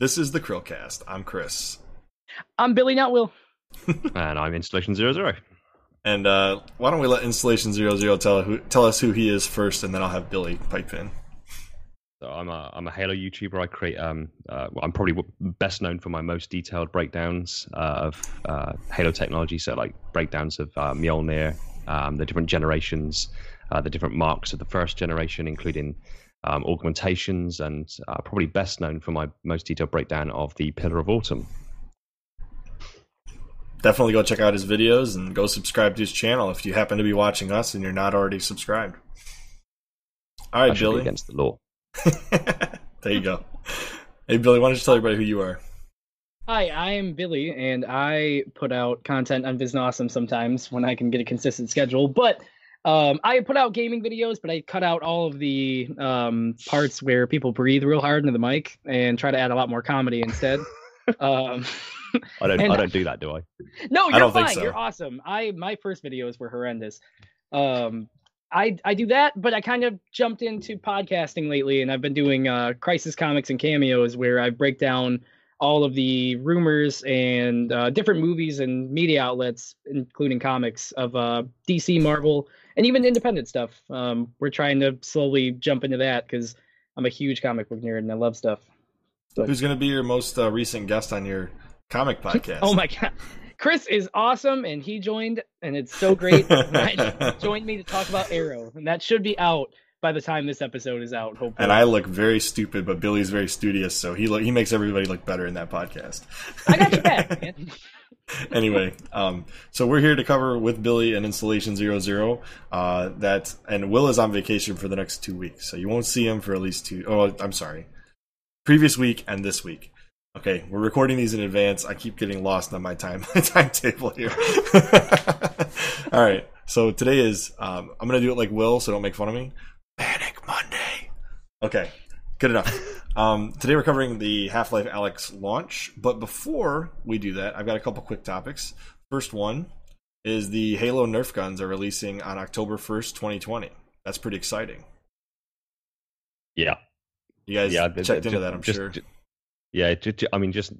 This is the Chrillcast. I'm Chris. I'm Billy, not Will. and I'm Installation Zero Zero. And uh, why don't we let Installation Zero Zero tell who, tell us who he is first, and then I'll have Billy pipe in. So I'm a I'm a Halo YouTuber. I create um uh, well, I'm probably best known for my most detailed breakdowns uh, of uh, Halo technology. So like breakdowns of uh, Mjolnir, um, the different generations, uh, the different marks of the first generation, including um, augmentations, and uh, probably best known for my most detailed breakdown of the Pillar of Autumn. Definitely go check out his videos and go subscribe to his channel if you happen to be watching us and you're not already subscribed. All right, Billy. against the law. there you go. Hey, Billy, why don't you tell everybody who you are? Hi, I am Billy, and I put out content on VISNAWesome sometimes when I can get a consistent schedule. But um, I put out gaming videos, but I cut out all of the um, parts where people breathe real hard into the mic and try to add a lot more comedy instead. um, I don't. I don't do that, do I? No, you're fine. So. You're awesome. I my first videos were horrendous. Um, I I do that, but I kind of jumped into podcasting lately, and I've been doing uh, Crisis Comics and cameos where I break down all of the rumors and uh, different movies and media outlets, including comics of uh, DC, Marvel, and even independent stuff. Um, we're trying to slowly jump into that because I'm a huge comic book nerd and I love stuff. Who's going to be your most uh, recent guest on your comic podcast? oh my god, Chris is awesome, and he joined, and it's so great. joined me to talk about Arrow, and that should be out by the time this episode is out. Hopefully. And I look very stupid, but Billy's very studious, so he look, he makes everybody look better in that podcast. I got your back, man. anyway, um, so we're here to cover with Billy and Installation Zero Zero. Uh, that and Will is on vacation for the next two weeks, so you won't see him for at least two. Oh, I'm sorry, previous week and this week. Okay, we're recording these in advance. I keep getting lost on my time my timetable here. All right, so today is um, I'm gonna do it like Will, so don't make fun of me. Panic Monday. Okay, good enough. Um, today we're covering the Half Life Alyx launch, but before we do that, I've got a couple quick topics. First one is the Halo Nerf guns are releasing on October 1st, 2020. That's pretty exciting. Yeah. You guys yeah, checked into that, I'm just, sure. Just, yeah, I mean, just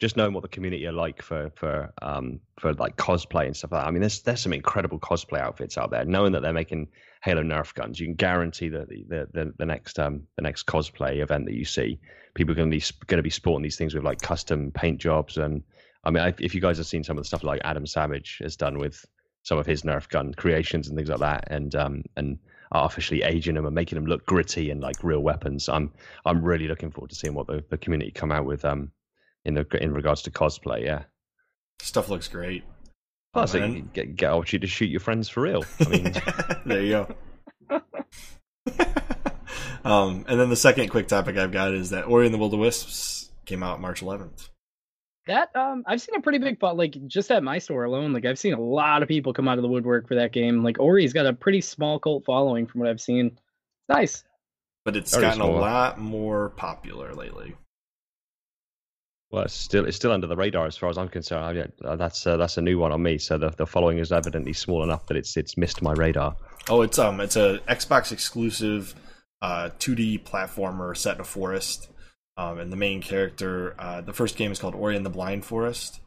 just knowing what the community are like for for um for like cosplay and stuff like that. I mean, there's there's some incredible cosplay outfits out there. Knowing that they're making Halo Nerf guns, you can guarantee that the the, the next um the next cosplay event that you see, people are going to be going to be sporting these things with like custom paint jobs. And I mean, if you guys have seen some of the stuff like Adam Savage has done with some of his Nerf gun creations and things like that, and um and artificially aging them and making them look gritty and like real weapons. I'm I'm really looking forward to seeing what the, the community come out with um in the in regards to cosplay. Yeah, stuff looks great. Plus, oh, it get get you to shoot your friends for real. I mean, there you go. um, and then the second quick topic I've got is that Ori and the Will of Wisps came out March 11th. That um, I've seen a pretty big, but like just at my store alone, like I've seen a lot of people come out of the woodwork for that game. Like Ori's got a pretty small cult following from what I've seen. Nice, but it's Very gotten small. a lot more popular lately. Well, it's still it's still under the radar as far as I'm concerned. I, uh, that's uh, that's a new one on me. So the the following is evidently small enough that it's it's missed my radar. Oh, it's um it's a Xbox exclusive uh 2D platformer set in a forest. Um, and the main character, uh, the first game is called Ori and the Blind Forest.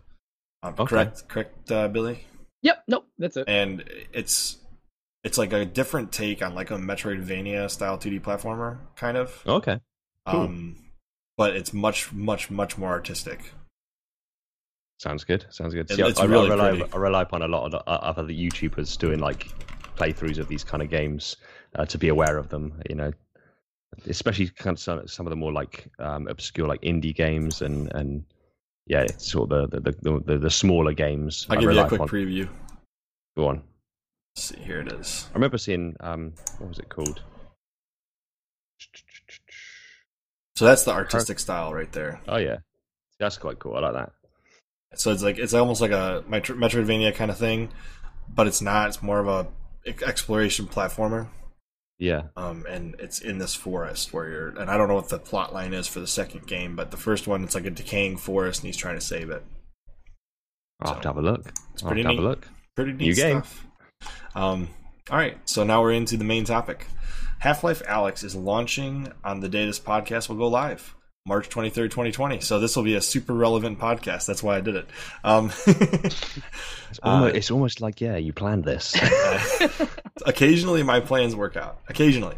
Um, okay. Correct, correct, uh, Billy. Yep. Nope. That's it. And it's it's like a different take on like a Metroidvania style 2D platformer, kind of. Okay. Cool. Um, but it's much, much, much more artistic. Sounds good. Sounds good. See, it's I, really I, rely, I rely upon a lot of other YouTubers doing like playthroughs of these kind of games uh, to be aware of them. You know, especially kind of some, some of the more like um, obscure like indie games and and yeah, it's sort of the the, the, the smaller games. I'll give you a quick preview. Go on. Let's see, here it is. I remember seeing um, what was it called? So that's the artistic style right there. Oh yeah, that's quite cool. I like that. So it's like it's almost like a Metroidvania kind of thing, but it's not. It's more of a exploration platformer. Yeah. Um, and it's in this forest where you're, and I don't know what the plot line is for the second game, but the first one it's like a decaying forest and he's trying to save it. I'll so, have to have a look. It's pretty neat. Have a look. Pretty neat New stuff. Game. Um, all right, so now we're into the main topic. Half Life Alyx is launching on the day this podcast will go live. March 23rd, 2020. So this will be a super relevant podcast. That's why I did it. Um, it's, almost, uh, it's, almost, like, yeah, you planned this. occasionally my plans work out. Occasionally.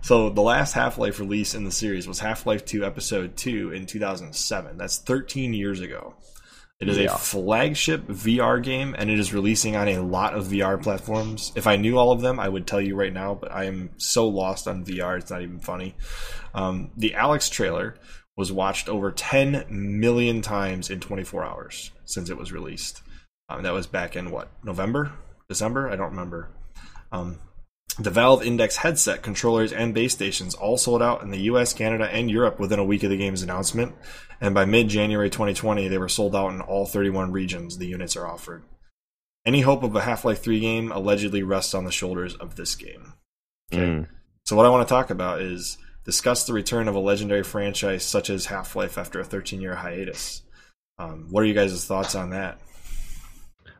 So the last Half Life release in the series was Half Life 2 Episode 2 in 2007. That's 13 years ago. It is yeah. a flagship VR game, and it is releasing on a lot of VR platforms. If I knew all of them, I would tell you right now, but I am so lost on VR, it's not even funny. Um, the Alyx trailer was watched over 10 million times in 24 hours since it was released. Um, that was back in what, November? December? I don't remember. Um, the Valve Index headset, controllers, and base stations all sold out in the US, Canada, and Europe within a week of the game's announcement. And by mid January 2020, they were sold out in all 31 regions the units are offered. Any hope of a Half Life 3 game allegedly rests on the shoulders of this game. Okay. Mm. So, what I want to talk about is discuss the return of a legendary franchise such as Half Life after a 13 year hiatus. Um, what are you guys' thoughts on that?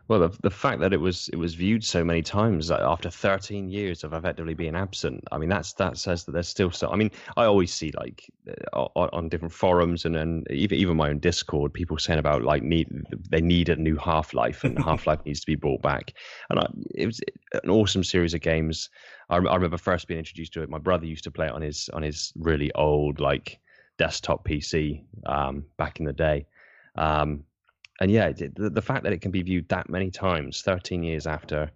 Well, the, the fact that it was it was viewed so many times after 13 years of effectively being absent, I mean, that's that says that there's still so. I mean, I always see like uh, on, on different forums and and even even my own Discord, people saying about like need they need a new Half Life and Half Life needs to be brought back. And I, it was an awesome series of games. I, I remember first being introduced to it. My brother used to play it on his on his really old like desktop PC um, back in the day. Um, and yeah, the, the fact that it can be viewed that many times, 13 years after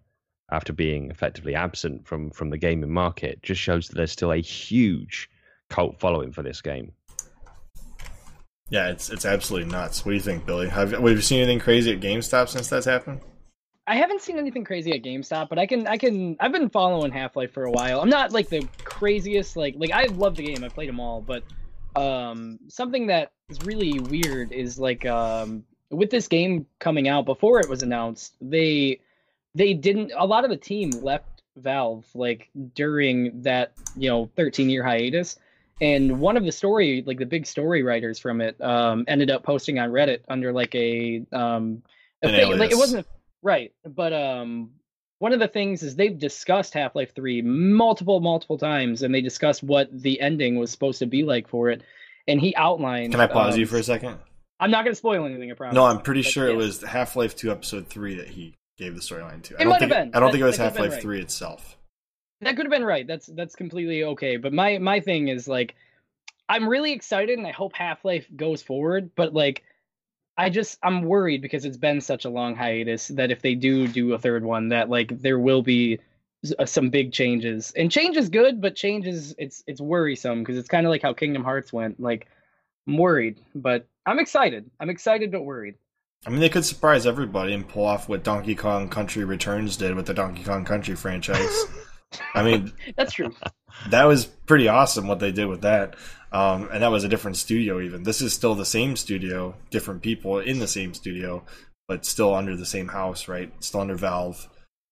after being effectively absent from from the gaming market, just shows that there's still a huge cult following for this game. Yeah, it's it's absolutely nuts. What do you think, Billy? Have, have you seen anything crazy at GameStop since that's happened? I haven't seen anything crazy at GameStop, but I can I can I've been following Half Life for a while. I'm not like the craziest like like I love the game. I played them all, but um something that is really weird is like um with this game coming out before it was announced, they they didn't a lot of the team left Valve like during that, you know, 13 year hiatus. And one of the story, like the big story writers from it, um, ended up posting on Reddit under like a um a thing, like it wasn't right, but um one of the things is they've discussed Half-Life 3 multiple multiple times and they discussed what the ending was supposed to be like for it and he outlined Can I pause um, you for a second? I'm not going to spoil anything. I promise. No, I'm pretty but, sure yeah. it was Half Life Two Episode Three that he gave the storyline to. It I don't might think been. I don't that, think it was Half Life right. Three itself. That could have been right. That's that's completely okay. But my my thing is like, I'm really excited and I hope Half Life goes forward. But like, I just I'm worried because it's been such a long hiatus that if they do do a third one, that like there will be uh, some big changes. And change is good, but change is it's it's worrisome because it's kind of like how Kingdom Hearts went. Like, I'm worried, but I'm excited. I'm excited but worried. I mean, they could surprise everybody and pull off what Donkey Kong Country Returns did with the Donkey Kong Country franchise. I mean, that's true. That was pretty awesome what they did with that. Um, and that was a different studio, even. This is still the same studio, different people in the same studio, but still under the same house, right? Still under Valve.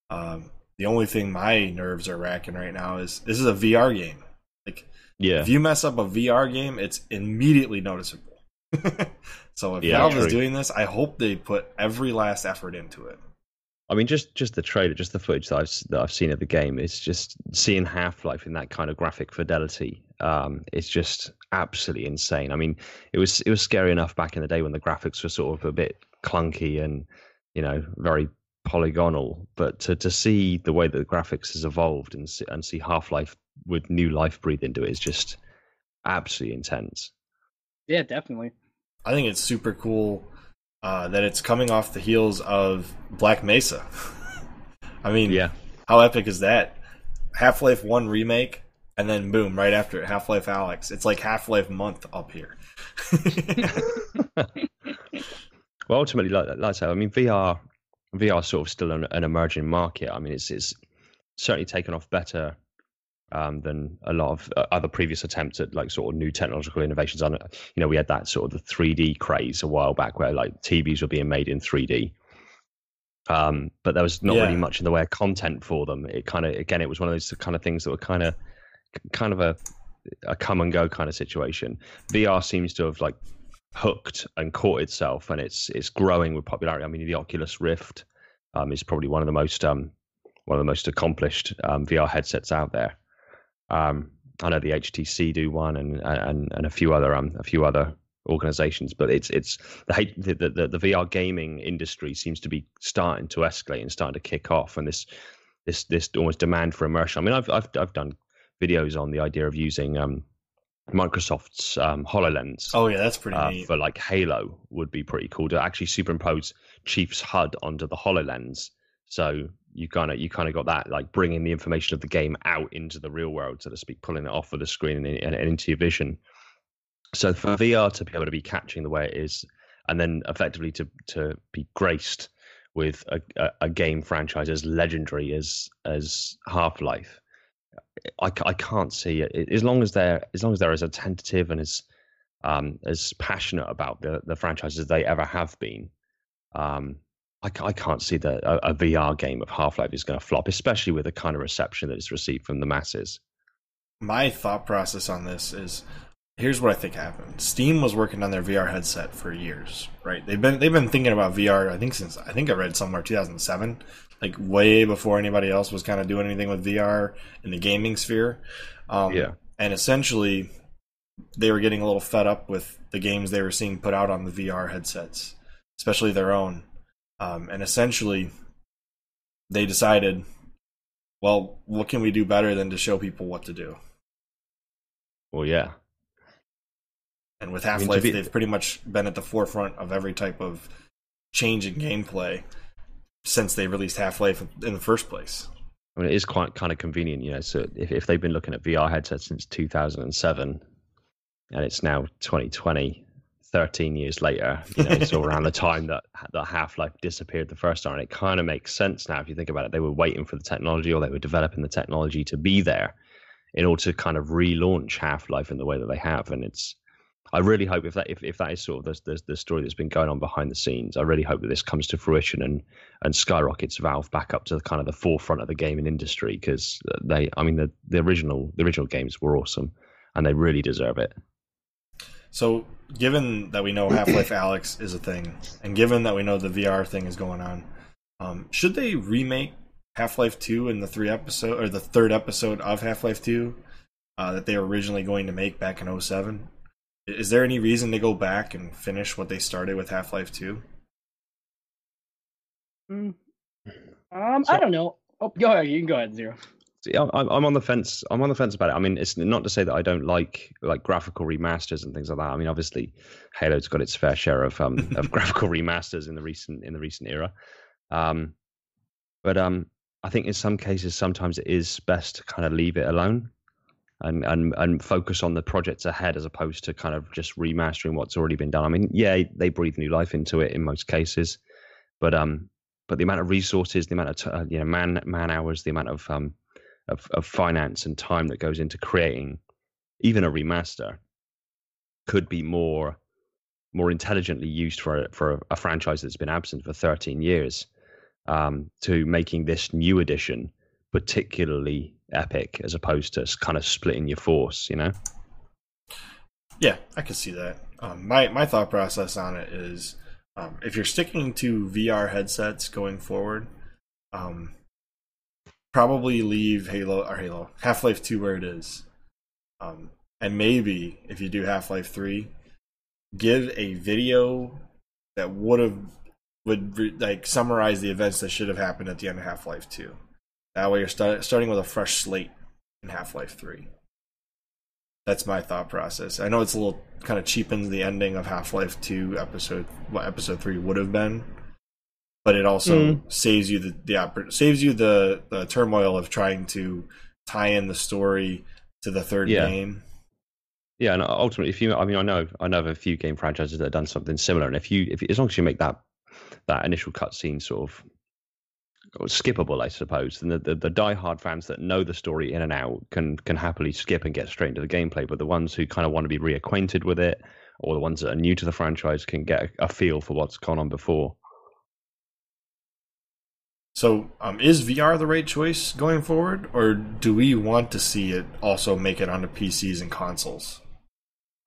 Um, the only thing my nerves are racking right now is this is a VR game. Like, yeah. if you mess up a VR game, it's immediately noticeable. so if yeah, Valve is doing this, I hope they put every last effort into it. I mean, just just the trailer, just the footage that I've that I've seen of the game, is just seeing Half Life in that kind of graphic fidelity. Um, it's just absolutely insane. I mean, it was it was scary enough back in the day when the graphics were sort of a bit clunky and you know very polygonal, but to to see the way that the graphics has evolved and see, and see Half Life with new life breathed into it is just absolutely intense. Yeah, definitely. I think it's super cool uh, that it's coming off the heels of Black Mesa. I mean, yeah, how epic is that? Half Life One remake, and then boom, right after it, Half Life Alyx. It's like Half Life month up here. well, ultimately, like, like I said, I mean, VR, VR is sort of still an, an emerging market. I mean, it's it's certainly taken off better um, than a lot of uh, other previous attempts at like sort of new technological innovations. On you know, we had that sort of the 3D craze a while back, where like TVs were being made in 3D. Um, but there was not yeah. really much in the way of content for them. It kind of, again, it was one of those kind of things that were kind of, kind of a, a come and go kind of situation. VR seems to have like hooked and caught itself, and it's it's growing with popularity. I mean, the Oculus Rift um, is probably one of the most um, one of the most accomplished um, VR headsets out there. Um, I know the HTC do one, and and and a few other um a few other organizations. But it's it's the the the, the VR gaming industry seems to be starting to escalate and starting to kick off, and this this this almost demand for immersion. I mean, I've I've I've done videos on the idea of using um Microsoft's um, Hololens. Oh yeah, that's pretty uh, For like Halo would be pretty cool to actually superimpose Chief's HUD onto the Hololens. So you kind of you kind of got that like bringing the information of the game out into the real world, so to speak, pulling it off of the screen and, and, and into your vision. So for VR to be able to be catching the way it is, and then effectively to to be graced with a, a, a game franchise as legendary as as Half Life, I, I can't see it. As long as they're as long as they're as attentive and as um, as passionate about the the franchise as they ever have been, um, I, I can't see that a, a VR game of Half Life is going to flop, especially with the kind of reception that it's received from the masses. My thought process on this is here's what I think happened. Steam was working on their VR headset for years, right? They've been they've been thinking about VR. I think since I think I read somewhere 2007 like way before anybody else was kind of doing anything with VR in the gaming sphere. Um, yeah. And essentially, they were getting a little fed up with the games they were seeing put out on the VR headsets, especially their own. Um, and essentially, they decided, well, what can we do better than to show people what to do? Well, yeah. And with Half Life, I mean, be... they've pretty much been at the forefront of every type of change in gameplay since they released Half Life in the first place. I mean, it is quite kind of convenient, you know. So if, if they've been looking at VR headsets since 2007, and it's now 2020, 13 years later, you know, it's around the time that that Half Life disappeared the first time, and it kind of makes sense now if you think about it. They were waiting for the technology, or they were developing the technology to be there in order to kind of relaunch Half Life in the way that they have, and it's I really hope if that if, if that is sort of the, the, the story that's been going on behind the scenes, I really hope that this comes to fruition and and skyrockets Valve back up to the, kind of the forefront of the gaming industry because they, I mean, the the original the original games were awesome and they really deserve it. So, given that we know Half Life Alyx is a thing, and given that we know the VR thing is going on, um, should they remake Half Life Two in the three episode or the third episode of Half Life Two uh, that they were originally going to make back in 07? Is there any reason to go back and finish what they started with Half Life Two? Mm. Um, so, I don't know. Oh, go ahead. You can go ahead, Zero. See, I'm, I'm on the fence. I'm on the fence about it. I mean, it's not to say that I don't like like graphical remasters and things like that. I mean, obviously, Halo's got its fair share of um of graphical remasters in the recent in the recent era. Um, but um, I think in some cases, sometimes it is best to kind of leave it alone and and and focus on the projects ahead as opposed to kind of just remastering what's already been done. I mean, yeah, they breathe new life into it in most cases, but um, but the amount of resources, the amount of t- uh, you know man man hours, the amount of um of, of finance and time that goes into creating even a remaster could be more more intelligently used for for a, a franchise that's been absent for 13 years um, to making this new edition particularly epic as opposed to kind of splitting your force, you know? Yeah, I can see that. Um, my my thought process on it is, um, if you're sticking to VR headsets going forward, um, probably leave Halo or Halo Half Life Two where it is, um, and maybe if you do Half Life Three, give a video that would have would re- like summarize the events that should have happened at the end of Half Life Two. That way, you're start, starting with a fresh slate in Half Life 3. That's my thought process. I know it's a little kind of cheapens the ending of Half Life 2 episode, what episode 3 would have been, but it also mm. saves you the, the saves you the, the turmoil of trying to tie in the story to the third yeah. game. Yeah, and ultimately, if you, I mean, I know, I know of a few game franchises that have done something similar, and if you, if as long as you make that that initial cutscene sort of skippable, I suppose. And the, the, the die-hard fans that know the story in and out can can happily skip and get straight into the gameplay. But the ones who kind of want to be reacquainted with it, or the ones that are new to the franchise, can get a, a feel for what's gone on before. So, um, is VR the right choice going forward, or do we want to see it also make it onto PCs and consoles?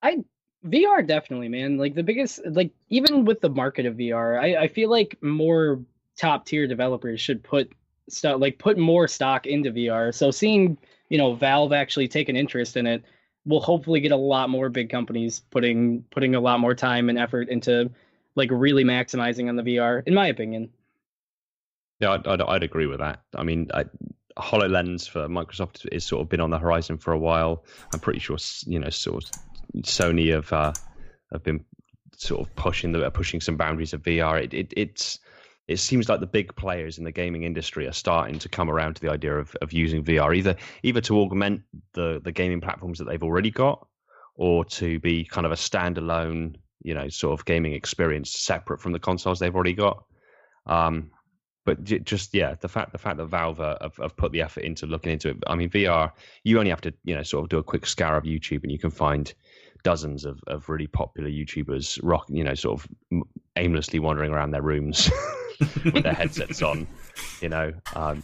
I VR definitely, man. Like the biggest, like even with the market of VR, I, I feel like more top tier developers should put stuff like put more stock into VR. So seeing you know Valve actually take an interest in it, we'll hopefully get a lot more big companies putting putting a lot more time and effort into like really maximizing on the VR, in my opinion. Yeah, I'd, I'd, I'd agree with that. I mean, I, HoloLens for Microsoft is sort of been on the horizon for a while. I'm pretty sure, you know, sort of Sony have uh, have been sort of pushing the pushing some boundaries of VR. It, it it's it seems like the big players in the gaming industry are starting to come around to the idea of, of using VR either either to augment the the gaming platforms that they've already got or to be kind of a standalone you know sort of gaming experience separate from the consoles they've already got. Um, but just yeah, the fact the fact that Valve have, have put the effort into looking into it. I mean, VR, you only have to you know sort of do a quick scour of YouTube and you can find dozens of, of really popular YouTubers rock you know sort of aimlessly wandering around their rooms with their headsets on, you know, um,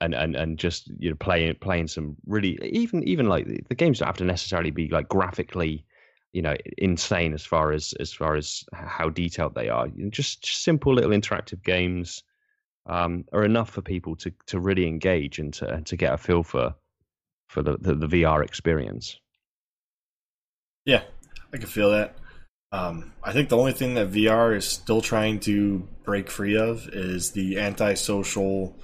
and and and just you know playing playing some really even even like the games don't have to necessarily be like graphically you know insane as far as as far as how detailed they are just, just simple little interactive games um, are enough for people to to really engage and to to get a feel for for the, the, the VR experience. Yeah, I can feel that. Um, I think the only thing that VR is still trying to break free of is the antisocial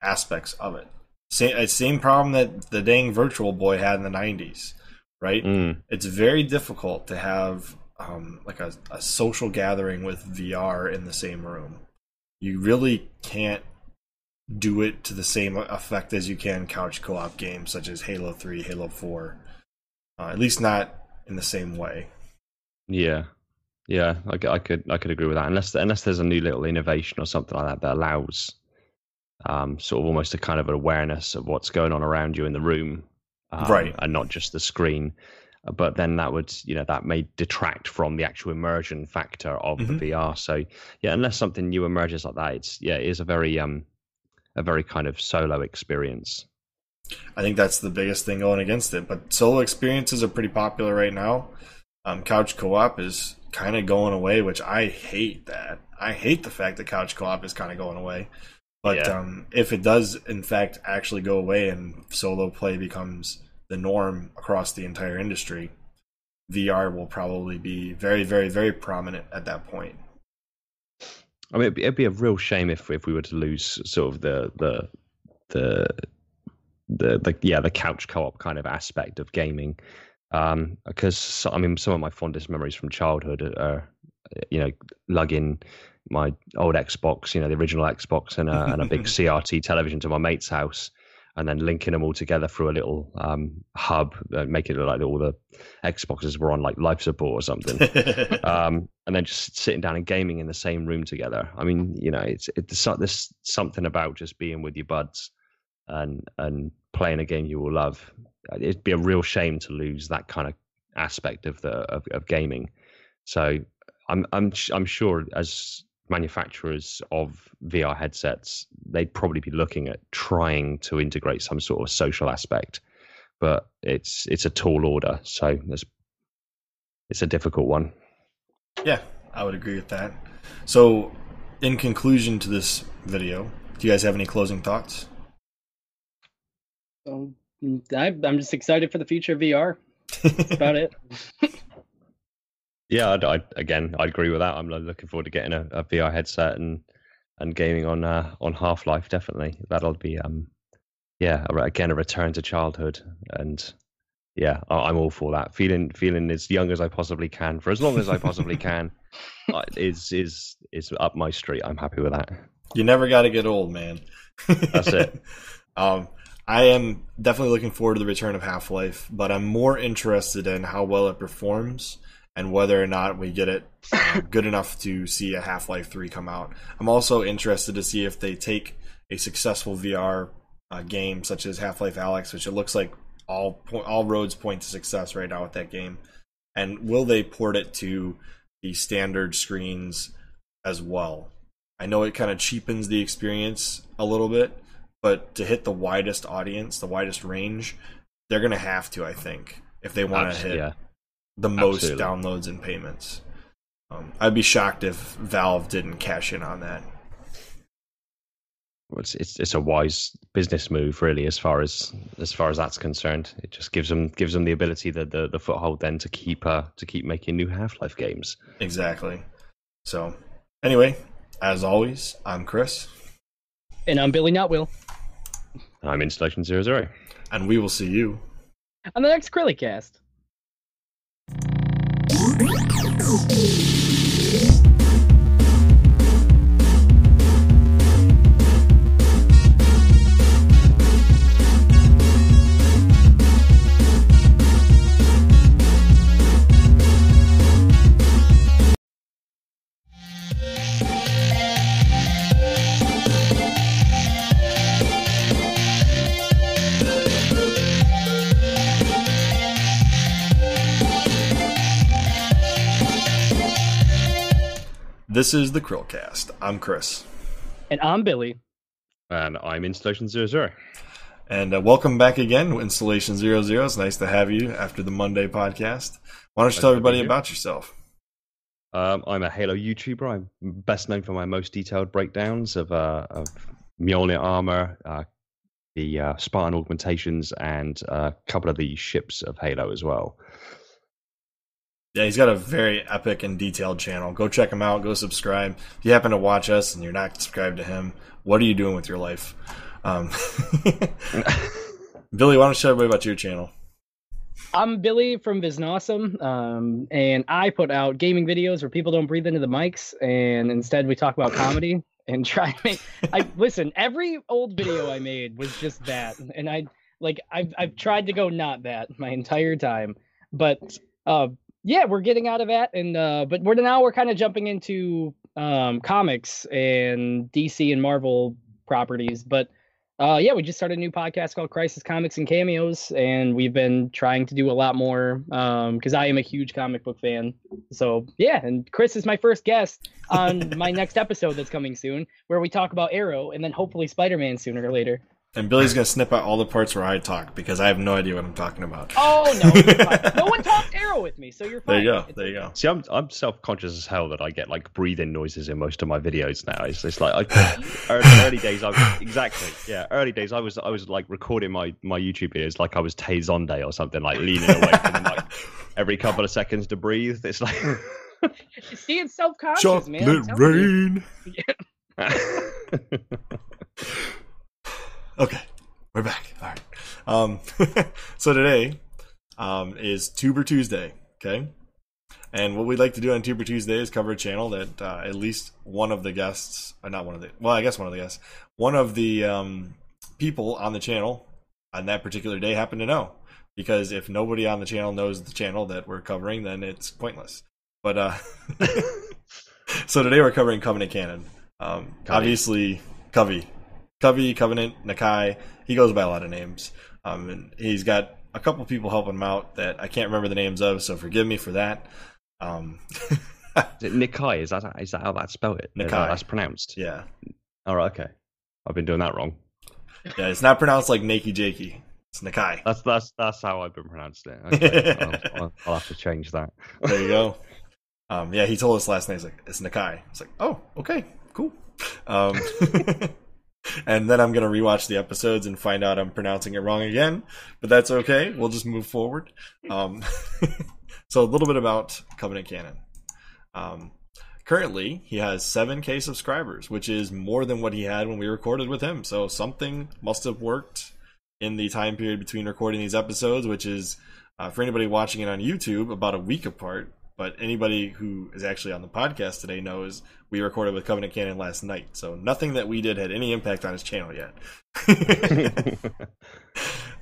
aspects of it. Same, uh, same problem that the dang Virtual Boy had in the '90s, right? Mm. It's very difficult to have um, like a, a social gathering with VR in the same room you really can't do it to the same effect as you can couch co-op games such as Halo 3, Halo 4. Uh, at least not in the same way. Yeah. Yeah, I, I, could I could agree with that. Unless unless there's a new little innovation or something like that that allows um, sort of almost a kind of awareness of what's going on around you in the room, um, right, and not just the screen but then that would you know that may detract from the actual immersion factor of mm-hmm. the VR. So yeah, unless something new emerges like that, it's yeah, it is a very um a very kind of solo experience. I think that's the biggest thing going against it. But solo experiences are pretty popular right now. Um, couch co-op is kind of going away, which I hate. That I hate the fact that couch co-op is kind of going away. But yeah. um, if it does, in fact, actually go away and solo play becomes the norm across the entire industry, VR will probably be very, very, very prominent at that point. I mean, it'd be, it'd be a real shame if if we were to lose sort of the the the the, the yeah the couch co-op kind of aspect of gaming um because i mean some of my fondest memories from childhood are you know lugging my old xbox you know the original xbox and a, and a big crt television to my mate's house and then linking them all together through a little um, hub, uh, making it look like all the Xboxes were on like life support or something, um, and then just sitting down and gaming in the same room together. I mean, you know, it's it's there's something about just being with your buds and and playing a game you will love. It'd be a real shame to lose that kind of aspect of the of, of gaming. So I'm I'm I'm sure as manufacturers of VR headsets, they'd probably be looking at trying to integrate some sort of social aspect, but it's it's a tall order, so there's it's a difficult one. Yeah, I would agree with that. So, in conclusion to this video, do you guys have any closing thoughts? Um, I, I'm just excited for the future of VR. That's about it. yeah, I'd, I'd, again, I agree with that. I'm looking forward to getting a, a VR headset and and gaming on uh, on Half Life. Definitely, that'll be um, yeah, again a return to childhood, and yeah, I'm all for that. Feeling feeling as young as I possibly can for as long as I possibly can uh, is is is up my street. I'm happy with that. You never got to get old, man. That's it. um, I am definitely looking forward to the return of Half Life, but I'm more interested in how well it performs and whether or not we get it uh, good enough to see a Half Life 3 come out. I'm also interested to see if they take a successful VR uh, game such as Half Life Alyx, which it looks like all po- all roads point to success right now with that game, and will they port it to the standard screens as well? I know it kind of cheapens the experience a little bit, but to hit the widest audience, the widest range, they're going to have to, I think, if they want to hit yeah the most Absolutely. downloads and payments. Um, I'd be shocked if Valve didn't cash in on that. it's, it's it's a wise business move, really, as far as as far as that's concerned. It just gives them gives them the ability, the the, the foothold, then to keep uh, to keep making new Half Life games. Exactly. So, anyway, as always, I'm Chris, and I'm Billy Not Will. I'm Installation Zero Zero, and we will see you on the next Cast. This is the Chrillcast. I'm Chris. And I'm Billy. And I'm Installation 00. And uh, welcome back again, Installation 00. It's nice to have you after the Monday podcast. Why don't you tell everybody about yourself? Um, I'm a Halo YouTuber. I'm best known for my most detailed breakdowns of, uh, of Mjolnir armor, uh, the uh, Spartan augmentations, and a couple of the ships of Halo as well. Yeah, he's got a very epic and detailed channel. Go check him out. Go subscribe. If you happen to watch us and you're not subscribed to him, what are you doing with your life? Um, Billy, why don't you tell everybody about your channel? I'm Billy from VISNAWesome, um, and I put out gaming videos where people don't breathe into the mics, and instead we talk about comedy and try to make. I listen. Every old video I made was just that, and I like I've I've tried to go not that my entire time, but uh, yeah, we're getting out of that, and uh, but we're now we're kind of jumping into um, comics and DC and Marvel properties. But uh, yeah, we just started a new podcast called Crisis Comics and Cameos, and we've been trying to do a lot more because um, I am a huge comic book fan. So yeah, and Chris is my first guest on my next episode that's coming soon, where we talk about Arrow and then hopefully Spider Man sooner or later. And Billy's gonna snip out all the parts where I talk because I have no idea what I'm talking about. Oh no, no one talked arrow with me, so you're fine. There you go. There you go. See, I'm I'm self conscious as hell that I get like breathing noises in most of my videos now. It's, it's like I, early, early days. I was exactly yeah. Early days, I was I was like recording my my YouTube videos like I was Tay Zonday or something, like leaning away from like every couple of seconds to breathe. It's like. See, it's self conscious, man. Chocolate rain. Okay, we're back. All right. Um, so today um, is Tuber Tuesday. Okay. And what we'd like to do on Tuber Tuesday is cover a channel that uh, at least one of the guests, or not one of the, well, I guess one of the guests, one of the um, people on the channel on that particular day happen to know. Because if nobody on the channel knows the channel that we're covering, then it's pointless. But uh, so today we're covering Covenant Canon. Um, obviously, Covey Covey, Covenant, Nakai. He goes by a lot of names. Um, and he's got a couple people helping him out that I can't remember the names of, so forgive me for that. Um, is Nikai? Is that is that how that's spelled? It Nikai. that's pronounced. Yeah. All right. Okay. I've been doing that wrong. Yeah, it's not pronounced like Nakey Jakey. It's Nakai. That's that's that's how I've been pronounced it. Okay. I'll, I'll, I'll, have to change that. there you go. Um, yeah, he told us last night. He's like, "It's Nakai." It's like, "Oh, okay, cool." Um, and then I'm gonna rewatch the episodes and find out I'm pronouncing it wrong again. But that's okay. We'll just move forward. Um, so a little bit about Covenant Canon. Um, currently, he has 7K subscribers, which is more than what he had when we recorded with him. So something must have worked in the time period between recording these episodes, which is uh, for anybody watching it on YouTube about a week apart. But anybody who is actually on the podcast today knows we recorded with Covenant Canon last night. So nothing that we did had any impact on his channel yet.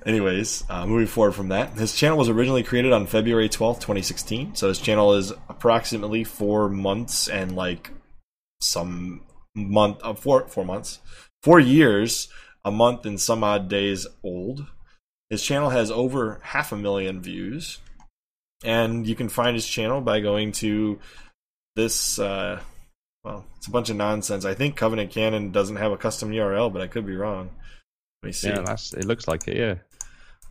Anyways, uh, moving forward from that, his channel was originally created on February 12th, 2016. So his channel is approximately four months and like some month, uh, four, four months, four years, a month and some odd days old. His channel has over half a million views and you can find his channel by going to this. Uh, well, it's a bunch of nonsense. I think Covenant Canon doesn't have a custom URL, but I could be wrong. Let me see. Yeah, that's. It looks like it. Yeah.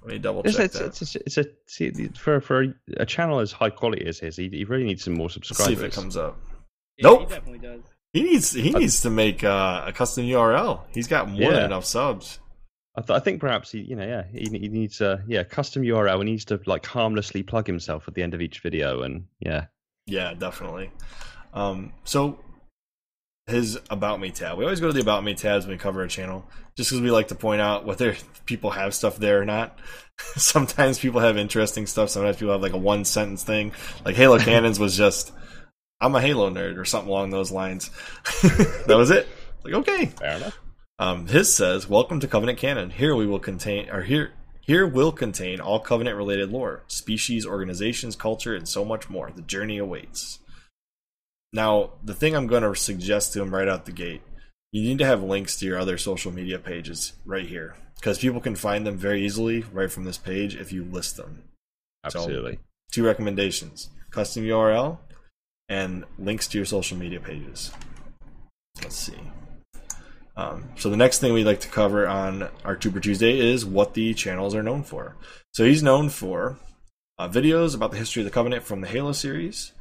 Let me double check it's, that. It's, it's, it's a see, for for a channel as high quality as his, he, he really needs some more subscribers. Let's see if it comes up. Yeah, nope. He definitely does. He needs he needs to make uh, a custom URL. He's got more yeah. than enough subs. I, th- I, think perhaps he, you know, yeah, he, he needs a yeah custom URL. He needs to like harmlessly plug himself at the end of each video, and yeah, yeah, definitely. Um, so his about me tab. We always go to the about me tabs when we cover a channel, just because we like to point out whether people have stuff there or not. sometimes people have interesting stuff. Sometimes people have like a one sentence thing. Like Halo Cannons was just, "I'm a Halo nerd" or something along those lines. that was it. Like okay, fair enough. Um, his says, "Welcome to Covenant Canon. Here we will contain, or here." Here will contain all Covenant related lore, species, organizations, culture, and so much more. The journey awaits. Now, the thing I'm going to suggest to him right out the gate, you need to have links to your other social media pages right here because people can find them very easily right from this page if you list them. Absolutely. So, two recommendations: custom URL and links to your social media pages. Let's see. Um, so the next thing we'd like to cover on our Tuber Tuesday is what the channels are known for. So he's known for uh, videos about the history of the Covenant from the Halo series,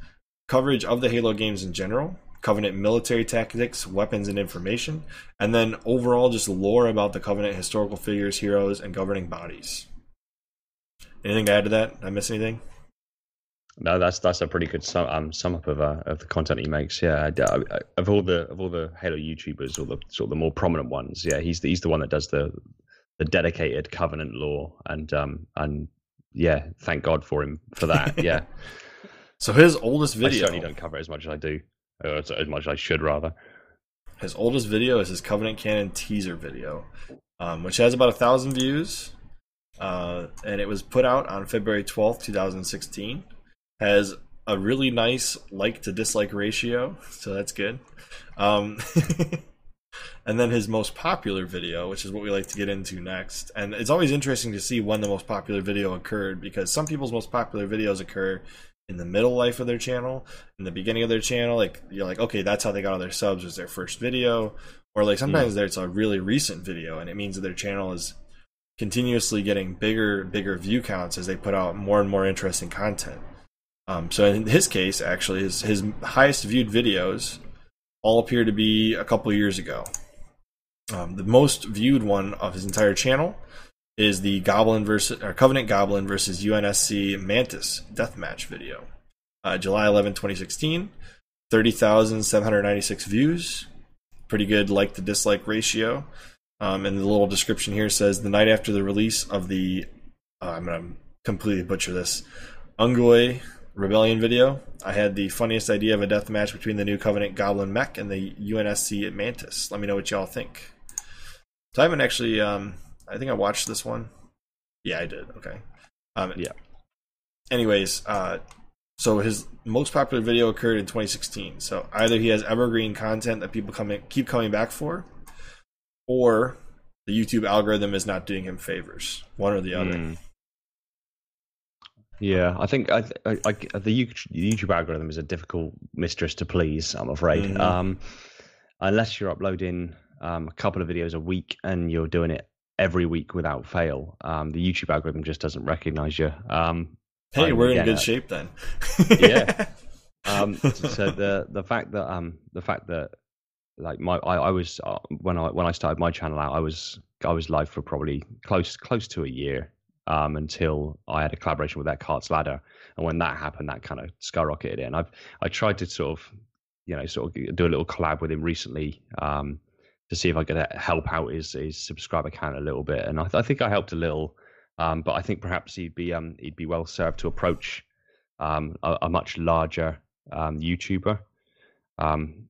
coverage of the Halo games in general, Covenant military tactics, weapons, and information, and then overall just lore about the Covenant historical figures, heroes, and governing bodies. Anything to add to that? Did I miss anything? No, that's that's a pretty good sum, um, sum up of uh, of the content he makes. Yeah, of all the of all the Halo YouTubers, or the sort of the more prominent ones, yeah, he's the, he's the one that does the the dedicated Covenant lore, and um and yeah, thank God for him for that. Yeah. So his oldest video. I certainly don't cover it as much as I do, or as, as much as I should rather. His oldest video is his Covenant Canon teaser video, um, which has about a thousand views, uh, and it was put out on February twelfth, two thousand sixteen. Has a really nice like to dislike ratio, so that's good. Um, and then his most popular video, which is what we like to get into next. And it's always interesting to see when the most popular video occurred because some people's most popular videos occur in the middle life of their channel, in the beginning of their channel, like you're like, okay, that's how they got all their subs was their first video, or like sometimes mm. there's a really recent video, and it means that their channel is continuously getting bigger, bigger view counts as they put out more and more interesting content. Um, so in his case, actually, his his highest viewed videos all appear to be a couple years ago. Um, the most viewed one of his entire channel is the Goblin versus or Covenant Goblin versus UNSC Mantis deathmatch video. Uh, July 11, 2016, 30,796 views. Pretty good like to dislike ratio. Um, and the little description here says the night after the release of the, uh, I'm going to completely butcher this, Unggoy Rebellion video, I had the funniest idea of a death match between the new Covenant Goblin mech and the UNSC Mantis. Let me know what y'all think. So I haven't actually um, I think I watched this one. Yeah, I did. Okay. Um, yeah. Anyways, uh, so his most popular video occurred in 2016. So either he has evergreen content that people come in, keep coming back for, or the YouTube algorithm is not doing him favors. One or the other. Mm. Yeah, I think I, I, I, the YouTube algorithm is a difficult mistress to please. I'm afraid, mm-hmm. um, unless you're uploading um, a couple of videos a week and you're doing it every week without fail. Um, the YouTube algorithm just doesn't recognize you. Um, hey, we're in good it. shape then. yeah. Um, so the the fact that um the fact that like my I, I was uh, when I when I started my channel out I was I was live for probably close close to a year um, until I had a collaboration with that Eckhart's Ladder, and when that happened, that kind of skyrocketed in. I've I tried to sort of you know sort of do a little collab with him recently um, to see if I could uh, help out his his subscriber count a little bit, and I, th- I think I helped a little. Um, but I think perhaps he'd be um, he'd be well served to approach um, a, a, much larger um, YouTuber. Um,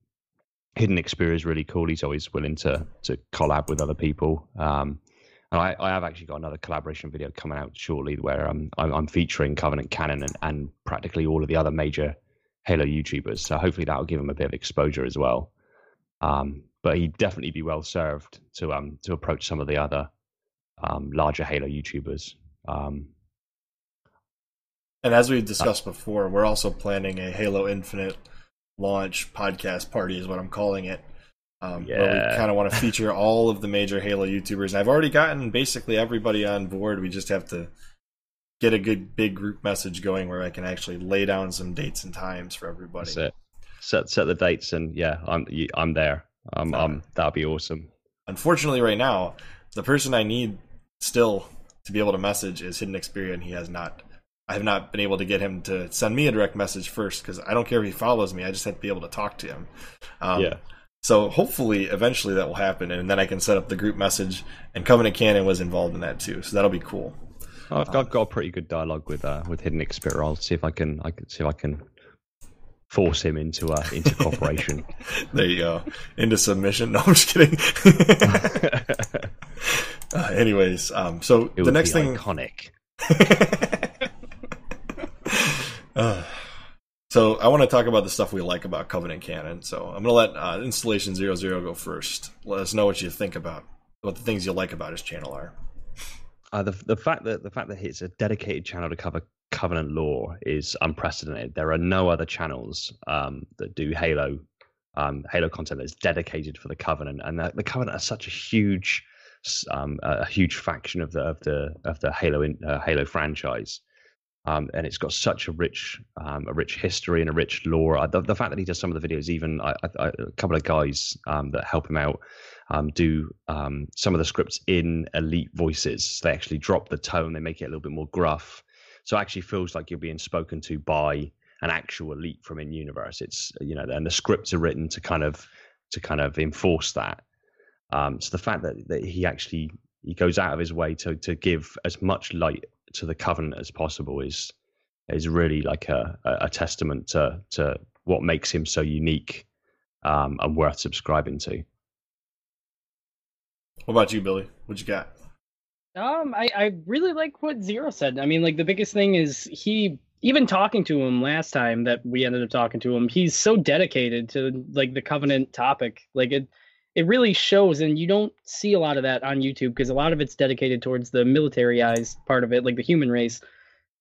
Hidden Xperia is really cool. He's always willing to to collab with other people. Um, and I, I, have actually got another collaboration video coming out shortly where I'm I'm featuring Covenant Canon and, and practically all of the other major Halo YouTubers. So hopefully that will give him a bit of exposure as well. Um, but he'd definitely be well served to um to approach some of the other um, larger Halo YouTubers. Um, and as we've discussed uh, before, we're also planning a Halo Infinite launch podcast party, is what I'm calling it. Um, yeah. Where we kind of want to feature all of the major Halo YouTubers. And I've already gotten basically everybody on board. We just have to get a good big group message going where I can actually lay down some dates and times for everybody. That's it. set set the dates, and yeah, I'm I'm there. Um, um, that'd be awesome. Unfortunately, right now, the person I need still to be able to message is Hidden Xperia, and he has not. I have not been able to get him to send me a direct message first because I don't care if he follows me. I just have to be able to talk to him. Um, yeah. So hopefully, eventually, that will happen, and then I can set up the group message. And Covenant Canon was involved in that too, so that'll be cool. I've, um, I've got a pretty good dialogue with uh, with Hidden Xperia. I'll see if I can I can see if I can force him into uh, into cooperation. there you go, into submission. No, I'm just kidding. uh, anyways, um, so it the next thing iconic. uh, so I want to talk about the stuff we like about Covenant Canon. So I'm going to let uh, Installation Zero Zero go first. Let us know what you think about what the things you like about his channel are. Uh, the the fact that the fact that it's a dedicated channel to cover Covenant lore is unprecedented. There are no other channels um, that do Halo um, Halo content that's dedicated for the Covenant, and the, the Covenant are such a huge um, a huge faction of the of the of the Halo in, uh, Halo franchise. Um, and it's got such a rich, um, a rich history and a rich lore. The, the, fact that he does some of the videos, even I, I, a couple of guys um, that help him out um, do um, some of the scripts in elite voices. They actually drop the tone, they make it a little bit more gruff, so it actually feels like you're being spoken to by an actual elite from in universe. It's you know, and the scripts are written to kind of to kind of enforce that. Um, so the fact that, that he actually he goes out of his way to to give as much light to the covenant as possible is is really like a, a testament to to what makes him so unique um, and worth subscribing to. What about you, Billy? What you got? Um, I, I really like what Zero said. I mean, like the biggest thing is he even talking to him last time that we ended up talking to him, he's so dedicated to like the covenant topic. Like it it really shows and you don't see a lot of that on youtube because a lot of it's dedicated towards the militarized part of it like the human race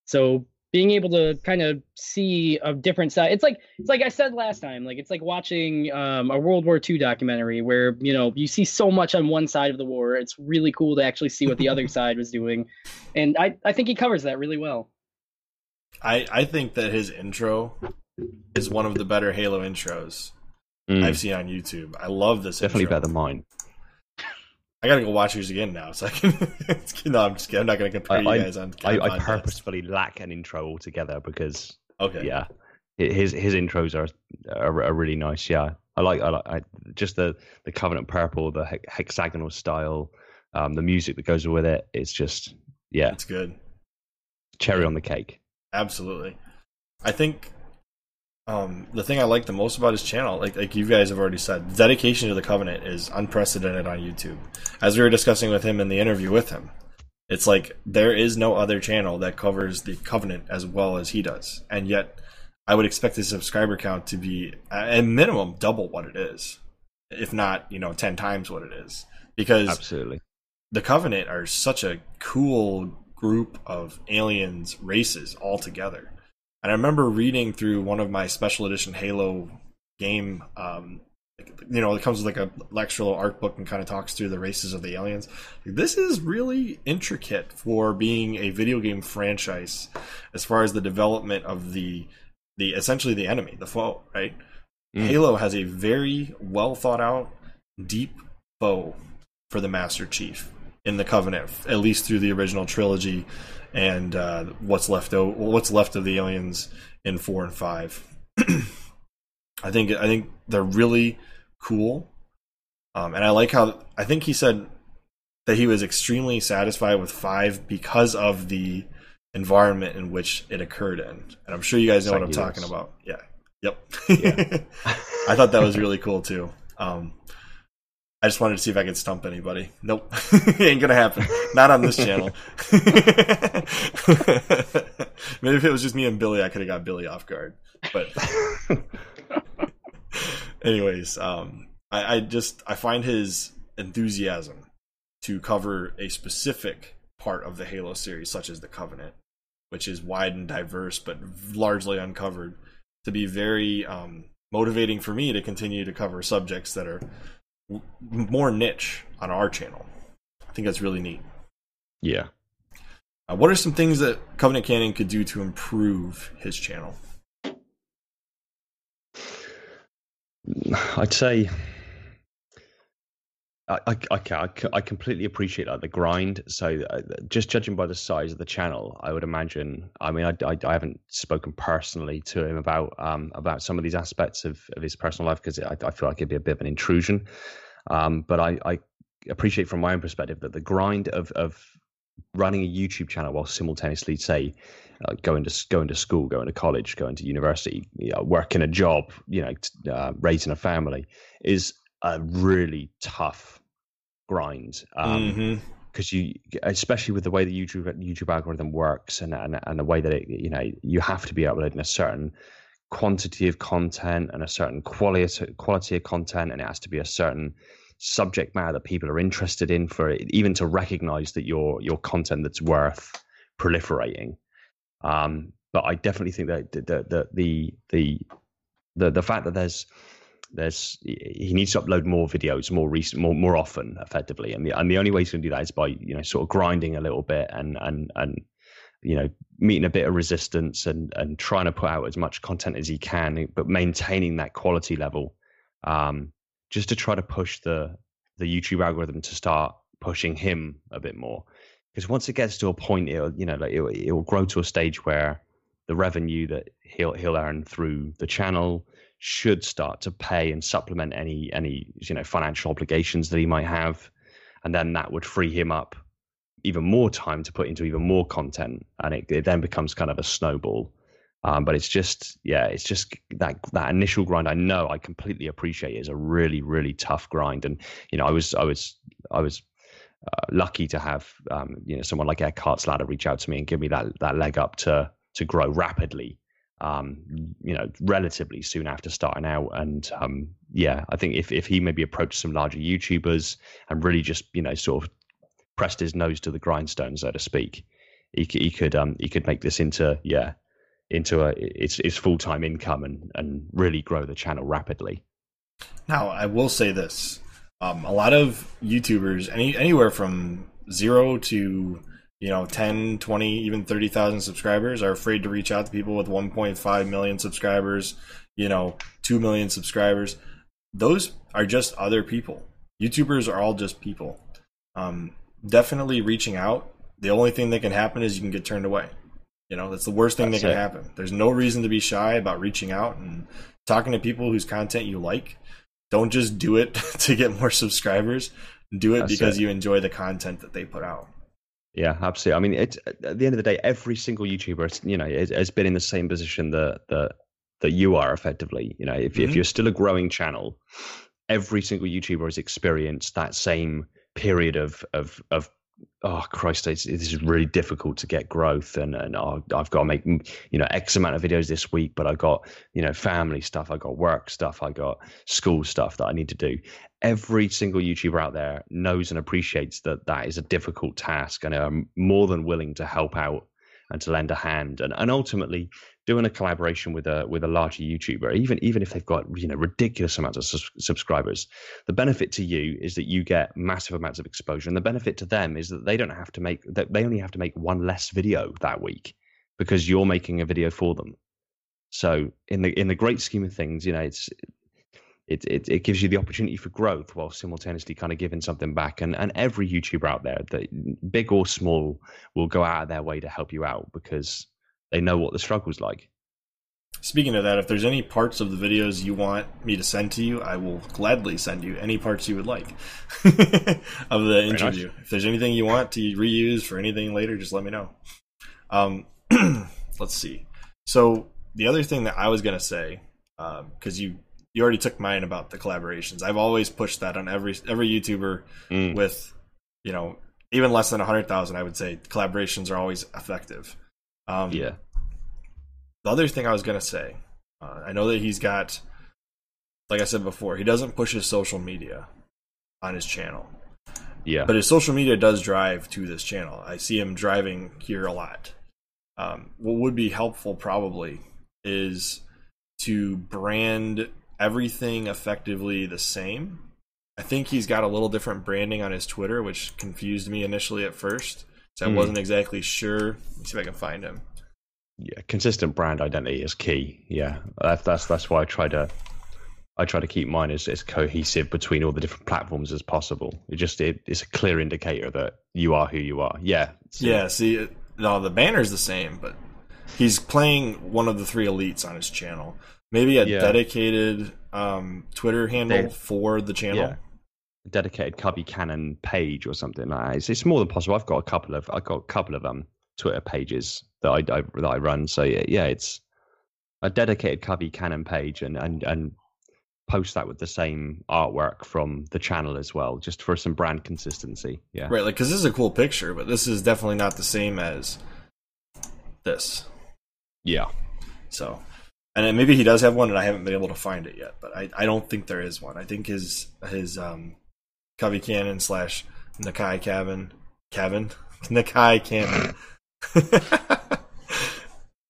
so being able to kind of see a different side it's like it's like i said last time like it's like watching um, a world war ii documentary where you know you see so much on one side of the war it's really cool to actually see what the other side was doing and i i think he covers that really well i i think that his intro is one of the better halo intros mm. I've seen on YouTube. I love this. Definitely intro. better than mine. I gotta go watch yours again now, so I can. no, I'm just kidding. I'm not gonna compare I, you guys on. I, I purposefully lack an intro altogether because. Okay. Yeah, his his intros are are, are really nice. Yeah, I like I like I, just the the Covenant purple, the he- hexagonal style, um, the music that goes with it. It's just yeah, it's good. Cherry on the cake. Absolutely. I think um, the thing I like the most about his channel, like like you guys have already said, dedication to the covenant is unprecedented on YouTube. As we were discussing with him in the interview with him, it's like there is no other channel that covers the covenant as well as he does, and yet I would expect his subscriber count to be at minimum double what it is, if not you know ten times what it is, because absolutely. the covenant are such a cool group of aliens races all together and I remember reading through one of my special edition Halo game. Um, you know, it comes with like a extra little art book and kind of talks through the races of the aliens. This is really intricate for being a video game franchise, as far as the development of the the essentially the enemy, the foe. Right? Mm. Halo has a very well thought out, deep foe for the Master Chief in the Covenant, at least through the original trilogy and uh, what's left o- what's left of the aliens in four and five. I think I think they're really cool, um, and I like how I think he said that he was extremely satisfied with five because of the environment in which it occurred in, and I'm sure you guys know what I'm talking about. Yeah, yep. Yeah. I thought that was really cool too. Um, I just wanted to see if I could stump anybody. Nope. Ain't gonna happen. Not on this channel. Maybe if it was just me and Billy, I could have got Billy off guard. But anyways, um I, I just I find his enthusiasm to cover a specific part of the Halo series, such as the Covenant, which is wide and diverse but largely uncovered, to be very um motivating for me to continue to cover subjects that are more niche on our channel. I think that's really neat. Yeah. Uh, what are some things that Covenant Canon could do to improve his channel? I'd say I, I, I, I completely appreciate like the grind. So uh, just judging by the size of the channel, I would imagine. I mean, I, I, I haven't spoken personally to him about um, about some of these aspects of, of his personal life because I, I feel like it'd be a bit of an intrusion. Um, but I, I appreciate from my own perspective that the grind of of running a YouTube channel while simultaneously say uh, going to going to school, going to college, going to university, you know, working a job, you know, uh, raising a family is a really tough grind. Um, mm-hmm because you especially with the way the youtube youtube algorithm works and, and and the way that it you know you have to be uploading a certain quantity of content and a certain quality quality of content and it has to be a certain subject matter that people are interested in for it, even to recognize that your your content that's worth proliferating um, but i definitely think that the the the the the, the fact that there's there's he needs to upload more videos more recent more more often effectively. And the and the only way he's going to do that is by you know sort of grinding a little bit and and and you know meeting a bit of resistance and and trying to put out as much content as he can but maintaining that quality level um, just to try to push the the YouTube algorithm to start pushing him a bit more. Because once it gets to a point it'll you know like it, will grow to a stage where the revenue that he'll he'll earn through the channel should start to pay and supplement any any you know financial obligations that he might have, and then that would free him up even more time to put into even more content, and it, it then becomes kind of a snowball. Um, but it's just yeah, it's just that that initial grind. I know I completely appreciate it is a really really tough grind, and you know I was I was I was uh, lucky to have um, you know someone like Eckhart Ladder reach out to me and give me that that leg up to to grow rapidly um, you know, relatively soon after starting out. And um, yeah, I think if, if he maybe approached some larger YouTubers and really just, you know, sort of pressed his nose to the grindstone, so to speak, he, he could um, he could make this into yeah into a its its full time income and and really grow the channel rapidly. Now, I will say this: um, a lot of YouTubers, any anywhere from zero to you know 10 20 even 30,000 subscribers are afraid to reach out to people with 1.5 million subscribers you know 2 million subscribers. Those are just other people. Youtubers are all just people. Um, definitely reaching out the only thing that can happen is you can get turned away. You know that's the worst thing that's that can it. happen. There's no reason to be shy about reaching out and talking to people whose content you like. Don't just do it to get more subscribers. Do it that's because it. you enjoy the content that they put out yeah, absolutely. I mean, it's at the end of the day, every single YouTuber, you know, has been in the same position that that that you are effectively. You know, if mm-hmm. if you're still a growing channel, every single YouTuber has experienced that same period of of of oh Christ, this is really difficult to get growth, and and oh, I've got to make you know X amount of videos this week, but I got you know family stuff, I got work stuff, I got school stuff that I need to do, every single YouTuber out there knows and appreciates that that is a difficult task and are more than willing to help out and to lend a hand and, and ultimately doing a collaboration with a with a larger YouTuber even even if they've got you know ridiculous amounts of su- subscribers. The benefit to you is that you get massive amounts of exposure and the benefit to them is that they don't have to make that they only have to make one less video that week because you're making a video for them. So in the in the great scheme of things you know it's it, it, it gives you the opportunity for growth while simultaneously kind of giving something back. And and every YouTuber out there, that big or small, will go out of their way to help you out because they know what the struggle's like. Speaking of that, if there's any parts of the videos you want me to send to you, I will gladly send you any parts you would like of the interview. Nice. If there's anything you want to reuse for anything later, just let me know. Um, let's see. So the other thing that I was gonna say, because um, you you already took mine about the collaborations. I've always pushed that on every every YouTuber mm. with, you know, even less than hundred thousand. I would say collaborations are always effective. Um, yeah. The other thing I was gonna say, uh, I know that he's got, like I said before, he doesn't push his social media on his channel. Yeah. But his social media does drive to this channel. I see him driving here a lot. Um, what would be helpful probably is to brand everything effectively the same. I think he's got a little different branding on his Twitter, which confused me initially at first. So I mm. wasn't exactly sure. Let's see if I can find him. Yeah, consistent brand identity is key. Yeah, that's that's that's why I try to I try to keep mine as, as cohesive between all the different platforms as possible. It just it, it's a clear indicator that you are who you are. Yeah. Yeah. See, no, the banner's the same, but he's playing one of the three elites on his channel. Maybe a yeah. dedicated um, Twitter handle they, for the channel. Yeah. Dedicated Cubby Cannon page or something like that. It's, it's more than possible. I've got a couple of I've got a couple of um Twitter pages that I, I that I run. So yeah, yeah, it's a dedicated Cubby Cannon page and and and post that with the same artwork from the channel as well, just for some brand consistency. Yeah, right. Like, because this is a cool picture, but this is definitely not the same as this. Yeah. So, and maybe he does have one, and I haven't been able to find it yet. But I, I don't think there is one. I think his his um, Cubby Cannon slash Nakai Cabin Kevin Nakai Cannon.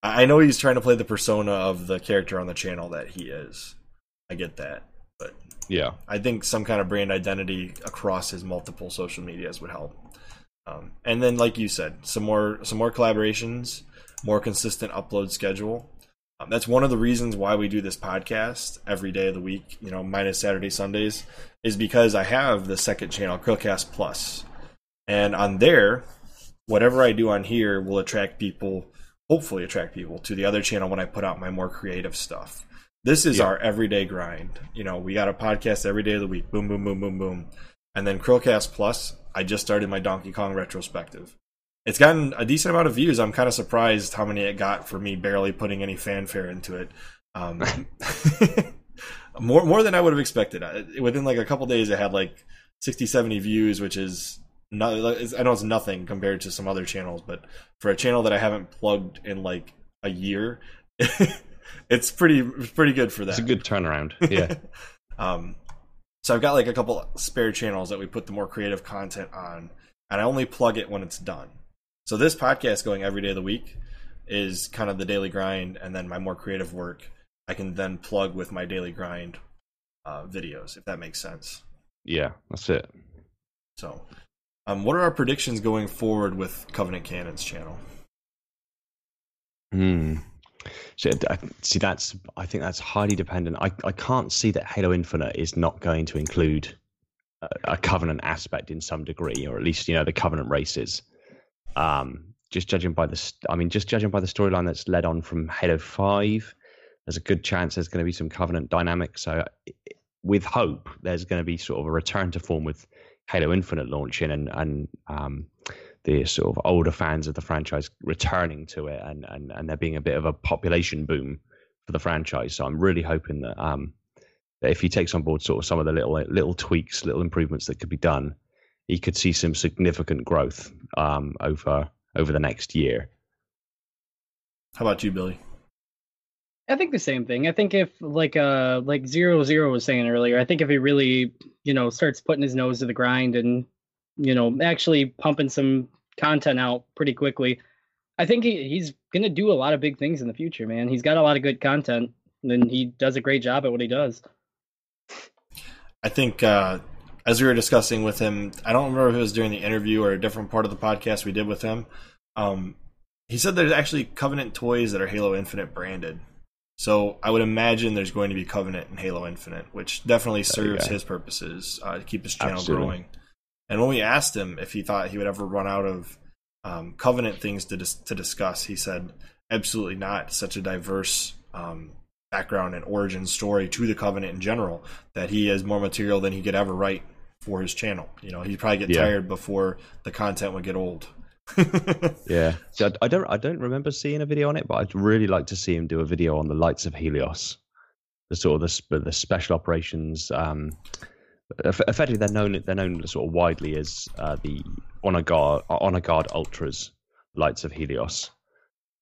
I know he's trying to play the persona of the character on the channel that he is. I get that, but yeah, I think some kind of brand identity across his multiple social medias would help. Um, and then, like you said, some more some more collaborations, more consistent upload schedule. Um, that's one of the reasons why we do this podcast every day of the week. You know, minus Saturday Sundays, is because I have the second channel, Chrillcast Plus, and on there, whatever I do on here will attract people. Hopefully, attract people to the other channel when I put out my more creative stuff. This is yeah. our everyday grind. You know, we got a podcast every day of the week. Boom, boom, boom, boom, boom. And then Chrillcast Plus, I just started my Donkey Kong retrospective. It's gotten a decent amount of views. I'm kind of surprised how many it got for me barely putting any fanfare into it. Um, more more than I would have expected. Within like a couple days, it had like 60, 70 views, which is not. I know it's nothing compared to some other channels, but for a channel that I haven't plugged in like a year, it's pretty pretty good for that. It's a good turnaround. Yeah. um, so I've got like a couple spare channels that we put the more creative content on, and I only plug it when it's done. So this podcast going every day of the week is kind of the daily grind, and then my more creative work I can then plug with my daily grind uh, videos, if that makes sense. Yeah, that's it. So, um, what are our predictions going forward with Covenant Canon's channel? Hmm. So, see, that's I think that's highly dependent. I, I can't see that Halo Infinite is not going to include a, a Covenant aspect in some degree, or at least you know the Covenant races. Um, just judging by the, I mean, just judging by the storyline that's led on from Halo Five, there's a good chance there's going to be some Covenant dynamics. So, with hope, there's going to be sort of a return to form with Halo Infinite launching, and and um, the sort of older fans of the franchise returning to it and, and, and there being a bit of a population boom for the franchise. So I'm really hoping that, um, that if he takes on board sort of some of the little little tweaks, little improvements that could be done, he could see some significant growth um, over over the next year. How about you, Billy? I think the same thing. I think if like uh like zero zero was saying earlier, I think if he really you know starts putting his nose to the grind and you know, actually pumping some content out pretty quickly. I think he, he's going to do a lot of big things in the future, man. He's got a lot of good content, and he does a great job at what he does. I think, uh, as we were discussing with him, I don't remember if it was during the interview or a different part of the podcast we did with him. Um, he said there's actually Covenant toys that are Halo Infinite branded. So I would imagine there's going to be Covenant and Halo Infinite, which definitely serves his purposes uh, to keep his channel Absolutely. growing. And when we asked him if he thought he would ever run out of um, Covenant things to dis- to discuss, he said, "Absolutely not. Such a diverse um, background and origin story to the Covenant in general that he has more material than he could ever write for his channel. You know, he'd probably get yeah. tired before the content would get old." yeah, so I, I, don't I don't remember seeing a video on it, but I'd really like to see him do a video on the lights of Helios, the sort of the, the special operations. Um, effectively they're known they're known sort of widely as uh, the honor guard honor guard ultras lights of helios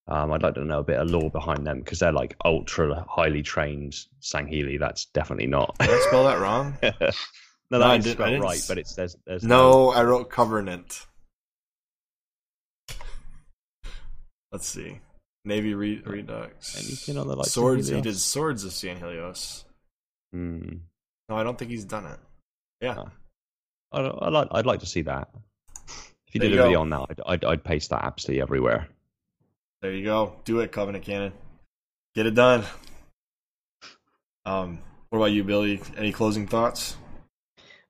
um, i'd like to know a bit of lore behind them because they're like ultra highly trained sangheili that's definitely not did i spell that wrong? No, no is spelled right but it's there's, there's no, no i wrote covenant. Let's see. Navy Re- redux. anything on the like swords he did swords of Sanghelios hmm. no i don't think he's done it. Yeah, I'd, I'd, like I'd like to see that. If you there did you a video on that, I'd, I'd, I'd paste that absolutely everywhere. There you go. Do it, Covenant Canon. Get it done. Um, What about you, Billy? Any closing thoughts?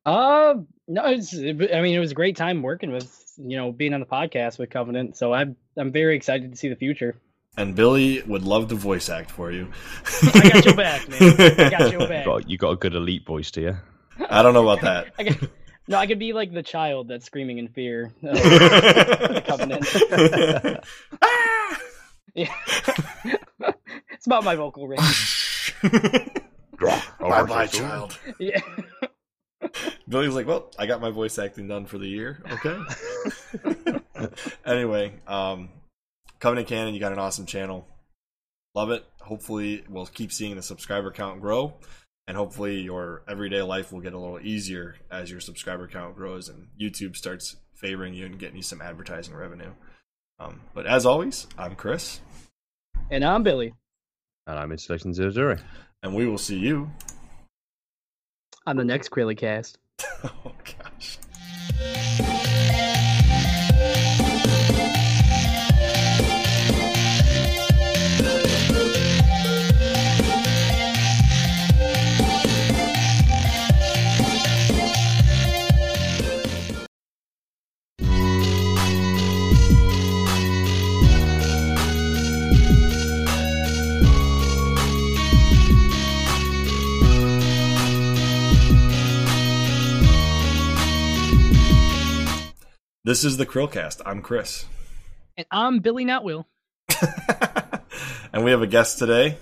Uh, no. It's, I mean, it was a great time working with you know being on the podcast with Covenant. So I'm I'm very excited to see the future. And Billy would love to voice act for you. I got your back, man. I got your back. Got, you got a good elite voice, do you? I don't know about that. I got, no, I could be like the child that's screaming in fear. The Covenant. yeah. it's about my vocal range. bye bye, child. Yeah. Billy's like, well, I got my voice acting done for the year. Okay. anyway, um, Covenant Canon, you got an awesome channel. Love it. Hopefully, we'll keep seeing the subscriber count grow, and hopefully, your everyday life will get a little easier as your subscriber count grows and YouTube starts favoring you and getting you some advertising revenue. Um, but as always, I'm Chris. And I'm Billy. And I'm Installation Zero Zero. And we will see you on the next Cast. oh, gosh. This is the Chrillcast. I'm Chris. And I'm Billy Not Will. and we have a guest today.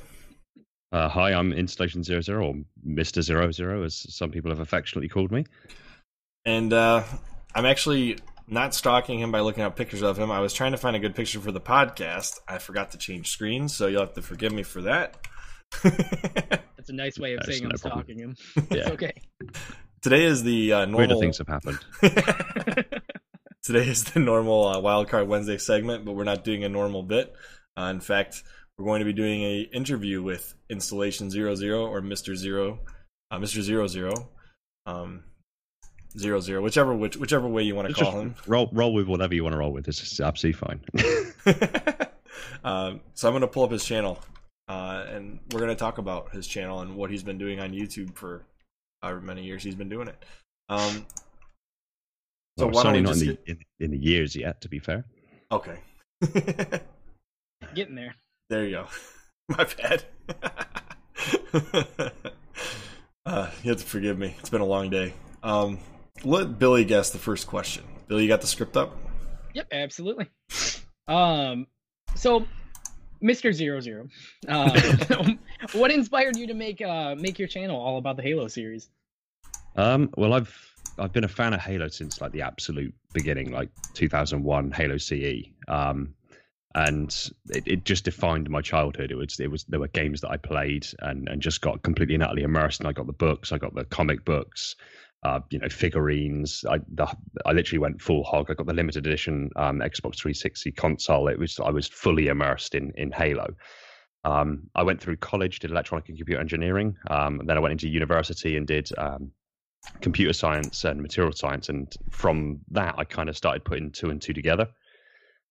Uh, hi, I'm Installation Zero Zero, or Mister Zero Zero, as some people have affectionately called me. And uh, I'm actually not stalking him by looking up pictures of him. I was trying to find a good picture for the podcast. I forgot to change screens, so you'll have to forgive me for that. That's a nice way of saying no I'm problem. stalking him. Yeah. okay. Today is the uh, normal. Weirder things have happened. Today is the normal uh, Wildcard Wednesday segment, but we're not doing a normal bit. Uh, in fact, we're going to be doing a interview with Installation Zero Zero or Mister Zero, uh, Mister Zero Zero, um, Zero Zero, whichever which, whichever way you want to call him. Roll roll with whatever you want to roll with. It's absolutely fine. um, so I'm going to pull up his channel, uh, and we're going to talk about his channel and what he's been doing on YouTube for however many years he's been doing it. Um, so well, certainly not in the, in, in the years yet. To be fair. Okay. Getting there. There you go. My bad. uh, you have to forgive me. It's been a long day. Um, let Billy guess the first question. Billy, you got the script up? Yep, absolutely. Um, so Mr. Zero Zero, uh, what inspired you to make uh make your channel all about the Halo series? Um, well, I've I've been a fan of Halo since like the absolute beginning, like 2001 Halo CE. Um, and it, it, just defined my childhood. It was it was there were games that I played and and just got completely and utterly immersed. And I got the books, I got the comic books, uh, you know, figurines. I the, I literally went full hog. I got the limited edition um, Xbox 360 console. It was I was fully immersed in in Halo. Um, I went through college, did electronic and computer engineering. Um, then I went into university and did um, computer science and material science, and from that I kind of started putting two and two together.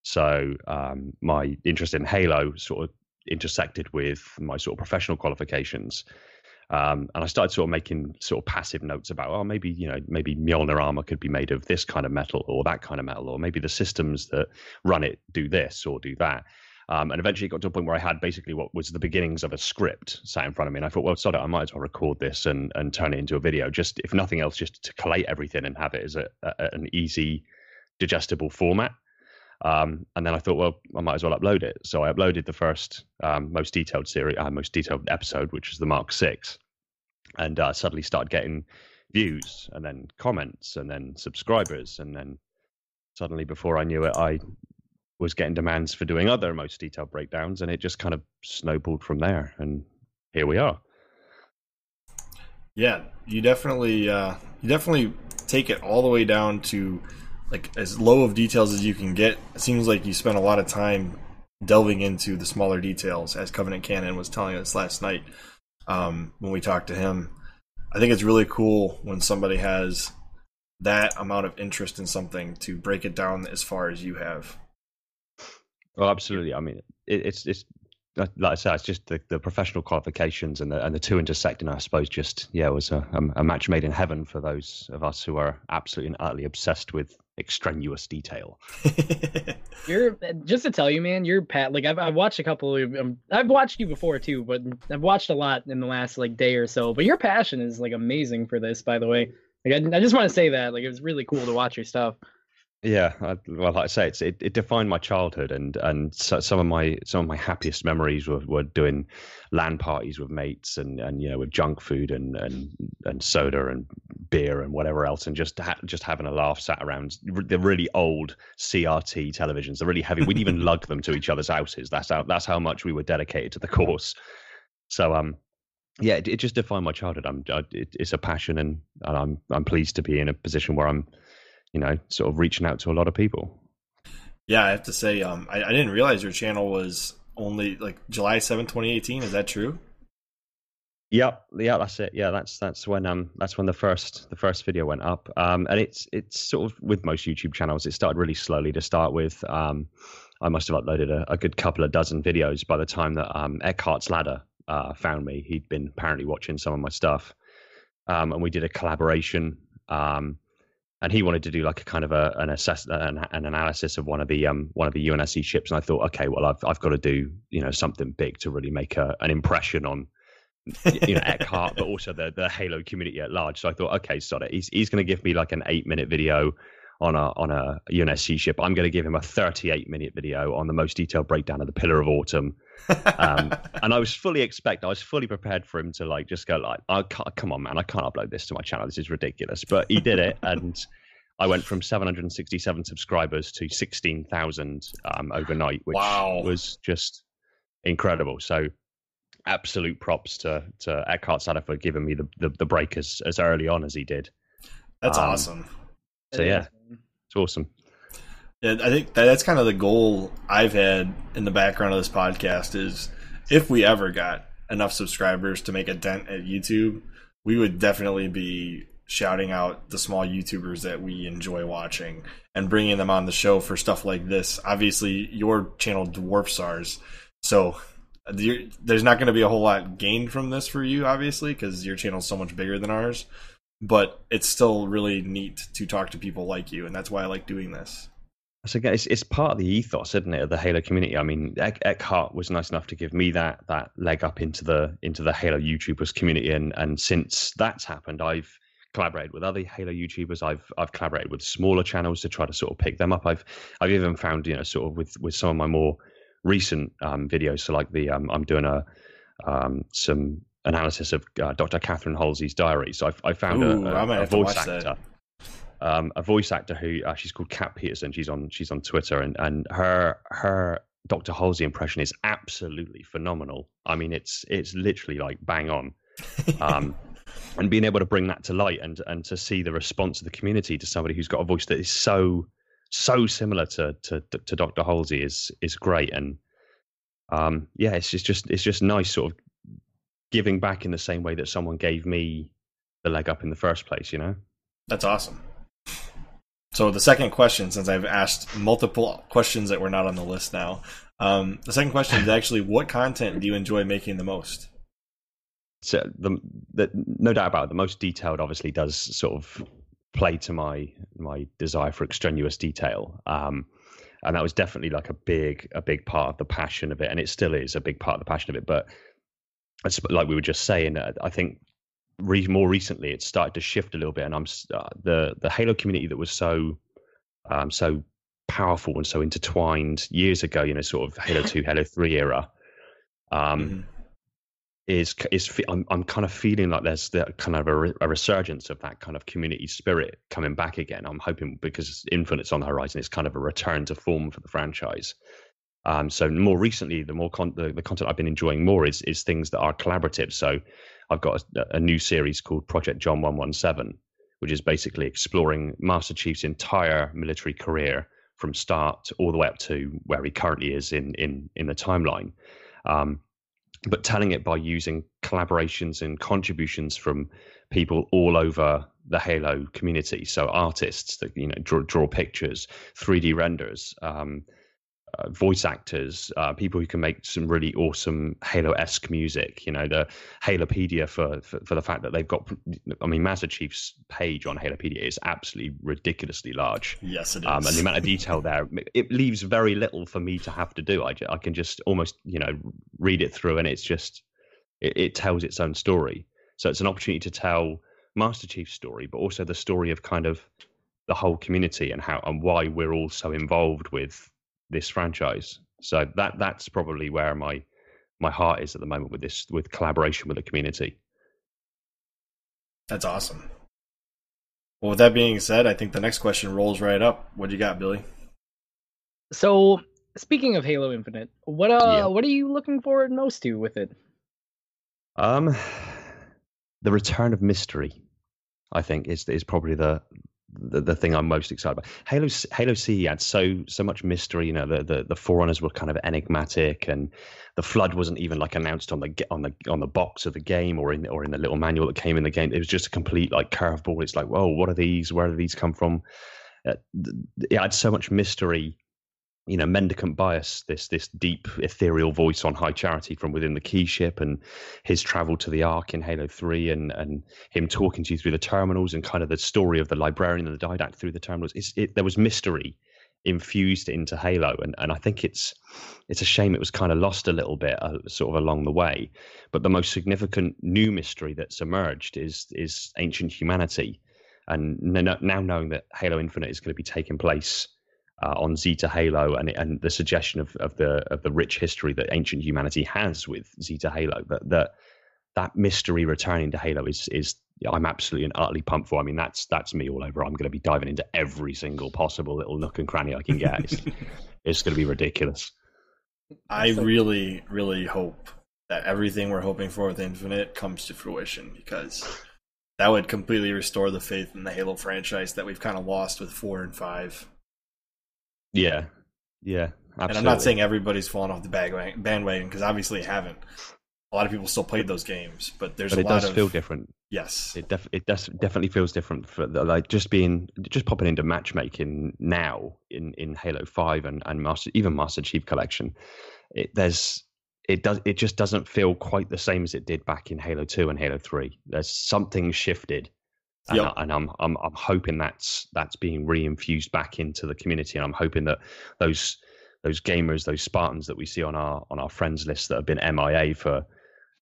So um, my interest in Halo sort of intersected with my sort of professional qualifications. Um, and I started sort of making sort of passive notes about, oh, maybe you know, maybe Mjolnir armor could be made of this kind of metal or that kind of metal, or maybe the systems that run it do this or do that. Um, and eventually it got to a point where I had basically what was the beginnings of a script sat in front of me. And I thought, well, sod it, I might as well record this and, and turn it into a video, just if nothing else, just to collate everything and have it as a, a an easy, digestible format. Um, and then I thought, well, I might as well upload it. So I uploaded the first um, most detailed series, uh, most detailed episode, which was the Mark Six, and uh, suddenly started getting views and then comments and then subscribers and then suddenly before I knew it, I was getting demands for doing other most detailed breakdowns, and it just kind of snowballed from there. And here we are. Yeah, you definitely uh, you definitely take it all the way down to like as low of details as you can get. It seems like you spent a lot of time delving into the smaller details, as Covenant Canon was telling us last night um, when we talked to him. I think it's really cool when somebody has that amount of interest in something to break it down as far as you have. Well, absolutely. I mean, it, it's it's like I said, it's just the, the professional qualifications and the and the two intersecting. I suppose just yeah, it was a, a match made in heaven for those of us who are absolutely and utterly obsessed with extraneous detail. you're just to tell you, man. You're Pat. Like I've I've watched a couple of. Um, I've watched you before too, but I've watched a lot in the last like day or so. But your passion is like amazing for this. By the way, like I, I just want to say that like it was really cool to watch your stuff. Yeah, I, well, like I say, it's, it, it defined my childhood, and and so, some of my some of my happiest memories were, were doing land parties with mates, and, and you know with junk food and, and and soda and beer and whatever else, and just ha- just having a laugh, sat around the really old CRT televisions, the really heavy. We'd even lug them to each other's houses. That's how that's how much we were dedicated to the course. So um, yeah, it, it just defined my childhood. I'm I, it, it's a passion, and, and I'm I'm pleased to be in a position where I'm you know, sort of reaching out to a lot of people. Yeah, I have to say, um, I, I didn't realize your channel was only like July 7, 2018. Is that true? Yeah, yeah, that's it. Yeah, that's that's when um that's when the first the first video went up. Um, and it's it's sort of with most YouTube channels, it started really slowly to start with. Um, I must have uploaded a, a good couple of dozen videos by the time that um Eckhart's Ladder uh found me. He'd been apparently watching some of my stuff, um, and we did a collaboration. Um, and he wanted to do like a kind of a, an assess an, an, analysis of one of the um one of the UNSC ships, and I thought, okay, well, I've I've got to do you know something big to really make a, an impression on you know Eckhart, but also the the Halo community at large. So I thought, okay, sod it. He's he's going to give me like an eight minute video on a on a UNSC ship. I'm going to give him a 38 minute video on the most detailed breakdown of the Pillar of Autumn. Um, and I was fully expect, I was fully prepared for him to like just go like, oh, come on, man, I can't upload this to my channel. This is ridiculous. But he did it, and I went from 767 subscribers to 16,000 um, overnight, which wow. was just incredible. So absolute props to to Eckhart's Ladder for giving me the, the, the break as, as early on as he did. That's um, awesome. So yeah, it's awesome. Yeah, I think that's kind of the goal I've had in the background of this podcast is if we ever got enough subscribers to make a dent at YouTube, we would definitely be shouting out the small YouTubers that we enjoy watching and bringing them on the show for stuff like this. Obviously, your channel dwarfs ours, so there's not going to be a whole lot gained from this for you, obviously, because your channel is so much bigger than ours. But it's still really neat to talk to people like you, and that's why I like doing this. So again, it's, it's part of the ethos, isn't it, of the Halo community? I mean, Eckhart was nice enough to give me that that leg up into the into the Halo YouTubers community, and and since that's happened, I've collaborated with other Halo YouTubers. I've I've collaborated with smaller channels to try to sort of pick them up. I've I've even found you know sort of with with some of my more recent um, videos. So like the um, I'm doing a um, some analysis of uh, Dr. Catherine Halsey's diary. So I, I found Ooh, a, a, a voice actor. Um, a voice actor who uh, she's called Kat Peterson. She's on she's on Twitter, and and her her Dr. Halsey impression is absolutely phenomenal. I mean, it's it's literally like bang on. Um, and being able to bring that to light and and to see the response of the community to somebody who's got a voice that is so so similar to to, to Dr. Halsey is is great and um yeah it's just, just it's just nice sort of giving back in the same way that someone gave me the leg up in the first place you know that's awesome so the second question since I've asked multiple questions that were not on the list now um the second question is actually what content do you enjoy making the most so the, the no doubt about it, the most detailed obviously does sort of play to my my desire for extraneous detail. Um, and that was definitely like a big a big part of the passion of it, and it still is a big part of the passion of it. But like we were just saying, uh, I think re- more recently it's started to shift a little bit, and I'm uh, the the Halo community that was so um, so powerful and so intertwined years ago, you know, sort of Halo Two, Halo Three era. Um, mm-hmm is is I'm I'm kind of feeling like there's the kind of a, a, resurgence of that kind of community spirit coming back again. I'm hoping because Infinite's on the horizon, it's kind of a return to form for the franchise. Um, so more recently, the more con- the, the content I've been enjoying more is is things that are collaborative. So I've got a, a new series called Project John One One Seven, which is basically exploring Master Chief's entire military career from start all the way up to where he currently is in in in the timeline. Um, but telling it by using collaborations and contributions from people all over the Halo community. So artists that you know draw, draw pictures, 3D renders, um, uh, voice actors, uh, people who can make some really awesome Halo-esque music. You know, the Halopedia for, for, for the fact that they've got. I mean, Master Chief's page on Halopedia is absolutely ridiculously large. Yes, it is. Um, and the amount of detail there, it leaves very little for me to have to do. I, I can just almost you know read it through, and it's just it, it tells its own story. So it's an opportunity to tell Master Chief's story, but also the story of kind of the whole community and how and why we're all so involved with this franchise. So that that's probably where my my heart is at the moment with this with collaboration with the community. That's awesome. Well, with that being said, I think the next question rolls right up. What do you got, Billy? So, speaking of Halo Infinite, what uh, yeah. what are you looking forward most to with it? Um, the return of mystery, I think, is is probably the the, the thing I'm most excited about. Halo Halo C had so so much mystery. You know, the, the the forerunners were kind of enigmatic, and the flood wasn't even like announced on the on the on the box of the game or in or in the little manual that came in the game. It was just a complete like curveball. It's like, whoa, what are these? Where do these come from? Uh, it had so much mystery you know mendicant bias this this deep ethereal voice on high charity from within the key ship and his travel to the ark in halo 3 and and him talking to you through the terminals and kind of the story of the librarian and the didact through the terminals. It, there was mystery infused into halo and and i think it's it's a shame it was kind of lost a little bit uh, sort of along the way. But the most significant new mystery that's emerged is is ancient humanity. And now knowing that halo infinite is going to be taking place uh, on Zeta Halo and and the suggestion of, of the of the rich history that ancient humanity has with Zeta Halo that that that mystery returning to Halo is is I'm absolutely and utterly pumped for. I mean that's that's me all over. I'm going to be diving into every single possible little nook and cranny I can get. It's, it's going to be ridiculous. I really really hope that everything we're hoping for with Infinite comes to fruition because that would completely restore the faith in the Halo franchise that we've kind of lost with four and five. Yeah, yeah. Absolutely. And I'm not saying everybody's fallen off the bandwagon because obviously it haven't. A lot of people still played those games, but there's but it does of... feel different. Yes, it def- it does definitely feels different for the, like just being just popping into matchmaking now in in Halo Five and and Master even Master Chief Collection. It, there's it does it just doesn't feel quite the same as it did back in Halo Two and Halo Three. There's something shifted and, yep. I, and I'm, I'm I'm hoping that's that's being reinfused back into the community, and I'm hoping that those those gamers, those Spartans that we see on our on our friends list that have been MIA for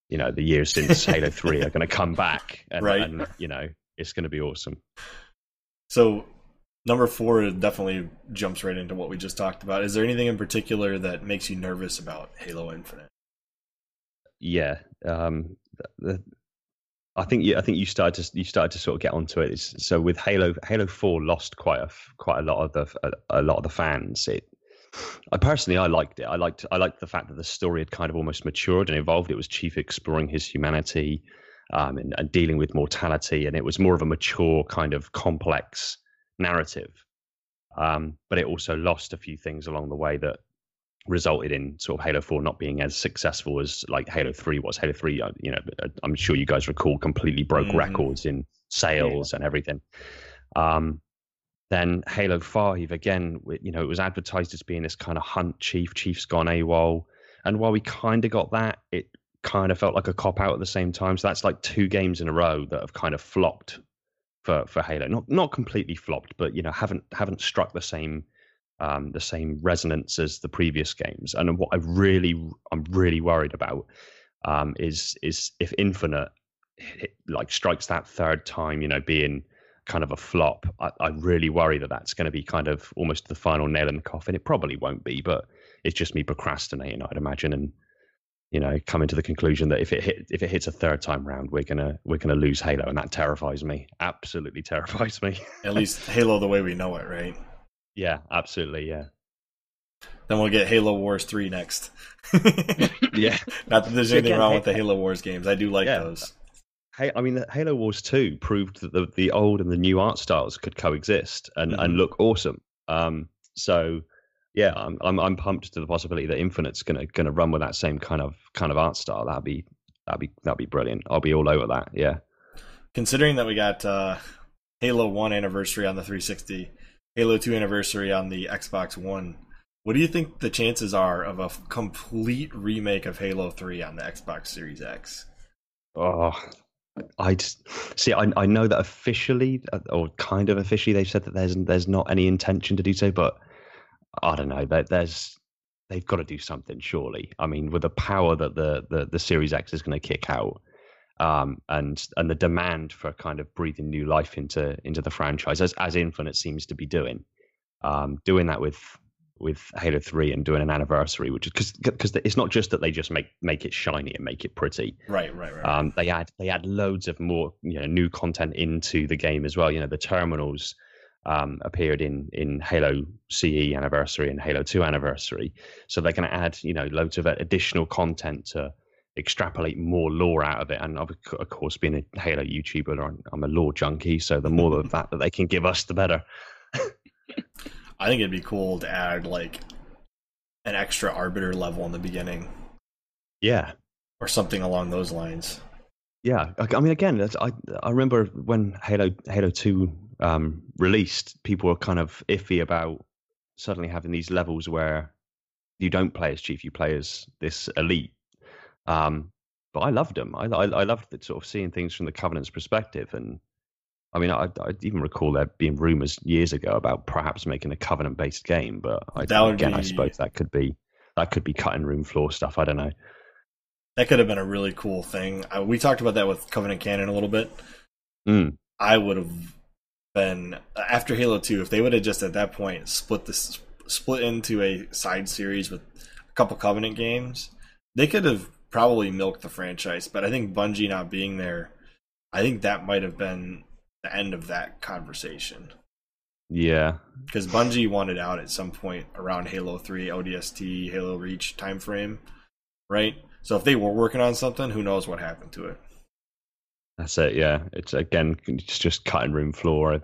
you know the years since Halo Three are going to come back, and, right. and you know it's going to be awesome. So number four definitely jumps right into what we just talked about. Is there anything in particular that makes you nervous about Halo Infinite? Yeah, um, the, I think you, I think you started to you started to sort of get onto it. It's, so with Halo, Halo Four lost quite a quite a lot of the a, a, lot of the fans. It, I personally I liked it. I liked I liked the fact that the story had kind of almost matured and evolved. It was Chief exploring his humanity um, and, and dealing with mortality, and it was more of a mature kind of complex narrative. Um, but it also lost a few things along the way that resulted in sort of Halo 4 not being as successful as like Halo 3 was. Halo 3, uh, you know, uh, I'm sure you guys recall, completely broke mm. records in sales yeah. and everything. Um, then Halo 5, again, you know, it was advertised as being this kind of hunt chief, chief's gone AWOL. And while we kind of got that, it kind of felt like a cop out at the same time. So that's like two games in a row that have kind of flopped for, for Halo. Not not completely flopped, but you know, haven't haven't struck the same um, the same resonance as the previous games. And what I really, I'm really worried about um, is is if Infinite it, like strikes that third time, you know, being kind of a flop. I, I really worry that that's going to be kind of almost the final nail in the coffin. It probably won't be, but it's just me procrastinating, I'd imagine, and you know, coming to the conclusion that if it hit, if it hits a third time round, we're gonna we're gonna lose Halo, and that terrifies me. Absolutely terrifies me. At least Halo the way we know it, right? Yeah, absolutely. Yeah. Then we'll get Halo Wars 3 next. yeah. Not that there's anything wrong with the Halo Wars games. I do like yeah. those. Hey, I mean, Halo Wars 2 proved that the, the old and the new art styles could coexist and, mm-hmm. and look awesome. Um, so, yeah, I'm, I'm I'm pumped to the possibility that Infinite's gonna gonna run with that same kind of kind of art style. That'd be that'd be that'd be brilliant. I'll be all over that. Yeah. Considering that we got uh, Halo One anniversary on the 360, Halo 2 anniversary on the Xbox One. What do you think the chances are of a complete remake of Halo 3 on the Xbox Series X? Oh, I see. I, I know that officially, uh, or kind of officially, they've said that there's there's not any intention to do so. But I don't know. There, there's they've got to do something. Surely, I mean, with the power that the the, the Series X is going to kick out, um, and and the demand for kind of breathing new life into into the franchise, as as Infinite seems to be doing, um, doing that with with Halo Three and doing an anniversary, which is because because it's not just that they just make make it shiny and make it pretty. Right, right, right. Um, they add they add loads of more you know new content into the game as well. You know the terminals um, appeared in in Halo CE anniversary and Halo Two anniversary, so they're going to add you know loads of additional content to extrapolate more lore out of it. And of, of course, being a Halo YouTuber, I'm, I'm a lore junkie, so the more of that that they can give us, the better. I think it'd be cool to add like an extra arbiter level in the beginning. Yeah. Or something along those lines. Yeah, I mean, again, I I remember when Halo Halo Two um, released, people were kind of iffy about suddenly having these levels where you don't play as Chief, you play as this elite. Um, but I loved them. I, I, I loved the, sort of seeing things from the Covenant's perspective, and I mean, I, I even recall there being rumors years ago about perhaps making a covenant-based game, but I, again, be, I suppose that could be that could be cutting room floor stuff. I don't know. That could have been a really cool thing. Uh, we talked about that with Covenant Canon a little bit. Mm. I would have been after Halo Two if they would have just at that point split this split into a side series with a couple Covenant games. They could have probably milked the franchise, but I think Bungie not being there, I think that might have been the end of that conversation. Yeah, because Bungie wanted out at some point around Halo Three, ODST, Halo Reach timeframe, right? So if they were working on something, who knows what happened to it? That's it. Yeah, it's again, it's just cutting room floor.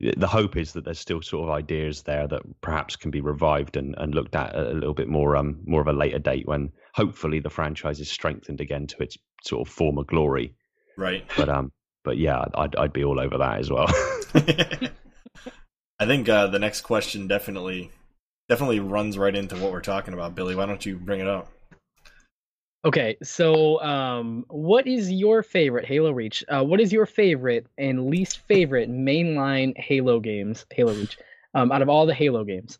The hope is that there's still sort of ideas there that perhaps can be revived and, and looked at a little bit more um more of a later date when hopefully the franchise is strengthened again to its sort of former glory. Right. But um, but yeah, I'd I'd be all over that as well. I think uh, the next question definitely definitely runs right into what we're talking about, Billy. Why don't you bring it up? Okay, so um, what is your favorite Halo Reach? Uh, what is your favorite and least favorite mainline Halo games? Halo Reach, um, out of all the Halo games.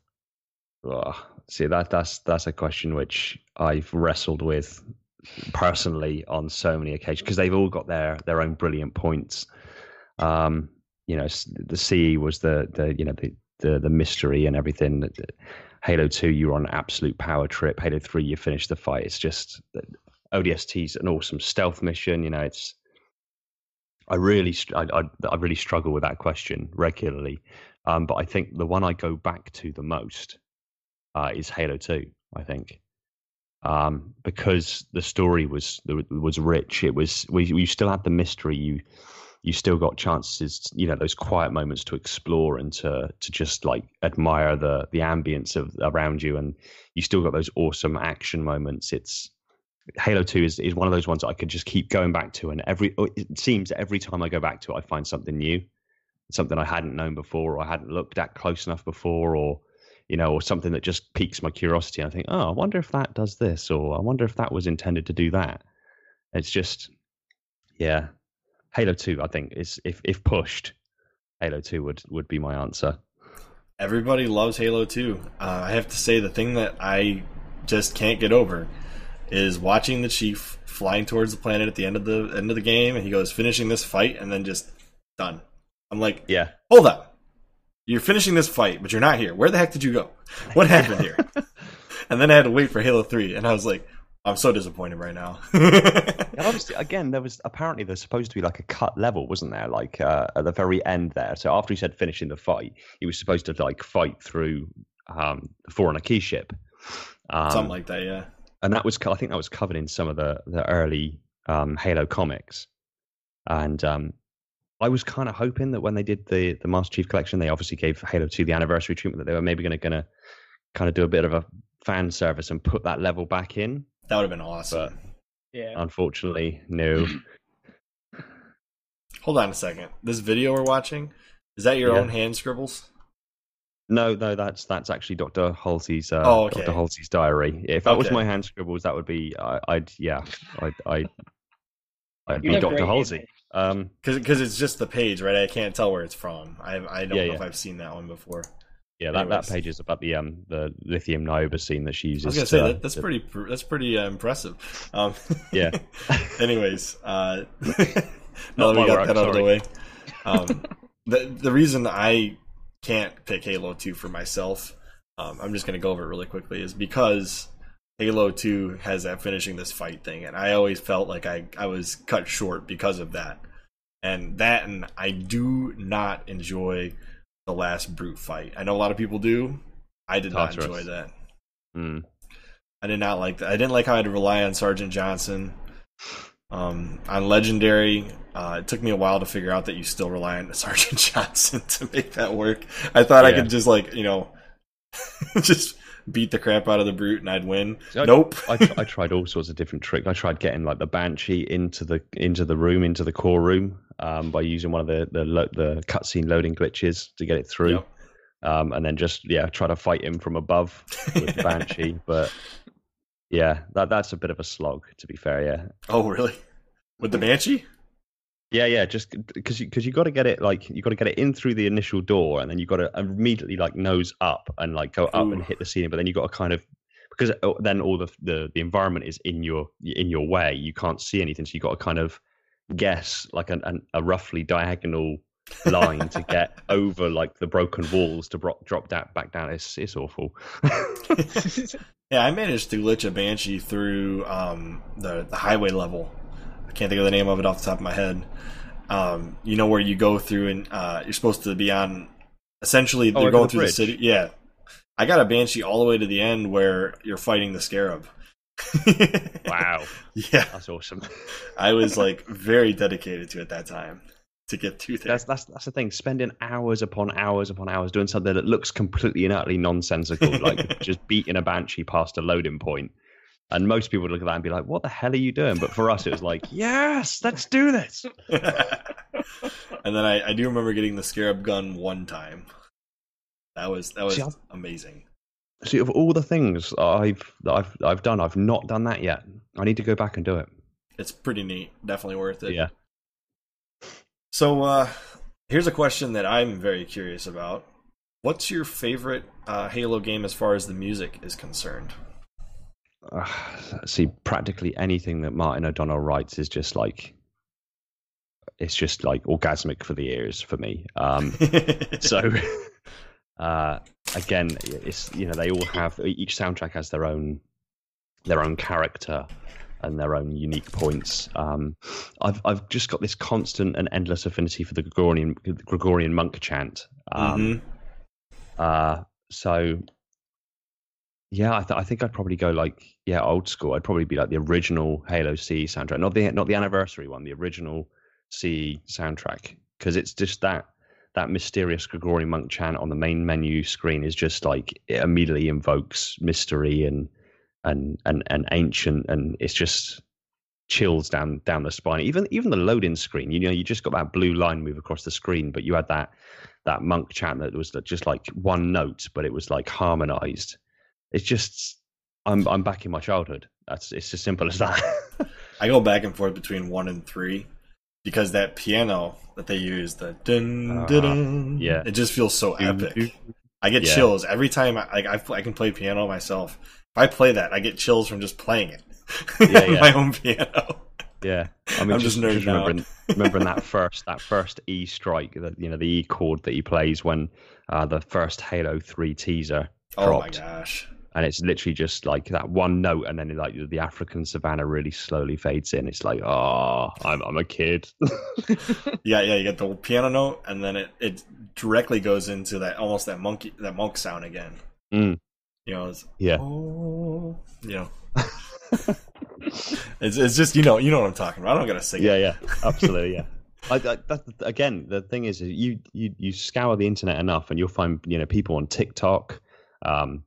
Oh, see that that's that's a question which I've wrestled with personally on so many occasions because they've all got their their own brilliant points. Um, you know, the CE was the the you know the the, the mystery and everything. Halo Two, you were on an absolute power trip. Halo Three, you finished the fight. It's just ODST's an awesome stealth mission. You know, it's I really I, I, I really struggle with that question regularly. Um, but I think the one I go back to the most uh, is Halo Two. I think um, because the story was was rich. It was we you still had the mystery. You you still got chances, you know, those quiet moments to explore and to to just like admire the the ambience of around you, and you still got those awesome action moments. It's Halo Two is is one of those ones I could just keep going back to, and every oh, it seems every time I go back to it, I find something new, something I hadn't known before, or I hadn't looked at close enough before, or you know, or something that just piques my curiosity. I think, oh, I wonder if that does this, or I wonder if that was intended to do that. It's just, yeah, Halo Two. I think is if if pushed, Halo Two would would be my answer. Everybody loves Halo Two. Uh, I have to say, the thing that I just can't get over is watching the chief flying towards the planet at the end of the end of the game, and he goes finishing this fight, and then just done. I'm like, yeah, hold up you're finishing this fight, but you're not here. Where the heck did you go? What happened here? and then I had to wait for Halo 3, and I was like, I'm so disappointed right now. And obviously, again, there was apparently there's supposed to be like a cut level, wasn't there? Like uh, at the very end there. So after he said finishing the fight, he was supposed to like fight through um, the Forerunner key ship. Um, Something like that, yeah. And that was, I think, that was covered in some of the the early um, Halo comics. And um, I was kind of hoping that when they did the the Master Chief Collection, they obviously gave Halo 2 the anniversary treatment that they were maybe going to kind of do a bit of a fan service and put that level back in. That would have been awesome. But yeah. Unfortunately, no. Hold on a second. This video we're watching is that your yeah. own hand scribbles? No, no, that's that's actually Dr. Halsey's uh, oh, okay. Dr. Halsey's diary. If that okay. was my hand scribbles, that would be I, would yeah, I'd I'd, I'd be Dr. Halsey. Um, because it's just the page, right? I can't tell where it's from. I I don't yeah, know yeah. if I've seen that one before. Yeah, that, that page is about the um the lithium nioba scene that she uses. I was gonna say that, that's to, pretty that's pretty uh, impressive. Um, yeah. anyways, uh, now that we got that out of the way, um, the the reason I can't pick Halo Two for myself, um, I'm just gonna go over it really quickly, is because Halo 2 has that finishing this fight thing, and I always felt like I, I was cut short because of that. And that, and I do not enjoy the last brute fight. I know a lot of people do. I did not enjoy that. Mm. I did not like that. I didn't like how I had to rely on Sergeant Johnson. Um, on Legendary, uh, it took me a while to figure out that you still rely on Sergeant Johnson to make that work. I thought yeah. I could just like you know, just beat the crap out of the brute and I'd win. I, nope. I, I, tried all sorts of different tricks. I tried getting like the banshee into the into the room, into the core room, um, by using one of the the the cutscene loading glitches to get it through, yep. um, and then just yeah try to fight him from above with the banshee. but yeah, that that's a bit of a slog to be fair. Yeah. Oh really? With the banshee? Yeah, yeah, just because you, cause you got to get it like you got to get it in through the initial door, and then you got to immediately like nose up and like go up Ooh. and hit the ceiling. But then you got to kind of because uh, then all the, the the environment is in your in your way. You can't see anything, so you got to kind of guess like an, an, a roughly diagonal line to get over like the broken walls to bro- drop that back down. It's it's awful. yeah, I managed to glitch a banshee through um, the the highway level can't think of the name of it off the top of my head. Um, you know where you go through and uh, you're supposed to be on. Essentially, oh, they're going the through bridge. the city. Yeah, I got a banshee all the way to the end where you're fighting the scarab. wow. Yeah, that's awesome. I was like very dedicated to it that time to get through there. That's that's that's the thing. Spending hours upon hours upon hours doing something that looks completely and utterly nonsensical, like just beating a banshee past a loading point and most people would look at that and be like, "What the hell are you doing?" But for us, it was like, "Yes, let's do this." and then I, I, do remember getting the scarab gun one time. That was that was see, amazing. See, of all the things I've I've I've done, I've not done that yet. I need to go back and do it. It's pretty neat. Definitely worth it. Yeah. So uh, here's a question that I'm very curious about. What's your favorite uh, Halo game as far as the music is concerned? Uh, see practically anything that Martin O'Donnell writes is just like it's just like orgasmic for the ears for me. Um, so uh, again, it's you know they all have each soundtrack has their own their own character and their own unique points. Um, I've I've just got this constant and endless affinity for the Gregorian Gregorian monk chant. Um, mm-hmm. uh, so yeah, I, th- I, think I'd probably go like yeah, old school. I'd probably be like the original Halo C soundtrack, not the not the anniversary one, the original C soundtrack, because it's just that that mysterious Gregorian monk chant on the main menu screen is just like it immediately invokes mystery and and and and ancient, and it's just chills down down the spine. Even even the loading screen, you know, you just got that blue line move across the screen, but you had that that monk chant that was just like one note, but it was like harmonized it's just I'm I'm back in my childhood. That's it's as simple as that. I go back and forth between one and three because that piano that they use, the dun, uh, dun, yeah, it just feels so epic. I get yeah. chills every time. I, like I, I can play piano myself. If I play that, I get chills from just playing it. Yeah, yeah. my own piano. Yeah, I mean, I'm just, just, just remembering, remembering that first that first E strike, that you know the E chord that he plays when uh, the first Halo Three teaser dropped. Oh my gosh! And it's literally just like that one note, and then like the African savannah really slowly fades in. It's like, oh, I'm I'm a kid. yeah, yeah. You get the piano note, and then it it directly goes into that almost that monkey that monk sound again. Mm. You know, it's, yeah. Oh, you know. it's it's just you know you know what I'm talking about. I don't gotta sing. Yeah, it. yeah, absolutely, yeah. I, I, that, again, the thing is, you, you you scour the internet enough, and you'll find you know people on TikTok, um,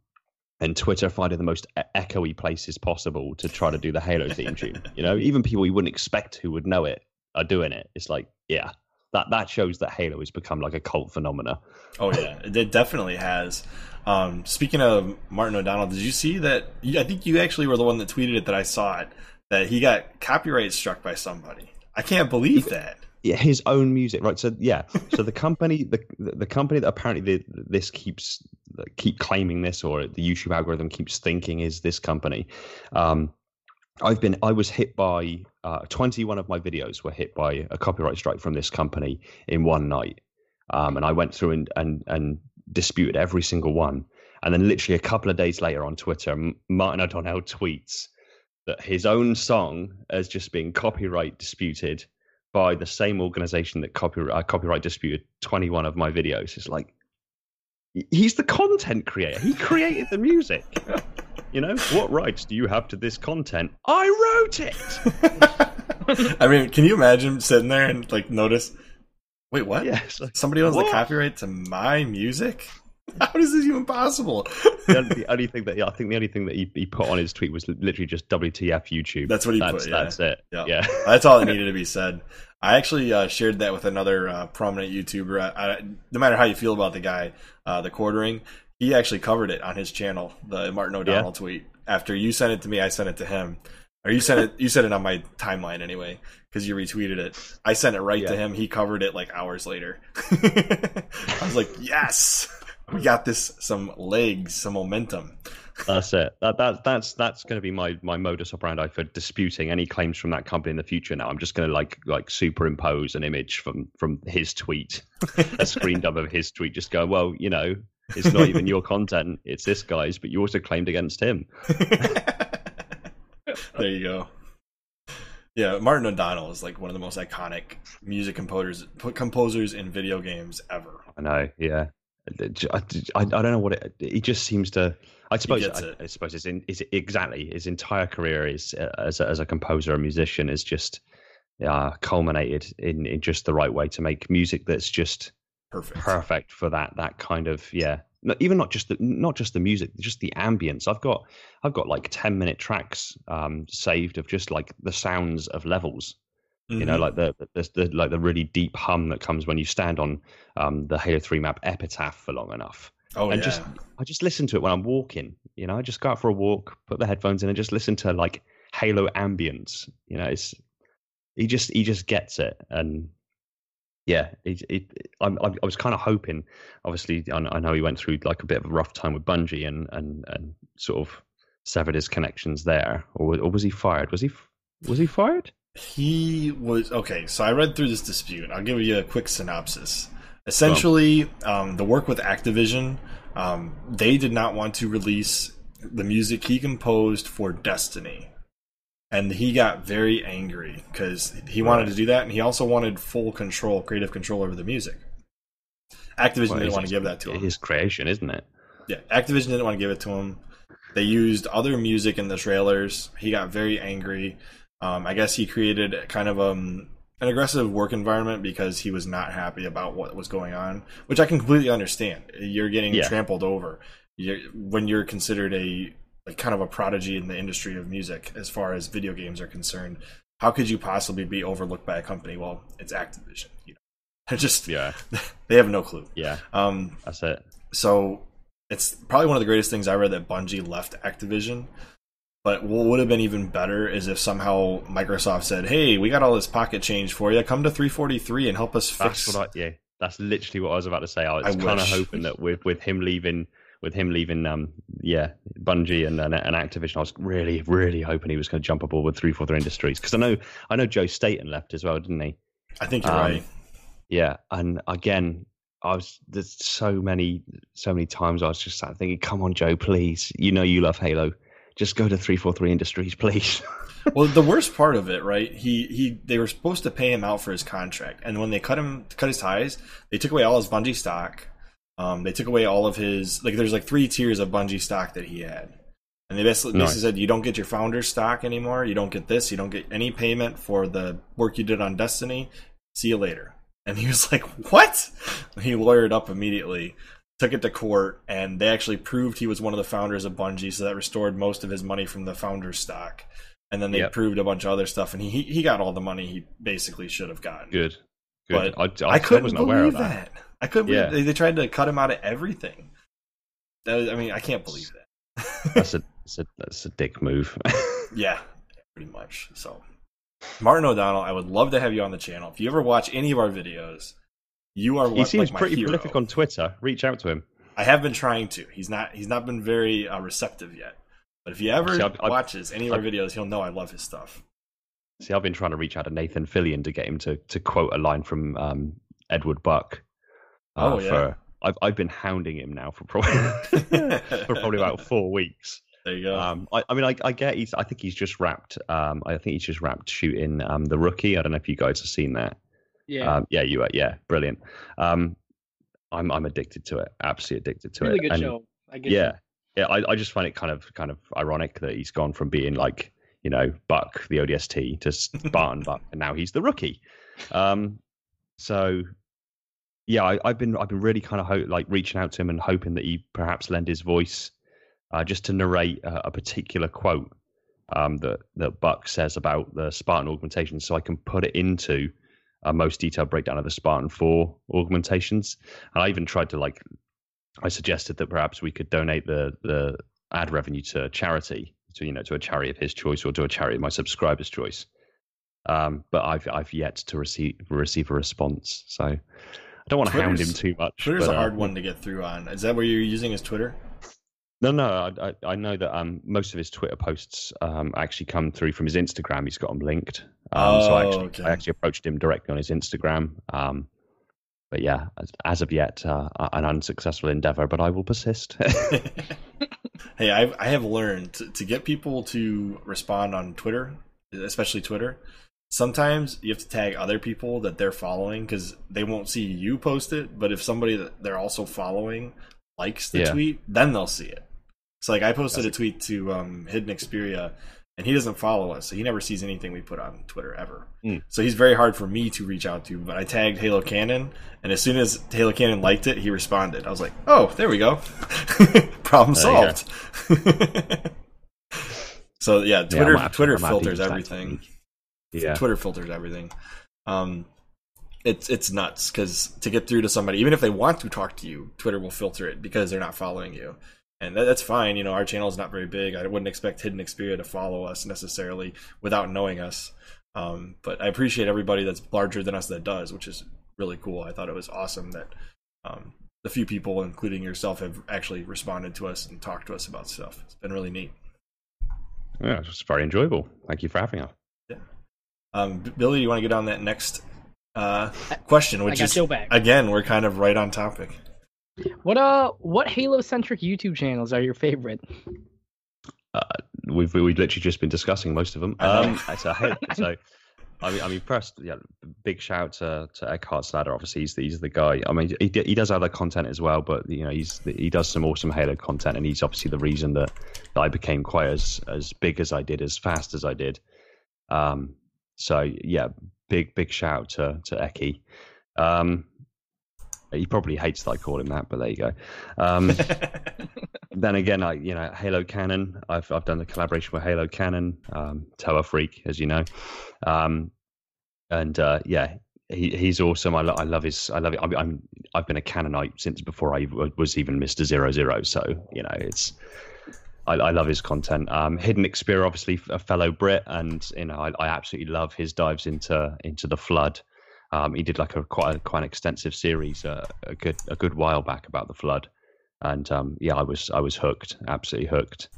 and Twitter finding the most echoey places possible to try to do the Halo theme tune. You know, even people you wouldn't expect who would know it are doing it. It's like, yeah, that that shows that Halo has become like a cult phenomena. Oh yeah, it definitely has. Um, speaking of Martin O'Donnell, did you see that? I think you actually were the one that tweeted it that I saw it. That he got copyright struck by somebody. I can't believe that. Yeah, his own music, right? So yeah, so the company, the the company that apparently the, this keeps keep claiming this, or the YouTube algorithm keeps thinking is this company. Um, I've been I was hit by uh, 21 of my videos were hit by a copyright strike from this company in one night. Um, and I went through and, and and disputed every single one. And then literally a couple of days later on Twitter, Martin O'Donnell tweets that his own song has just been copyright disputed by the same organization that copyright uh, copyright disputed 21 of my videos. It's like he's the content creator. He created the music. You know, what rights do you have to this content? I wrote it. I mean, can you imagine sitting there and like notice? Wait, what? Yes. Somebody owns what? the copyright to my music. How is this even possible? the, only, the, only, thing that yeah, I think the only thing that he, he, put on his tweet was literally just WTF YouTube. That's what he that's, put. Yeah. That's it. Yeah, yeah. that's all that needed to be said. I actually uh, shared that with another uh, prominent YouTuber. I, I, no matter how you feel about the guy, uh, the quartering, he actually covered it on his channel, the Martin O'Donnell yeah. tweet. After you sent it to me, I sent it to him. Or you sent it you sent it on my timeline anyway, because you retweeted it. I sent it right to him. He covered it like hours later. I was like, yes, we got this some legs, some momentum. That's it. That, that that's that's going to be my my modus operandi for disputing any claims from that company in the future. Now I'm just going to like like superimpose an image from from his tweet, a screen dub of his tweet. Just go well, you know, it's not even your content; it's this guy's. But you also claimed against him. there you go. Yeah, Martin O'Donnell is like one of the most iconic music composers composers in video games ever. I know. Yeah, I, I, don't know what it. He just seems to. I suppose. I, I, suppose it's in. Is exactly his entire career is uh, as a, as a composer, a musician, is just uh, culminated in in just the right way to make music that's just perfect perfect for that that kind of yeah even not just the not just the music just the ambience i've got i've got like 10 minute tracks um saved of just like the sounds of levels mm-hmm. you know mm-hmm. like the, the, the like the really deep hum that comes when you stand on um the halo 3 map epitaph for long enough oh and yeah. just i just listen to it when i'm walking you know i just go out for a walk put the headphones in and just listen to like halo ambience you know it's he just he just gets it and yeah, it, it, I, I was kind of hoping. Obviously, I, I know he went through like a bit of a rough time with Bungie and and and sort of severed his connections there, or, or was he fired? Was he was he fired? He was okay. So I read through this dispute. I'll give you a quick synopsis. Essentially, um, the work with Activision, um, they did not want to release the music he composed for Destiny and he got very angry because he wanted to do that, and he also wanted full control, creative control over the music. Activision well, didn't want to give that to him. His creation, isn't it? Yeah, Activision didn't want to give it to him. They used other music in the trailers. He got very angry. Um, I guess he created kind of um, an aggressive work environment because he was not happy about what was going on, which I can completely understand. You're getting yeah. trampled over. You're, when you're considered a like kind of a prodigy in the industry of music as far as video games are concerned. How could you possibly be overlooked by a company? Well, it's Activision. You know, they're just yeah, they have no clue. Yeah, um, that's it. So it's probably one of the greatest things I read that Bungie left Activision. But what would have been even better is if somehow Microsoft said, "Hey, we got all this pocket change for you. Come to 343 and help us fix." That's what I, yeah, that's literally what I was about to say. I was kind of hoping that with with him leaving with him leaving, um, yeah, Bungie and, and, and Activision, I was really, really hoping he was going to jump aboard with three four three Industries because I know I know Joe Staten left as well, didn't he? I think you're um, right. Yeah, and again, I was there's so many so many times I was just sat thinking, come on, Joe, please, you know you love Halo, just go to three four three Industries, please. well, the worst part of it, right? He he they were supposed to pay him out for his contract, and when they cut him cut his ties, they took away all his Bungie stock um, they took away all of his like. There's like three tiers of Bungie stock that he had, and they basically, nice. basically said you don't get your founder stock anymore. You don't get this. You don't get any payment for the work you did on Destiny. See you later. And he was like, "What?" He lawyered up immediately, took it to court, and they actually proved he was one of the founders of Bungie. So that restored most of his money from the founder's stock. And then they yep. proved a bunch of other stuff, and he he got all the money he basically should have gotten. Good. Good. But I, I, I couldn't believe that. that. I couldn't yeah. believe they, they, tried to cut him out of everything. Was, I mean, I can't believe that. that's a that's a that's a dick move. yeah, pretty much. So, Martin O'Donnell, I would love to have you on the channel. If you ever watch any of our videos, you are. He seems like pretty prolific on Twitter. Reach out to him. I have been trying to. He's not. He's not been very uh, receptive yet. But if he ever See, I've, watches any of our videos, he'll know I love his stuff. See, I've been trying to reach out to Nathan Fillion to get him to to quote a line from um, Edward Buck. Uh, oh yeah. For, I've I've been hounding him now for probably for probably about four weeks. There you go. Um, I, I, mean, I, I, get he's. I think he's just wrapped. Um, I think he's just wrapped shooting um, the rookie. I don't know if you guys have seen that. Yeah. Um, yeah, you are. Yeah, brilliant. Um, I'm I'm addicted to it. Absolutely addicted to really it. Really good and, show. I guess. Yeah, yeah. I, I just find it kind of kind of ironic that he's gone from being like you know Buck the ODST to Spartan Buck, and now he's the rookie. Um, so yeah, I, have been I've been really kind of ho- like reaching out to him and hoping that he perhaps lend his voice uh, just to narrate a, a particular quote um, that that Buck says about the Spartan augmentation, so I can put it into a most detailed breakdown of the Spartan Four augmentations. And I even tried to like, I suggested that perhaps we could donate the the ad revenue to charity, to you know, to a charity of his choice or to a charity of my subscribers' choice. Um, but I've I've yet to receive receive a response, so I don't want to hound him too much. Twitter's but, a hard uh, one to get through on. Is that where you're using his Twitter? No, no, I, I know that um, most of his Twitter posts um, actually come through from his Instagram. He's got them linked. Um, oh, so I actually, okay. I actually approached him directly on his Instagram. Um, but yeah, as, as of yet, uh, an unsuccessful endeavor, but I will persist. hey, I've, I have learned to, to get people to respond on Twitter, especially Twitter. Sometimes you have to tag other people that they're following because they won't see you post it. But if somebody that they're also following likes the yeah. tweet, then they'll see it. So like I posted That's a tweet to um, Hidden Xperia, and he doesn't follow us, so he never sees anything we put on Twitter ever. Mm. So he's very hard for me to reach out to. But I tagged Halo Canon, and as soon as Halo Canon liked it, he responded. I was like, "Oh, there we go, problem solved." so yeah, Twitter yeah, Twitter filters everything. Yeah, Twitter filters everything. Um, it's it's nuts because to get through to somebody, even if they want to talk to you, Twitter will filter it because they're not following you and that, that's fine. You know, our channel is not very big. I wouldn't expect Hidden Xperia to follow us necessarily without knowing us. Um, but I appreciate everybody that's larger than us that does, which is really cool. I thought it was awesome that um, the few people, including yourself, have actually responded to us and talked to us about stuff. It's been really neat. Yeah, it's very enjoyable. Thank you for having us. Yeah. Um, Billy, you want to get on that next uh, question, which is again, we're kind of right on topic. What uh, what Halo centric YouTube channels are your favorite? Uh, we've we've literally just been discussing most of them. Um, so, so I mean, I'm impressed. Yeah, big shout to to Eckhart Ladder. Obviously, he's the, he's the guy. I mean, he he does other content as well, but you know, he's he does some awesome Halo content, and he's obviously the reason that, that I became quite as as big as I did, as fast as I did. Um, so yeah, big big shout to to Eki. Um, he probably hates that I call him that, but there you go. Um, then again, I you know Halo Canon. I've I've done the collaboration with Halo Canon, um, Toa Freak, as you know, um, and uh, yeah, he he's awesome. I, lo- I love his. I love it. I'm, I'm I've been a Cannonite since before I was even Mister Zero Zero. So you know it's. I, I love his content. Um, Hidden Xperia, obviously a fellow Brit, and you know I, I absolutely love his dives into into the flood. Um, he did like a quite a, quite an extensive series uh, a good a good while back about the flood, and um, yeah, I was I was hooked, absolutely hooked.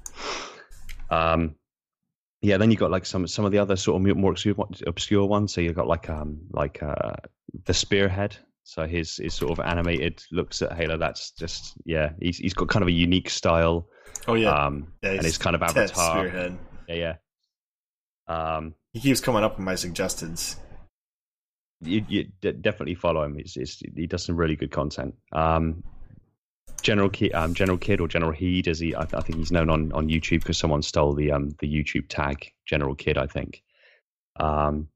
Um, yeah, then you got like some some of the other sort of more obscure, obscure ones. So you got like um like uh, the Spearhead. So his his sort of animated looks at Halo. That's just yeah, he's he's got kind of a unique style. Oh yeah, um, yeah and his kind of avatar. Spearhead. Yeah, yeah. Um, he keeps coming up with my suggestions you, you definitely follow him. It's, it's, he does some really good content. Um, General Kid, um, General Kid or General Heed, as he I, I think he's known on, on YouTube because someone stole the um, the YouTube tag General Kid, I think. Um,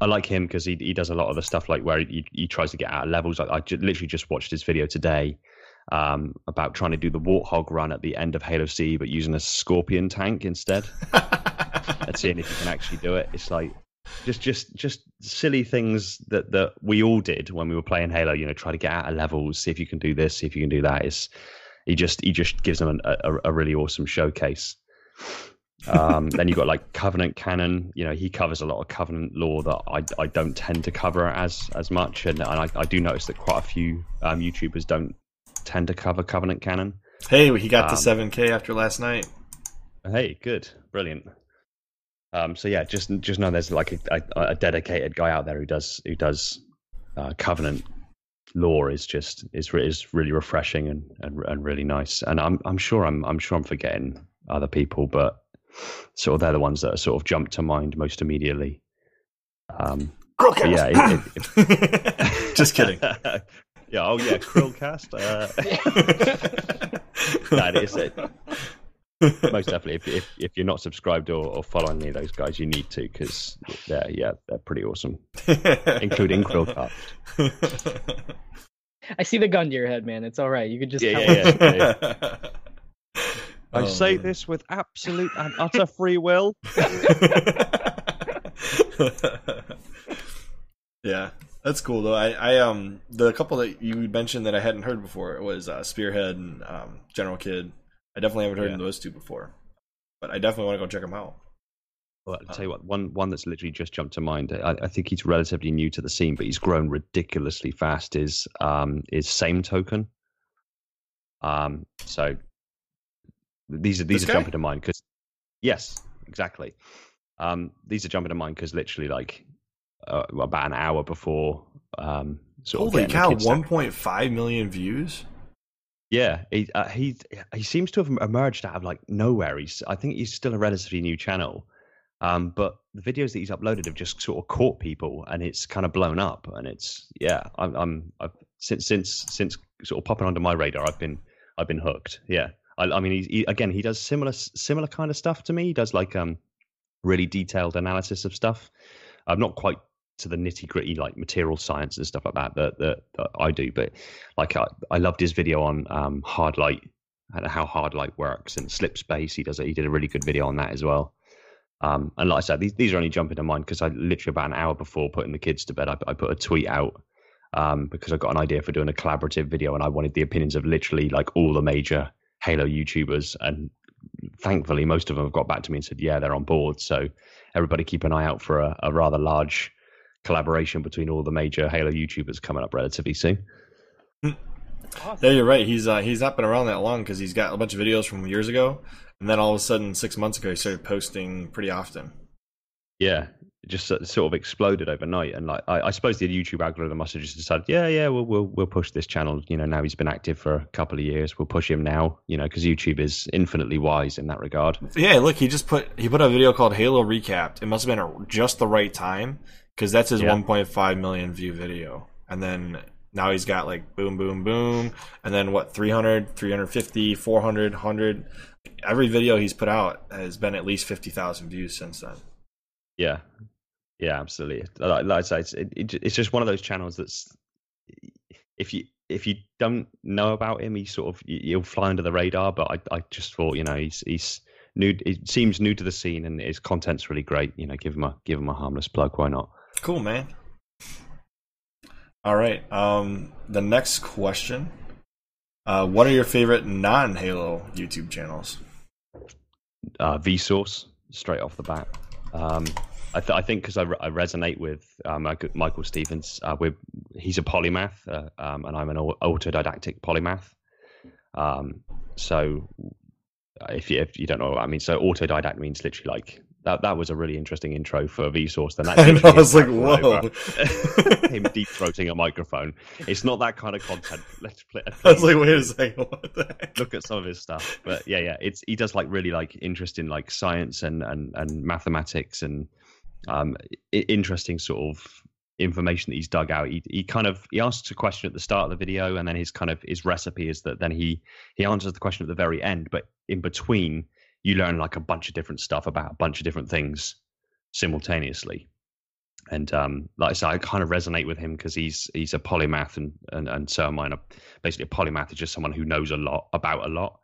I like him because he he does a lot of the stuff like where he, he tries to get out of levels. I, I j- literally just watched his video today um, about trying to do the Warthog run at the end of Halo C, but using a Scorpion tank instead. and seeing if you can actually do it. It's like just just just silly things that that we all did when we were playing Halo. You know, try to get out of levels, see if you can do this, see if you can do that. Is he just he just gives them a, a, a really awesome showcase. um, then you've got like Covenant Canon. You know, he covers a lot of Covenant lore that I, I don't tend to cover as as much, and, and I, I do notice that quite a few um, YouTubers don't tend to cover Covenant Canon. Hey, he got um, to seven K after last night. Hey, good, brilliant. Um, so yeah, just just know there's like a, a, a, dedicated guy out there who does who does uh, Covenant lore is just is is really refreshing and, and and really nice. And I'm I'm sure I'm I'm sure I'm forgetting other people, but sort of they're the ones that are sort of jump to mind most immediately. Um, yeah, it, it, it, just kidding. yeah, oh yeah, Chrillcast. Uh, that is it. Most definitely, if, if, if you're not subscribed or, or following any of those guys, you need to because they're yeah they're pretty awesome, including Chrillcast. I see the gun to your head, man. It's all right. You could just yeah, yeah, yeah, yeah. I oh, say man. this with absolute and utter free will. yeah, that's cool though. I, I um the couple that you mentioned that I hadn't heard before was uh, Spearhead and um, General Kid. I definitely haven't heard yeah. of those two before, but I definitely want to go check them out. Well, I'll tell you what, one one that's literally just jumped to mind. I, I, think he's relatively new to the scene, but he's grown ridiculously fast. Is um is Same Token. Um, so these are these this are guy? jumping to mind because yes, exactly. Um, these are jumping to mind because literally like uh, about an hour before um, sort Holy cow! One point five million views. Yeah, he uh, he he seems to have emerged out of like nowhere. He's I think he's still a relatively new channel, um, but the videos that he's uploaded have just sort of caught people, and it's kind of blown up. And it's yeah, I'm, I'm I've, since since since sort of popping onto my radar, I've been I've been hooked. Yeah, I, I mean, he, he, again, he does similar similar kind of stuff to me. He does like um really detailed analysis of stuff. I'm not quite to the nitty gritty like material science and stuff like that that that, that I do, but like I, I loved his video on um hard light and how hard light works and slip space. He does it. He did a really good video on that as well. Um, and like I said, these these are only jumping to mind because I literally about an hour before putting the kids to bed, I, I put a tweet out um, because I got an idea for doing a collaborative video and I wanted the opinions of literally like all the major Halo YouTubers, and thankfully most of them have got back to me and said, yeah, they're on board. So everybody keep an eye out for a, a rather large collaboration between all the major Halo YouTubers coming up relatively soon. Awesome. Yeah, you're right. He's uh, he's not been around that long because he's got a bunch of videos from years ago, and then all of a sudden, six months ago, he started posting pretty often. Yeah, it just sort of exploded overnight. And like, I, I, suppose the YouTube algorithm must have just decided, yeah, yeah, we'll, we'll we'll push this channel. You know, now he's been active for a couple of years, we'll push him now. You know, because YouTube is infinitely wise in that regard. Yeah, look, he just put he put a video called Halo Recapped. It must have been a, just the right time because that's his yeah. 1.5 million view video, and then now he's got like boom, boom, boom, and then what 300, 350, 400, 100. Every video he's put out has been at least 50,000 views since then. Yeah, yeah, absolutely. Like, like I say, it's, it, it's just one of those channels that's if you if you don't know about him, he sort of you'll fly under the radar. But I, I just thought, you know, he's he's new. It seems new to the scene, and his content's really great. You know, give him a give him a harmless plug. Why not? Cool, man. All right. Um, the next question: uh, What are your favorite non-Halo YouTube channels? Uh, Vsauce, straight off the bat. Um, I, th- I think because I, re- I, resonate with uh, Michael Stevens. Uh, he's a polymath, uh, um, and I'm an autodidactic polymath. Um, so if you, if you don't know what I mean, so autodidact means literally like that. That was a really interesting intro for Vsauce. Then I was like, whoa, him deep throating a microphone. It's not that kind of content. Let's play. I was like, wait a second, look at some of his stuff. But yeah, yeah, it's he does like really like interesting like science and and and mathematics and um, interesting sort of information that he's dug out. He, he kind of he asks a question at the start of the video, and then his kind of his recipe is that then he he answers the question at the very end. But in between, you learn like a bunch of different stuff about a bunch of different things simultaneously. And um, like I said, I kind of resonate with him because he's he's a polymath, and and and so am I. Basically, a polymath is just someone who knows a lot about a lot.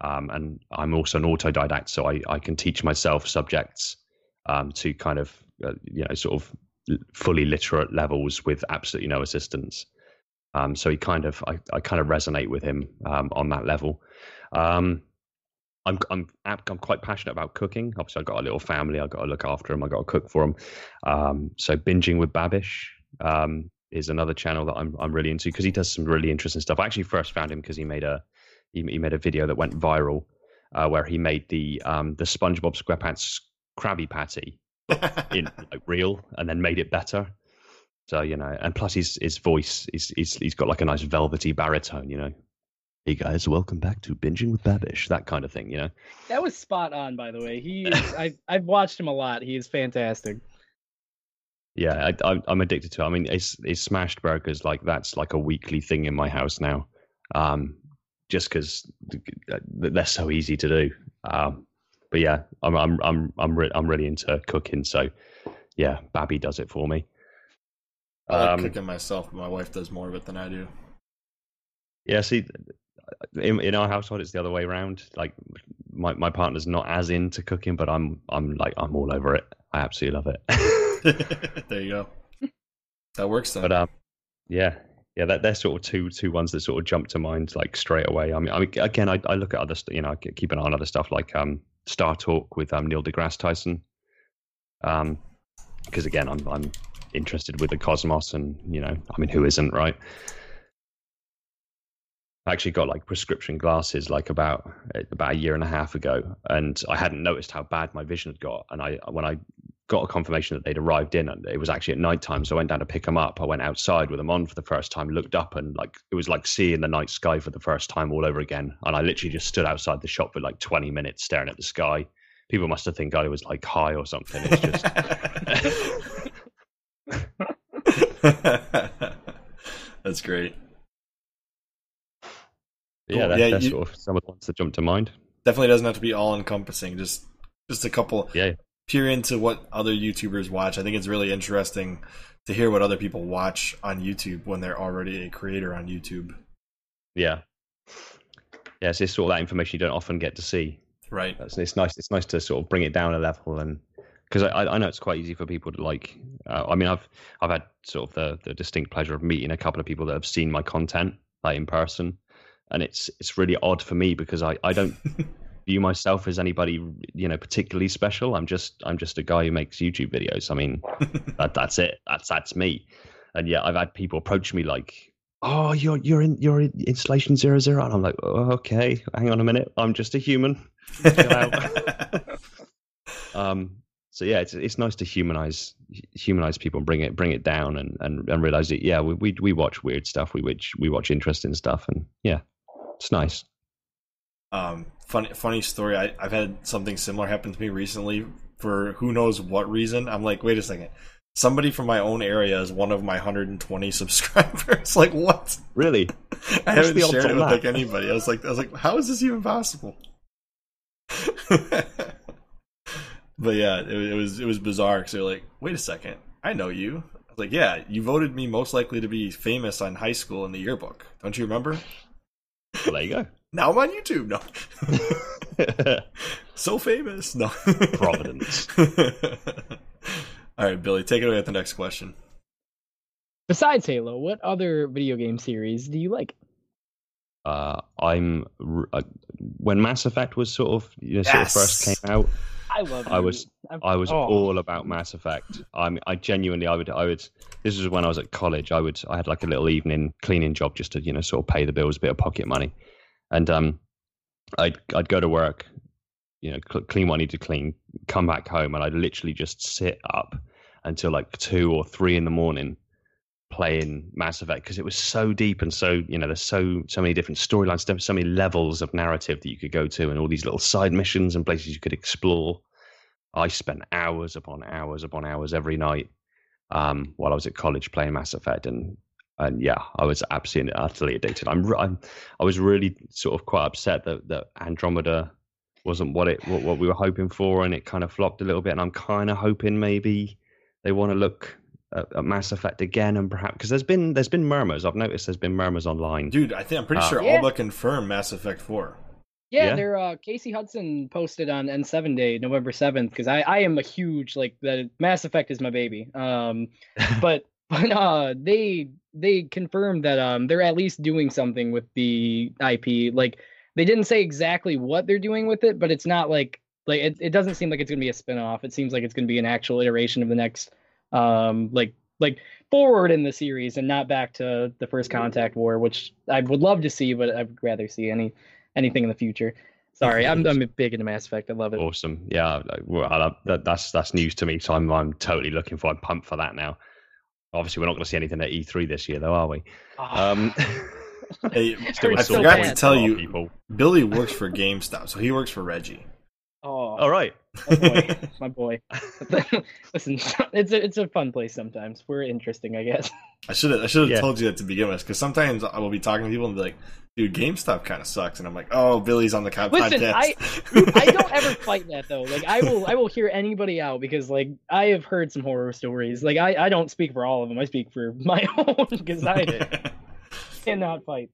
Um, and I'm also an autodidact, so I, I can teach myself subjects um, to kind of uh, you know sort of fully literate levels with absolutely no assistance. Um, so he kind of I, I kind of resonate with him um, on that level. I'm I'm I'm quite passionate about cooking. Obviously, I've got a little family. I've got to look after them. I've got to cook for them. Um, so binging with Babish um, is another channel that I'm I'm really into because he does some really interesting stuff. I actually first found him because he made a he, he, made a video that went viral uh, where he made the um, the SpongeBob SquarePants Krabby Patty in like real and then made it better. So you know, and plus his his voice is he's, he's got like a nice velvety baritone, you know. Hey guys, welcome back to binging with Babish, that kind of thing, you know. That was spot on, by the way. He, I, I've watched him a lot. He is fantastic. Yeah, I, am addicted to. it. I mean, it's it's smashed burgers like that's like a weekly thing in my house now, um, just because they're so easy to do. Um, but yeah, I'm I'm I'm I'm, re- I'm really into cooking, so yeah, Babby does it for me. I like um, cooking myself, but my wife does more of it than I do. Yeah, see, in, in our household it's the other way around. Like my, my partner's not as into cooking but i'm i'm like i'm all over it. I absolutely love it. There you go. That works then but um yeah. Yeah that they're sort of two two ones that sort of jump to mind like straight away. I mean, I mean again I, I look at other you know I keep an eye on other stuff like um star talk with um neil degrasse tyson. Um because again i'm i'm interested with the cosmos and you know i mean who isn't right I actually got like prescription glasses like about about a year and a half ago, and I hadn't noticed how bad my vision had got. And I when I got a confirmation that they'd arrived in, and it was actually at night time, so I went down to pick them up. I went outside with them on for the first time, looked up, and like it was like seeing the night sky for the first time all over again. And I literally just stood outside the shop for like 20 minutes staring at the sky. People must have think I was like high or something. It's just. That's great yeah, that, yeah that's you, sort of some of the ones that jump to mind. Definitely doesn't have to be all encompassing. Just just a couple. Yeah. Peer into what other YouTubers watch. I think it's really interesting to hear what other people watch on YouTube when they're already a creator on YouTube. Yeah. Yeah, it's sort of that information you don't often get to see. Right. It's, it's nice. It's nice to sort of bring it down a level and because I, I know it's quite easy for people to like. Uh, I mean, I've I've had sort of the, the distinct pleasure of meeting a couple of people that have seen my content like in person, and it's it's really odd for me because I I don't view myself as anybody you know particularly special. I'm just I'm just a guy who makes YouTube videos. I mean that that's it. That's that's me. And yeah, I've had people approach me like, "Oh, you're you're in you're in installation zero zero," and I'm like, oh, "Okay, hang on a minute. I'm just a human." um. So yeah, it's it's nice to humanize humanize people and bring it bring it down and and, and realize that yeah we, we we watch weird stuff we watch we watch interesting stuff and yeah it's nice. Um, funny funny story. I, I've had something similar happen to me recently for who knows what reason. I'm like, wait a second. Somebody from my own area is one of my 120 subscribers. like what? Really? I haven't shared it with like anybody. I was like, I was like, how is this even possible? but yeah, it, it, was it was bizarre because they're like, wait a second, I know you. I was like, yeah, you voted me most likely to be famous on high school in the yearbook. Don't you remember? Well, there you go. Now I'm on YouTube. No. so famous. No. Providence. All right, Billy, take it away with the next question. Besides Halo, what other video game series do you like? Uh, I'm uh, when Mass Effect was sort of you know, yes. sort of first came out. I love. I was I'm, i was oh. all about Mass Effect. I mean, I genuinely, I would, I would. This was when I was at college. I would, I had like a little evening cleaning job just to, you know, sort of pay the bills, a bit of pocket money, and um, I'd I'd go to work, you know, cl- clean what I need to clean, come back home, and I'd literally just sit up until like two or three in the morning playing Mass Effect because it was so deep and so you know there's so so many different storylines, so many levels of narrative that you could go to, and all these little side missions and places you could explore. I spent hours upon hours upon hours every night um, while I was at college playing Mass Effect, and and yeah, I was absolutely utterly addicted. I'm, I'm I was really sort of quite upset that that Andromeda wasn't what it what, what we were hoping for, and it kind of flopped a little bit. And I'm kind of hoping maybe they want to look at, at Mass Effect again, and perhaps because there's been there's been murmurs. I've noticed there's been murmurs online. Dude, I think I'm pretty uh, sure yeah. all but confirmed Mass Effect Four. Yeah, yeah. they're uh, Casey Hudson posted on N7 Day, November seventh, because I I am a huge like the Mass Effect is my baby. Um, but but uh, they they confirmed that um they're at least doing something with the IP. Like they didn't say exactly what they're doing with it, but it's not like like it, it doesn't seem like it's gonna be a spin-off. It seems like it's gonna be an actual iteration of the next um like like forward in the series and not back to the first contact war, which I would love to see, but I'd rather see any anything in the future. Sorry, I'm I'm big into Mass Effect. I love it. Awesome. Yeah, well, I that, that's that's news to me. So I'm I'm totally looking for. I'm pumped for that now. Obviously, we're not going to see anything at E3 this year, though, are we? Oh. Um, hey, I forgot to tell you, people. Billy works for GameStop, so he works for Reggie. Oh, all right. My boy, my boy. Listen, it's a it's a fun place sometimes. We're interesting, I guess. I should have I should have yeah. told you that to begin with, because sometimes I will be talking to people and be like, "Dude, GameStop kind of sucks," and I'm like, "Oh, Billy's on the co- Listen, podcast." I I don't ever fight that though. Like I will I will hear anybody out because like I have heard some horror stories. Like I I don't speak for all of them. I speak for my own because I cannot fight.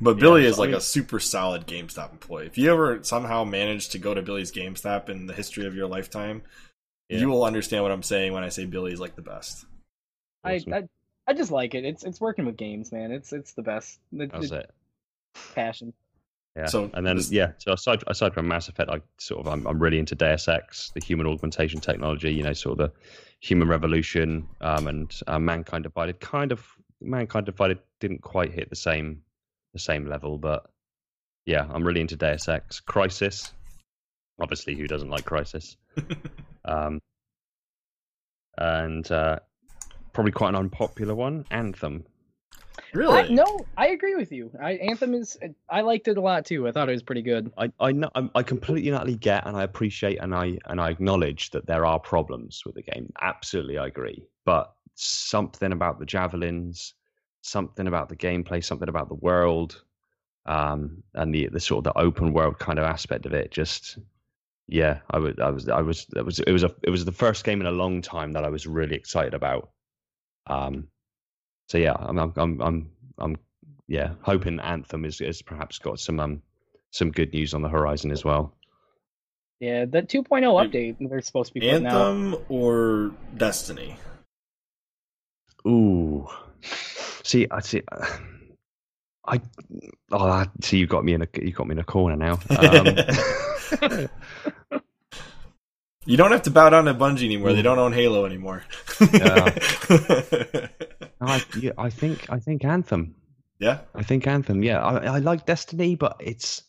But Billy yeah, is like a super solid GameStop employee. If you ever somehow manage to go to Billy's GameStop in the history of your lifetime, yeah. you will understand what I'm saying when I say Billy's like the best. Awesome. I, I, I just like it. It's it's working with games, man. It's it's the best. That's it. Passion. Yeah. So and then this... yeah. So aside aside from Mass Effect, I sort of I'm I'm really into Deus Ex, the human augmentation technology. You know, sort of the human revolution um, and uh, mankind divided. Kind of mankind divided didn't quite hit the same the same level. But yeah, I'm really into Deus Ex. Crysis. obviously, who doesn't like Crysis? um, and uh, probably quite an unpopular one, Anthem. Really? I, no, I agree with you. I, Anthem is. I liked it a lot too. I thought it was pretty good. I I know, I completely and utterly get and I appreciate and I and I acknowledge that there are problems with the game. Absolutely, I agree. But something about the javelins, something about the gameplay, something about the world, um, and the the sort of the open world kind of aspect of it. Just yeah, I was I was I was it was it was a it was the first game in a long time that I was really excited about. Um, so yeah, I'm I'm I'm I'm, I'm yeah hoping Anthem is is perhaps got some um some good news on the horizon as well. Yeah, the 2.0 update they're supposed to be Anthem out. or Destiny. Ooh, See, I see. I oh, I see. You got me in a you got me in a corner now. Um, you don't have to bow down to Bungie anymore. They don't own Halo anymore. yeah. I, yeah, I think I think Anthem. Yeah, I think Anthem. Yeah, I, I like Destiny, but it's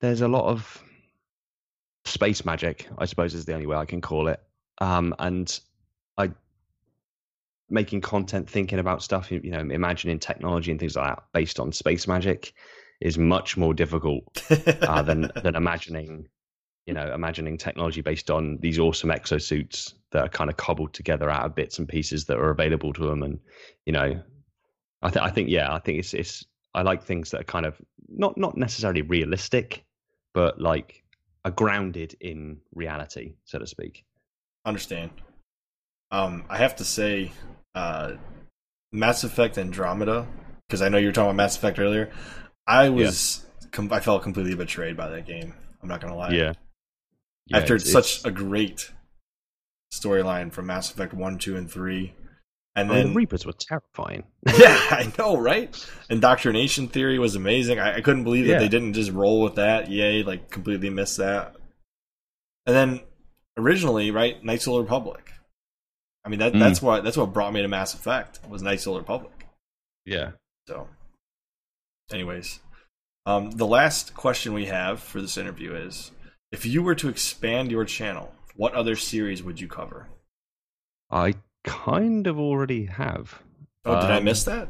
there's a lot of space magic. I suppose is the only way I can call it. Um, and I making content, thinking about stuff, you know, imagining technology and things like that based on space magic is much more difficult uh, than than imagining, you know, imagining technology based on these awesome exosuits that are kind of cobbled together out of bits and pieces that are available to them. And you know, I think I think yeah, I think it's it's I like things that are kind of not not necessarily realistic, but like are grounded in reality, so to speak. Understand. Um, I have to say, uh, Mass Effect Andromeda, because I know you were talking about Mass Effect earlier. I was, yeah. com- I felt completely betrayed by that game. I'm not gonna lie. Yeah. Yeah After it's, such it's... a great storyline from Mass Effect One, Two, and Three, and then the Reapers were terrifying. yeah, I know, right? Indoctrination theory was amazing. I, I couldn't believe that yeah. they didn't just roll with that. Yay! Like completely missed that. And then originally, right, Knights of the Republic. I mean that mm. that's what that's what brought me to Mass Effect was Knights of the Republic. Yeah. So, anyways, um, the last question we have for this interview is: If you were to expand your channel, what other series would you cover? I kind of already have. Oh, did um, I miss that?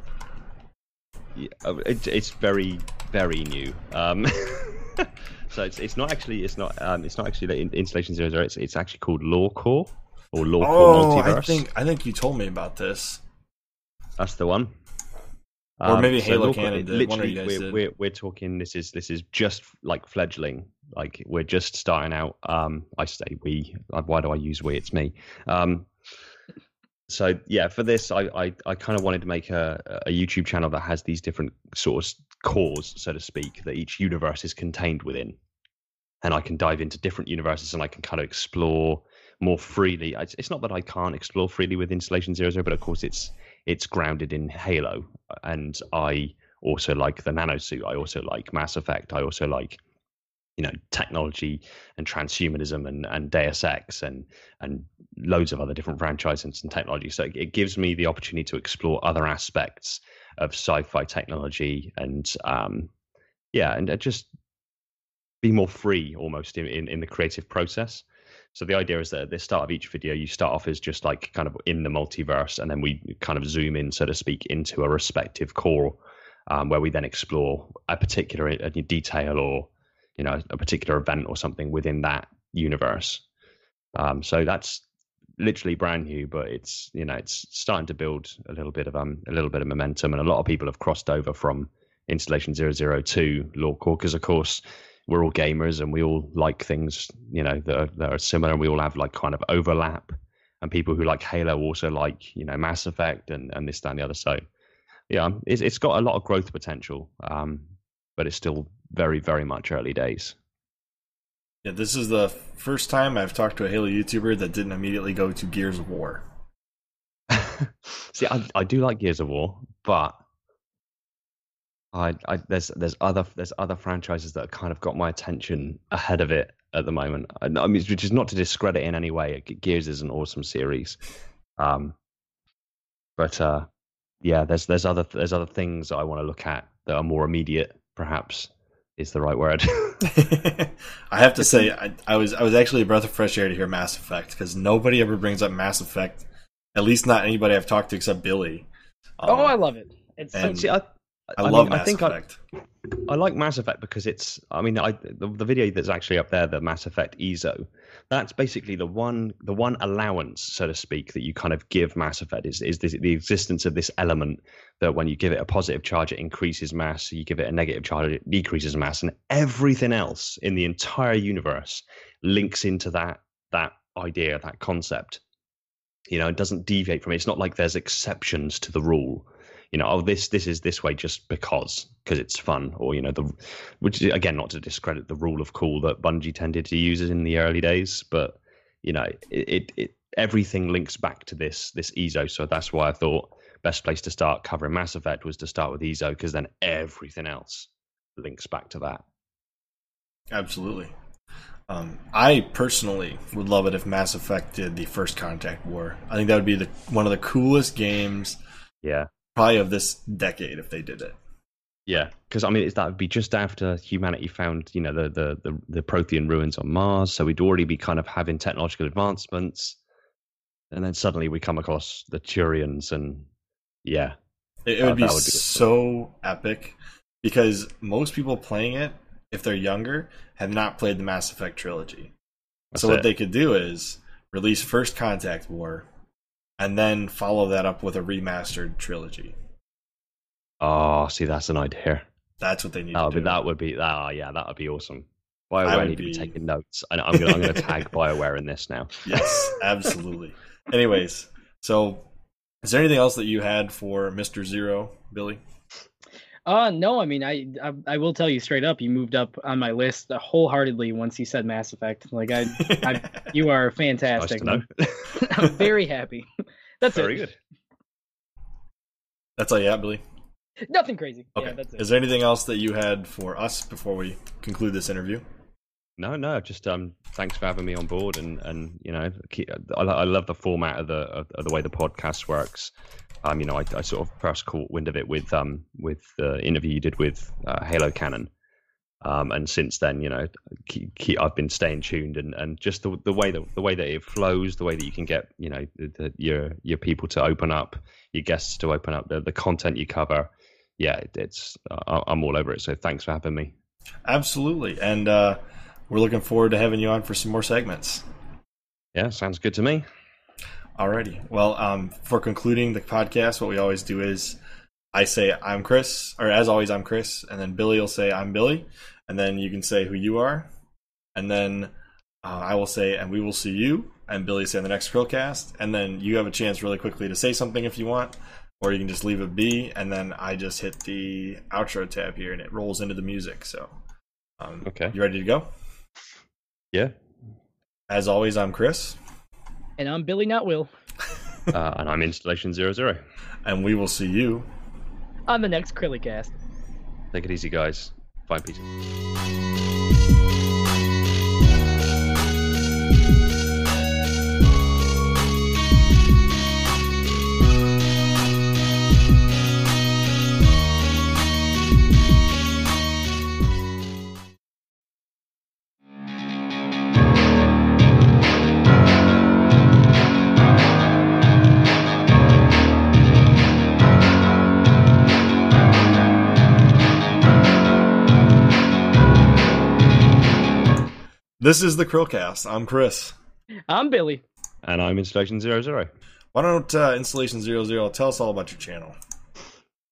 Yeah, uh, it, it's very very new. Um, so it's it's not actually it's not um, it's not actually the installation zero zero. It's it's actually called Lore Core or local oh, multiverse. I think I think you told me about this. That's the one. Or um, maybe so Halo Canon did. Literally, we're, we're, we're talking. This is this is just like fledgling. Like we're just starting out. Um, I say we. Why do I use we? It's me. Um, so yeah, for this, I I, I kind of wanted to make a, a YouTube channel that has these different sort of cores, so to speak, that each universe is contained within. And I can dive into different universes and I can kind of explore more freely. It's not that I can't explore freely with Installation Zero Zero, but of course it's it's grounded in Halo, and I also like the nanosuit. I also like Mass Effect. I also like you know technology and transhumanism and and Deus Ex and and loads of other different franchises and technology. So it gives me the opportunity to explore other aspects of sci-fi technology and um, yeah, and just be more free almost in, in, in the creative process. So the idea is that at the start of each video, you start off as just like kind of in the multiverse, and then we kind of zoom in, so to speak, into a respective core, um, where we then explore a particular a detail or you know a particular event or something within that universe. Um, so that's literally brand new, but it's you know it's starting to build a little bit of um a little bit of momentum, and a lot of people have crossed over from installation 002 Lore Core because of course we're all gamers and we all like things you know that are, that are similar, and we all have like kind of overlap. And people who like Halo also like you know Mass Effect and and this that, and the other. So yeah, it's it's got a lot of growth potential, um, but it's still very very much early days. Yeah, this is the first time I've talked to a Halo YouTuber that didn't immediately go to Gears of War. See, I, I do like Gears of War, but I, I there's there's other there's other franchises that have kind of got my attention ahead of it at the moment. I, I mean, which is not to discredit in any way. Gears is an awesome series, um, but uh, yeah, there's there's other there's other things I want to look at that are more immediate, perhaps is the right word. I have to say, I, I, was I was actually a breath of fresh air to hear Mass Effect because nobody ever brings up Mass Effect. At least not anybody I've talked to except Billy. Um, oh, I love it. It's so, see, I, I, I love mean, Mass I think Effect. I, I like Mass Effect because it's. I mean, I the, the, video that's actually up there, the Mass Effect EZO, that's basically the one the one allowance, so to speak, that you kind of give Mass Effect is is this, the existence of this element that when you give it a positive charge, it increases mass. You give it a negative charge, it decreases mass, and everything else in the entire universe links into that that idea, that concept. You know, it doesn't deviate from it. It's not like there's exceptions to the rule you know, oh, this this is this way just because because it's fun, or you know, the which is, again not to discredit the rule of cool that Bungie tended to use in the early days, but you know, it, it, it everything links back to this this EZO, so that's why I thought best place to start covering Mass Effect was to start with EZO because then everything else links back to that. Absolutely. Um, I personally would love it if Mass Effect did the First Contact War. I think that would be the one of the coolest games. Yeah probably of this decade if they did it. Yeah, because I mean, that would be just after humanity found, you know, the, the the the Prothean ruins on Mars. So we'd already be kind of having technological advancements, and then suddenly we come across the Turians, and yeah, it, it would, be would, be so epic because most people playing it, if they're younger, have not played the Mass Effect trilogy. That's so what they could do is release First Contact War, and then follow that up with a remastered trilogy. Oh, see, that's an idea. That's what they need. That would be, that would be oh, yeah, that would be awesome. Bioware need be... to be taking notes. I, I'm gonna I'm gonna tag Bioware in this now. Yes, absolutely. Anyways, so is there anything else that you had for Mister Zero, Billy? Uh no, I mean I, I, I will tell you straight up, you moved up on my list wholeheartedly once you said Mass Effect. Like I, I you are fantastic. Nice I'm very happy. That's very it. good. That's all you have, Billy. Nothing crazy. Okay. Yeah, Is there anything else that you had for us before we conclude this interview? No, no. Just um, thanks for having me on board, and and you know, I, I love the format of the of, of the way the podcast works. Um, you know, I, I, sort of first caught wind of it with um with the interview you did with uh, Halo Canon. um, and since then, you know, keep, keep, I've been staying tuned and, and just the, the way that the way that it flows, the way that you can get you know the, the, your your people to open up, your guests to open up, the the content you cover. Yeah, it, it's uh, I'm all over it. So thanks for having me. Absolutely, and uh, we're looking forward to having you on for some more segments. Yeah, sounds good to me. Alrighty. Well, um, for concluding the podcast, what we always do is I say I'm Chris, or as always, I'm Chris, and then Billy will say I'm Billy, and then you can say who you are, and then uh, I will say and we will see you, and Billy say in the next Chrillcast, and then you have a chance really quickly to say something if you want, or you can just leave a B, and then I just hit the outro tab here, and it rolls into the music. So, um, okay, you ready to go? Yeah. As always, I'm Chris, and I'm Billy, not Will, uh, and I'm Installation Zero Zero, and we will see you on the next Chrillcast. Take it easy, guys. Fine pizza. This is the Chrillcast. I'm Chris. I'm Billy. And I'm Installation Zero Zero. Why don't uh, Installation Zero Zero tell us all about your channel?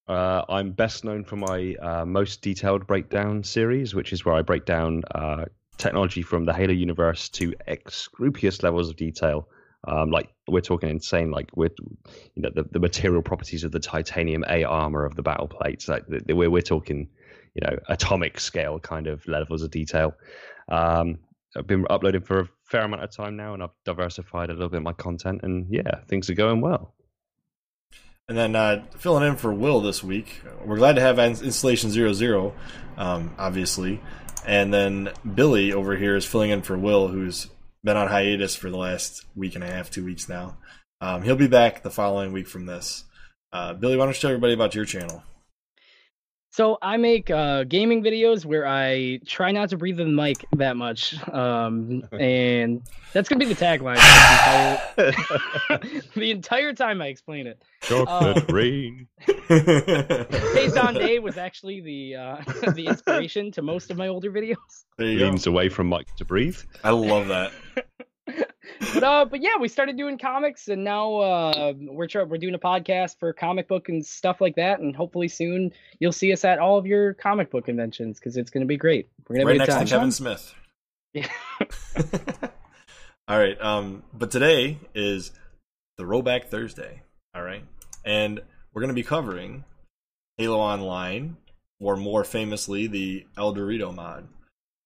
Uh, I'm best known for my uh, most detailed breakdown series, which is where I break down uh, technology from the Halo universe to scrupulous levels of detail. Um, like we're talking insane, like with you know the, the material properties of the titanium A armor of the battle plates. Like the, the, we're we're talking, you know, atomic scale kind of levels of detail. Um, I've been uploading for a fair amount of time now, and I've diversified a little bit my content, and yeah, things are going well. And then uh, filling in for Will this week, we're glad to have Installation Zero Zero, um, obviously, and then Billy over here is filling in for Will, who's been on hiatus for the last week and a half, two weeks now. Um, he'll be back the following week from this. Uh, Billy, why don't you tell everybody about your channel? So I make uh, gaming videos where I try not to breathe in the mic that much, um, and that's gonna be the tagline. The entire, the entire time I explain it. Chocolate um, rain. Days on Day was actually the uh, the inspiration to most of my older videos. Leans away from mic to breathe. I love that but uh, but yeah, we started doing comics, and now uh, we're we're doing a podcast for comic book and stuff like that, and hopefully soon you'll see us at all of your comic book conventions because it's going to be great. We're gonna right next time. to Kevin Smith. Yeah. all right. Um, but today is the Throwback Thursday. All right, and we're going to be covering Halo Online, or more famously, the ElDewrito mod.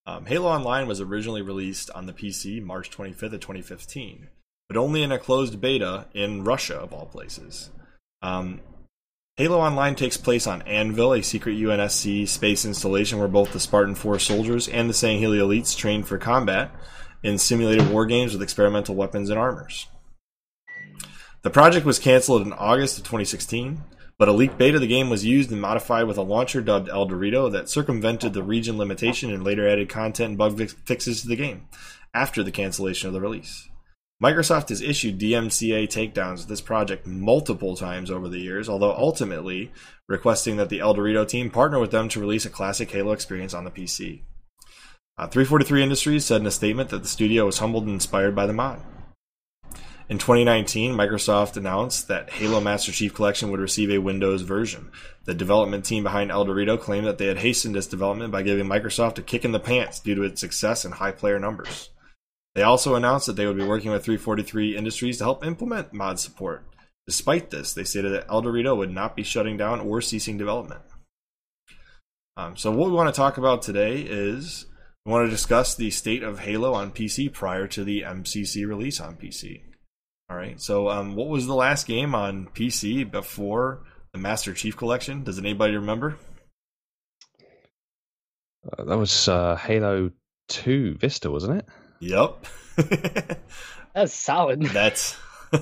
Um, Halo Online was originally released on the PC March 25th of 2015, but only in a closed beta in Russia, of all places. Um, Halo Online takes place on Anvil, a secret UNSC space installation where both the Spartan 4 soldiers and the Sangheili elites train for combat in simulated war games with experimental weapons and armors. The project was canceled in August of 2016, but a leaked beta of the game was used and modified with a launcher dubbed ElDewrito that circumvented the region limitation and later added content and bug fixes to the game after the cancellation of the release. Microsoft has issued DMCA takedowns of this project multiple times over the years, although ultimately requesting that the ElDewrito team partner with them to release a classic Halo experience on the PC. Uh, 343 Industries said in a statement that the studio was humbled and inspired by the mod. In 2019, Microsoft announced that Halo Master Chief Collection would receive a Windows version. The development team behind ElDewrito claimed that they had hastened its development by giving Microsoft a kick in the pants due to its success and high player numbers. They also announced that they would be working with 343 Industries to help implement mod support. Despite this, they stated that ElDewrito would not be shutting down or ceasing development. Um, so, what we want to talk about today is we want to discuss the state of Halo on PC prior to the MCC release on PC. All right. So, um, what was the last game on PC before the Master Chief Collection? Does anybody remember? Uh, that was uh, Halo Two Vista, wasn't it? Yep. That's solid. That's.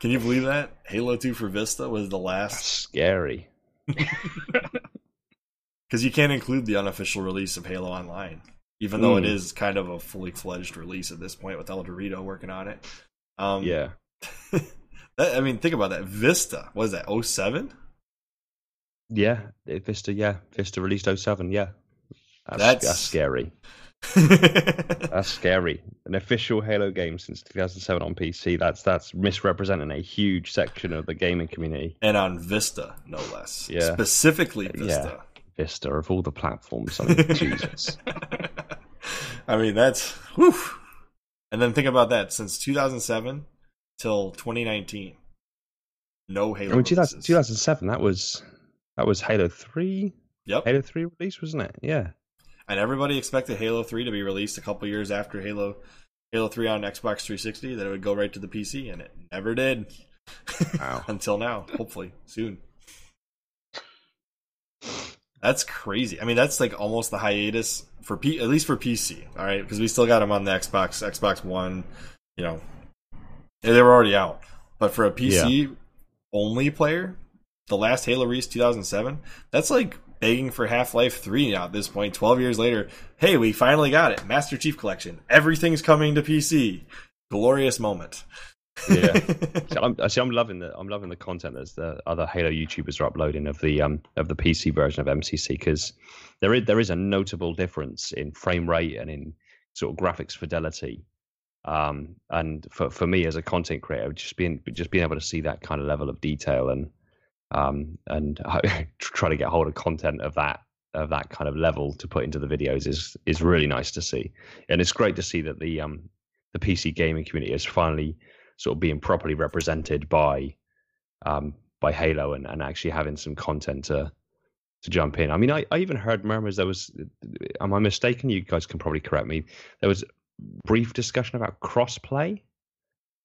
Can you believe that Halo Two for Vista was the last? That's scary. Because you can't include the unofficial release of Halo Online, even though mm. it hmm. kind of a fully fledged release at this point with ElDewrito working on it. Um, yeah. that, I mean, think about that. Vista, was that 07? Yeah, Vista, yeah. Vista released 07, yeah. That's, that's... that's scary. that's scary. An official Halo game since 2007 on PC. That's that's misrepresenting a huge section of the gaming community. And on Vista, no less. Yeah. Specifically Vista. Yeah. Vista of all the platforms. I mean, Jesus. I mean, that's whew, and then think about that since 2007 till 2019. No Halo. I mean, 2000, 2007. That was that was Halo Three. Yep. Halo Three release, wasn't it? Yeah. And everybody expected Halo Three to be released a couple years after Halo Halo Three on Xbox 360. That it would go right to the PC, and it never did. Wow. Until now, hopefully soon. That's crazy. I mean, that's like almost the hiatus for P, at least for PC. All right, because we still got them on the Xbox, Xbox One. You know, they were already out. But for a PC yeah. only player, the last Halo release 2007, that's like begging for Half Life 3 now at this point. 12 years later, hey, we finally got it. Master Chief Collection. Everything's coming to PC. Glorious moment yeah, I'm, see, I'm loving the I'm loving the content that the other Halo YouTubers are uploading of the um of the PC version of MCC because there is there is a notable difference in frame rate and in sort of graphics fidelity. Um, and for for me as a content creator, just being just being able to see that kind of level of detail and um and try to get hold of content of that of that kind of level to put into the videos is is really nice to see, and it's great to see that the um the PC gaming community is finally sort of being properly represented by um, by Halo and, and actually having some content to to jump in. I mean, I, I even heard murmurs there was. Am I mistaken? You guys can probably correct me. There was brief discussion about crossplay,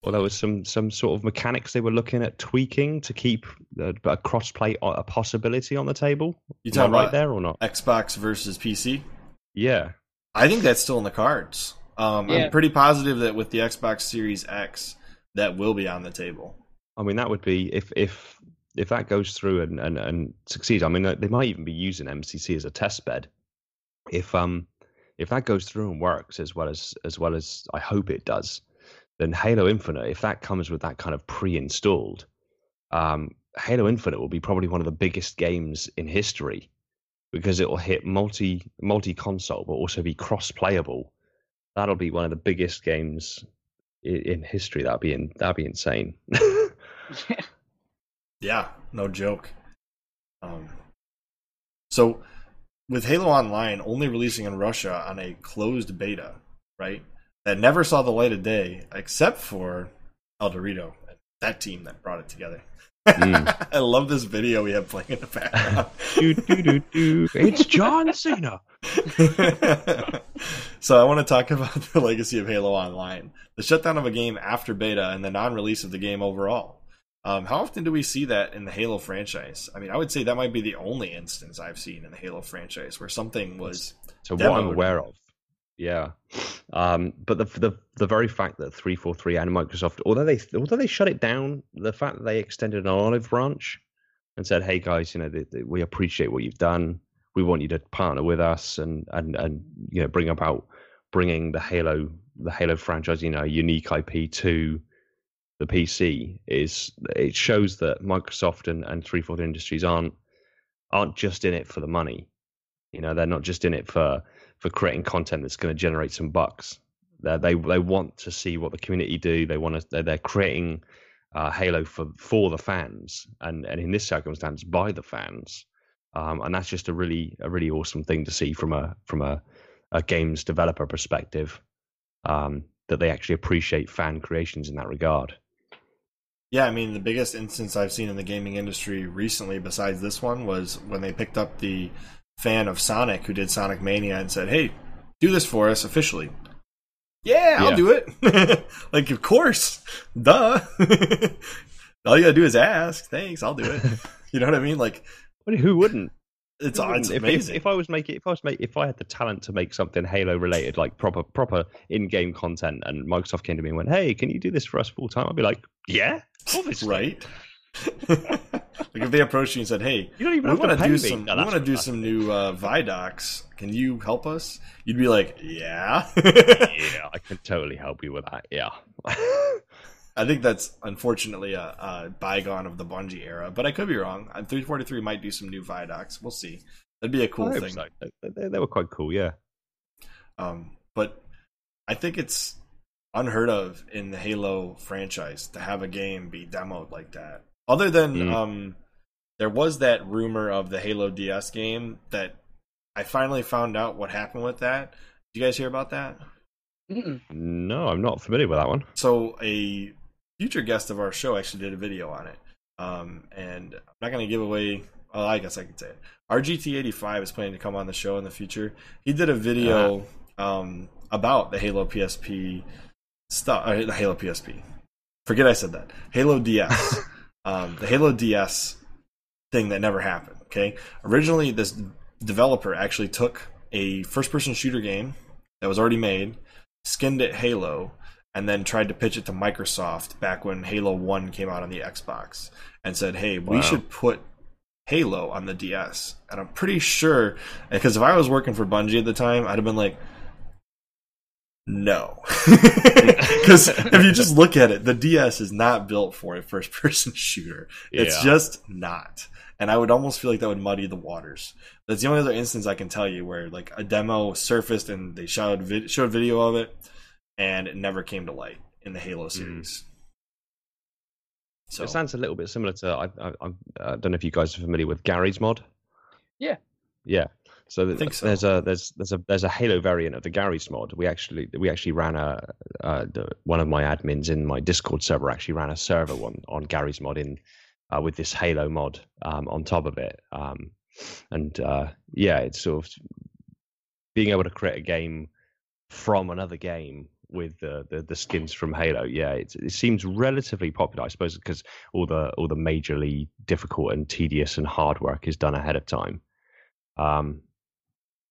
or there was some some sort of mechanics they were looking at tweaking to keep a, a crossplay a possibility on the table. You talking right there or not? Xbox versus PC. Yeah, I think that's still in the cards. Um, yeah. I'm pretty positive that with the Xbox Series X, that will be on the table. I mean, that would be if if if that goes through and and, and succeeds. I mean, they might even be using MCC as a test bed. If um if that goes through and works as well as as well as I hope it does, then Halo Infinite, if that comes with that kind of pre-installed, um, Halo Infinite will be probably one of the biggest games in history because it will hit multi multi console but also be cross playable. That'll be one of the biggest games in history. That'd be in, that'd be insane. yeah. yeah, no joke. Um, so with Halo Online only releasing in Russia on a closed beta, right? That never saw the light of day except for ElDewrito, that team that brought it together. Mm. I love this video we have playing in the background. do, do, do, do. It's John Cena. so I want to talk about the legacy of Halo Online, the shutdown of a game after beta, and the non-release of the game overall. Um, how often do we see that in the Halo franchise? I mean, I would say that might be the only instance I've seen in the Halo franchise where something was. So what I'm aware of, yeah. Um, but the, the the very fact that 343 and Microsoft, although they although they shut it down, the fact that they extended an olive branch and said, "Hey guys, you know, they, they, we appreciate what you've done we want you to partner with us and and and you know bring about bringing the Halo the Halo franchise, you know, unique IP to the PC is it shows that Microsoft and, and 343 Industries aren't aren't just in it for the money. You know, they're not just in it for for creating content that's going to generate some bucks. They they they want to see what the community do. They want to they're, they're creating uh, Halo for for the fans, and and in this circumstance by the fans um, and that's just a really a really awesome thing to see from a from a, a games developer perspective um, that they actually appreciate fan creations in that regard. Yeah, I mean the biggest instance I've seen in the gaming industry recently, besides this one, was when they picked up the fan of Sonic who did Sonic Mania and said, "Hey, do this for us officially." Yeah, I'll do it. like, of course, duh. All you gotta do is ask. Thanks, I'll do it. you know what I mean? Like who wouldn't? It's, who wouldn't? it's amazing. If, if, I was making, if I was make, if I had the talent to make something Halo related, like proper proper in game content, and Microsoft came to me and went, "Hey, can you do this for us full time?" I'd be like, "Yeah, obviously." right. like if they approached you and said, "Hey, you don't even we want to do some, no, we want to do some new uh, Vidocs. Can you help us?" You'd be like, "Yeah, yeah, I can totally help you with that. Yeah." I think that's unfortunately a, a, bygone of the Bungie era, but I could be wrong. 343 might do some new Vidocs. We'll see. That'd be a cool thing. So. They, they, were quite cool, yeah. Um, but I think it's unheard of in the Halo franchise to have a game be demoed like that. Other than mm. um, there was that rumor of the Halo DS game that I finally found out what happened with that. Did you guys hear about that? Mm-mm. No, I'm not familiar with that one. So a future guest of our show actually did a video on it. Um, and I'm not going to give away. Well, I guess I could say it. RGT85 is planning to come on the show in the future. He did a video uh-huh. um, about the Halo PSP stuff. Uh, the Halo PSP. Forget I said that. Halo DS. um, the Halo DS thing that never happened. Okay. Originally, this developer actually took a first-person shooter game that was already made, skinned it Halo, and then tried to pitch it to Microsoft back when Halo 1 came out on the Xbox and said, hey, we should put Halo on the DS. And I'm pretty sure, because if I was working for Bungie at the time, I'd have been like, no. Because if you just look at it, the DS is not built for a first person shooter. It's yeah. just not. And I would almost feel like that would muddy the waters. That's the only other instance I can tell you where like a demo surfaced and they showed, vid- showed video of it and it never came to light in the Halo mm-hmm. series. Mm. So it sounds a little bit similar to I, I, I, don't know if you guys are familiar with Garry's Mod. Yeah. Yeah. So, I think so. there's a there's there's a there's a Halo variant of the Garry's mod. We actually we actually ran a uh, the, one of my admins in my Discord server actually ran a server one on Garry's mod in uh, with this Halo mod um, on top of it. Um, and uh, yeah, it's sort of being able to create a game from another game with the, the, the skins from Halo. Yeah, it, it seems relatively popular, I suppose, because all the all the majorly difficult and tedious and hard work is done ahead of time. Um,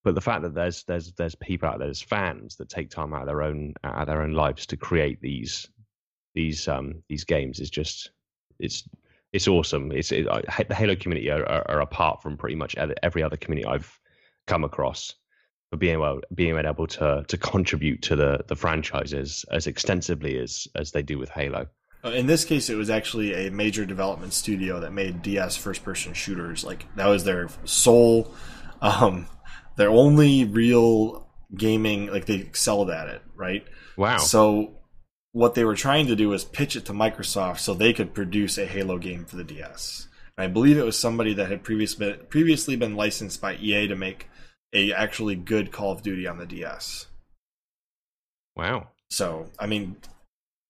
but the fact that there's there's there's people out there, there's fans that take time out of their own out of their own lives to create these these um these games is just it's it's awesome. It's it, the Halo community are, are, are apart from pretty much every other community I've come across for being able being able to to contribute to the the franchises as extensively as as they do with Halo. Uh, in this case, it was actually a major development studio that made DS first person shooters. Like that was their sole, um, their only real gaming. Like they excelled at it, right? Wow. So what they were trying to do was pitch it to Microsoft so they could produce a Halo game for the DS. And I believe it was somebody that had previous been, previously been licensed by EA to make a actually good Call of Duty on the DS. Wow. So, I mean,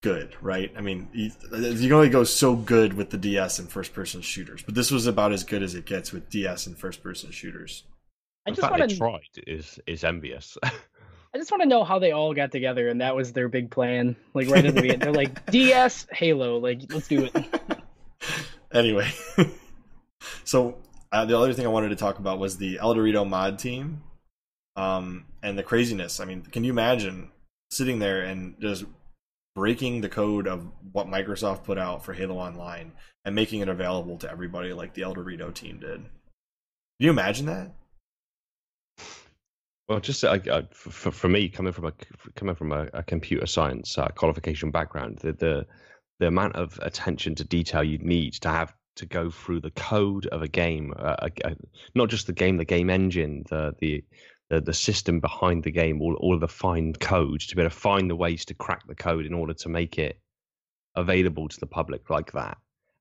good, right? I mean, you, you, can only go so good with the DS and first person shooters, but this was about as good as it gets with DS and first person shooters. I just want to tried is is envious. I just want to know how they all got together and that was their big plan. Like right at the beginning, they're like DS Halo, like let's do it. anyway, so uh, the other thing I wanted to talk about was the ElDewrito mod team, um, and the craziness. I mean, can you imagine sitting there and just breaking the code of what Microsoft put out for Halo Online and making it available to everybody like the ElDewrito team did? Can you imagine that? Well, just uh, for, for me, coming from a coming from a, a computer science uh, qualification background, the, the the amount of attention to detail you need to have to go through the code of a game, uh, a, not just the game, the game engine, the the the, the system behind the game, all all of the fine code to be able to find the ways to crack the code in order to make it available to the public like that,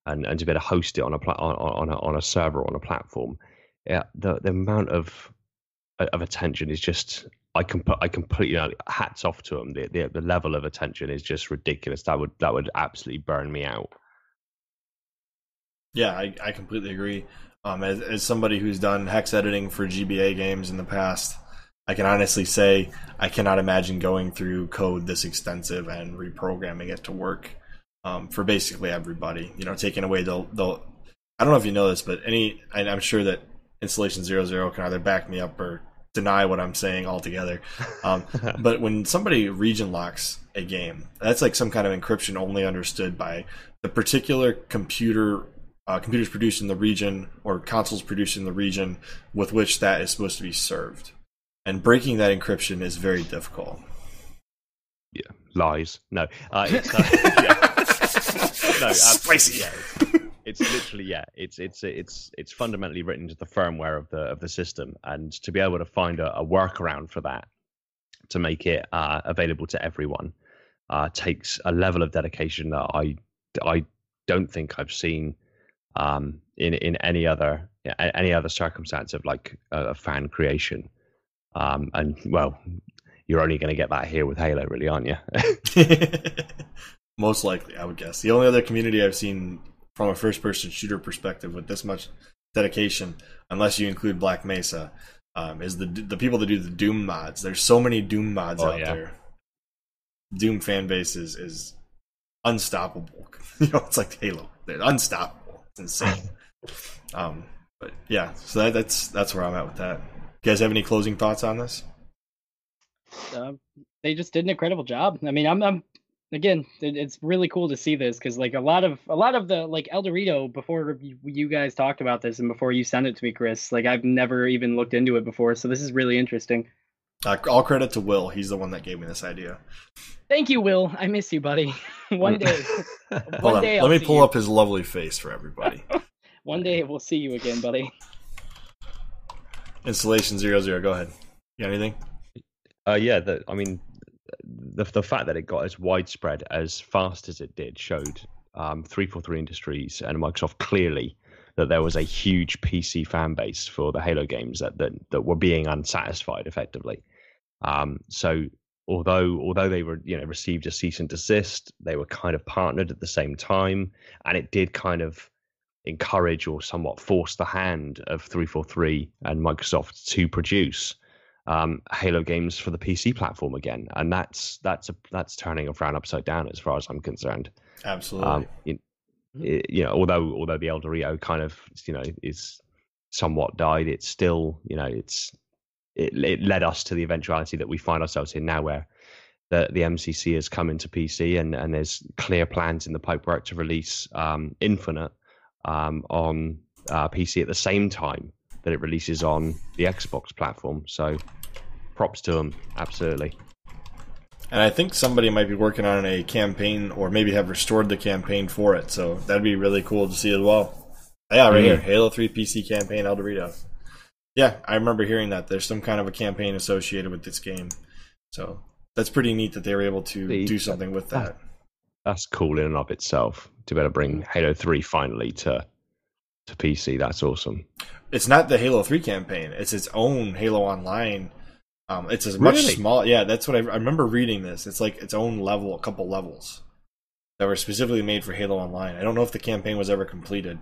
and, and to be able to host it on a pla- on, on a on a server on a platform. Yeah, the the amount of of attention is just I can put I completely you know, hats off to them. The, the the level of attention is just ridiculous. That would that would absolutely burn me out. Yeah, I, I completely agree. Um, as, as somebody who's done hex editing for GBA games in the past, I can honestly say I cannot imagine going through code this extensive and reprogramming it to work um, for basically everybody. You know, taking away the the. I don't know if you know this, but any I'm sure that installation zero zero can either back me up or deny what I'm saying altogether. Um, but when somebody region locks a game, that's like some kind of encryption only understood by the particular computer uh, computers produced in the region or consoles produced in the region with which that is supposed to be served. And breaking that encryption is very difficult. Yeah, lies. No, uh, it's uh, yeah. no, spicy. Yeah, it's literally yeah. It's it's it's it's fundamentally written into the firmware of the of the system, and to be able to find a, a workaround for that to make it uh, available to everyone uh, takes a level of dedication that I I don't think I've seen um, in in any other any other circumstance of like a, a fan creation. Um, and well, you're only going to get that here with Halo, really, aren't you? Most likely, I would guess. The only other community I've seen from a first person shooter perspective with this much dedication, unless you include Black Mesa, um, is the the people that do the Doom mods. There's so many Doom mods oh, out yeah. there. Doom fan base is, is unstoppable. you know, it's like Halo. They're unstoppable. It's insane. um, but yeah, so that, that's that's where I'm at with that. You guys have any closing thoughts on this? Uh, they just did an incredible job. I mean, I'm, I'm again, it, it's really cool to see this because like a lot of a lot of the like ElDewrito before you, you guys talked about this and before you sent it to me, Chris. Like I've never even looked into it before, so this is really interesting. Uh, all credit to Will. He's the one that gave me this idea. Thank you, Will. I miss you, buddy. one day. one day. Let me pull you. up his lovely face for everybody. one day we'll see you again, buddy. Installation zero zero. Go ahead. You got anything? Uh, yeah. The, I mean, the the fact that it got as widespread as fast as it did showed um, 343 Industries and Microsoft clearly that there was a huge PC fan base for the Halo games that that, that were being unsatisfied effectively. Um, so although although they were you know received a cease and desist, they were kind of partnered at the same time, and it did kind of encourage or somewhat force the hand of 343 and Microsoft to produce um, Halo games for the PC platform again, and that's that's a that's turning a frown upside down as far as I'm concerned. Absolutely. Um, you, you, know, although although the ElDewrito kind of you know is somewhat died, it's still you know it's it, it led us to the eventuality that we find ourselves in now, where the the MCC has come into PC and and there's clear plans in the pipework to release um, Infinite um, on uh, PC at the same time that it releases on the Xbox platform. So props to them, absolutely. And I think somebody might be working on a campaign or maybe have restored the campaign for it. So that'd be really cool to see as well. Yeah, right mm-hmm. here. Halo 3 PC campaign ElDewrito. Yeah, I remember hearing that. There's some kind of a campaign associated with this game. So that's pretty neat that they were able to the, do something with that. That's cool in and of itself to be able to bring Halo 3 finally to to PC. That's awesome. It's not the Halo 3 campaign. It's its own Halo Online. Um, it's as much really? small. Yeah, that's what I, I remember reading. This. It's like its own level, a couple levels that were specifically made for Halo Online. I don't know if the campaign was ever completed,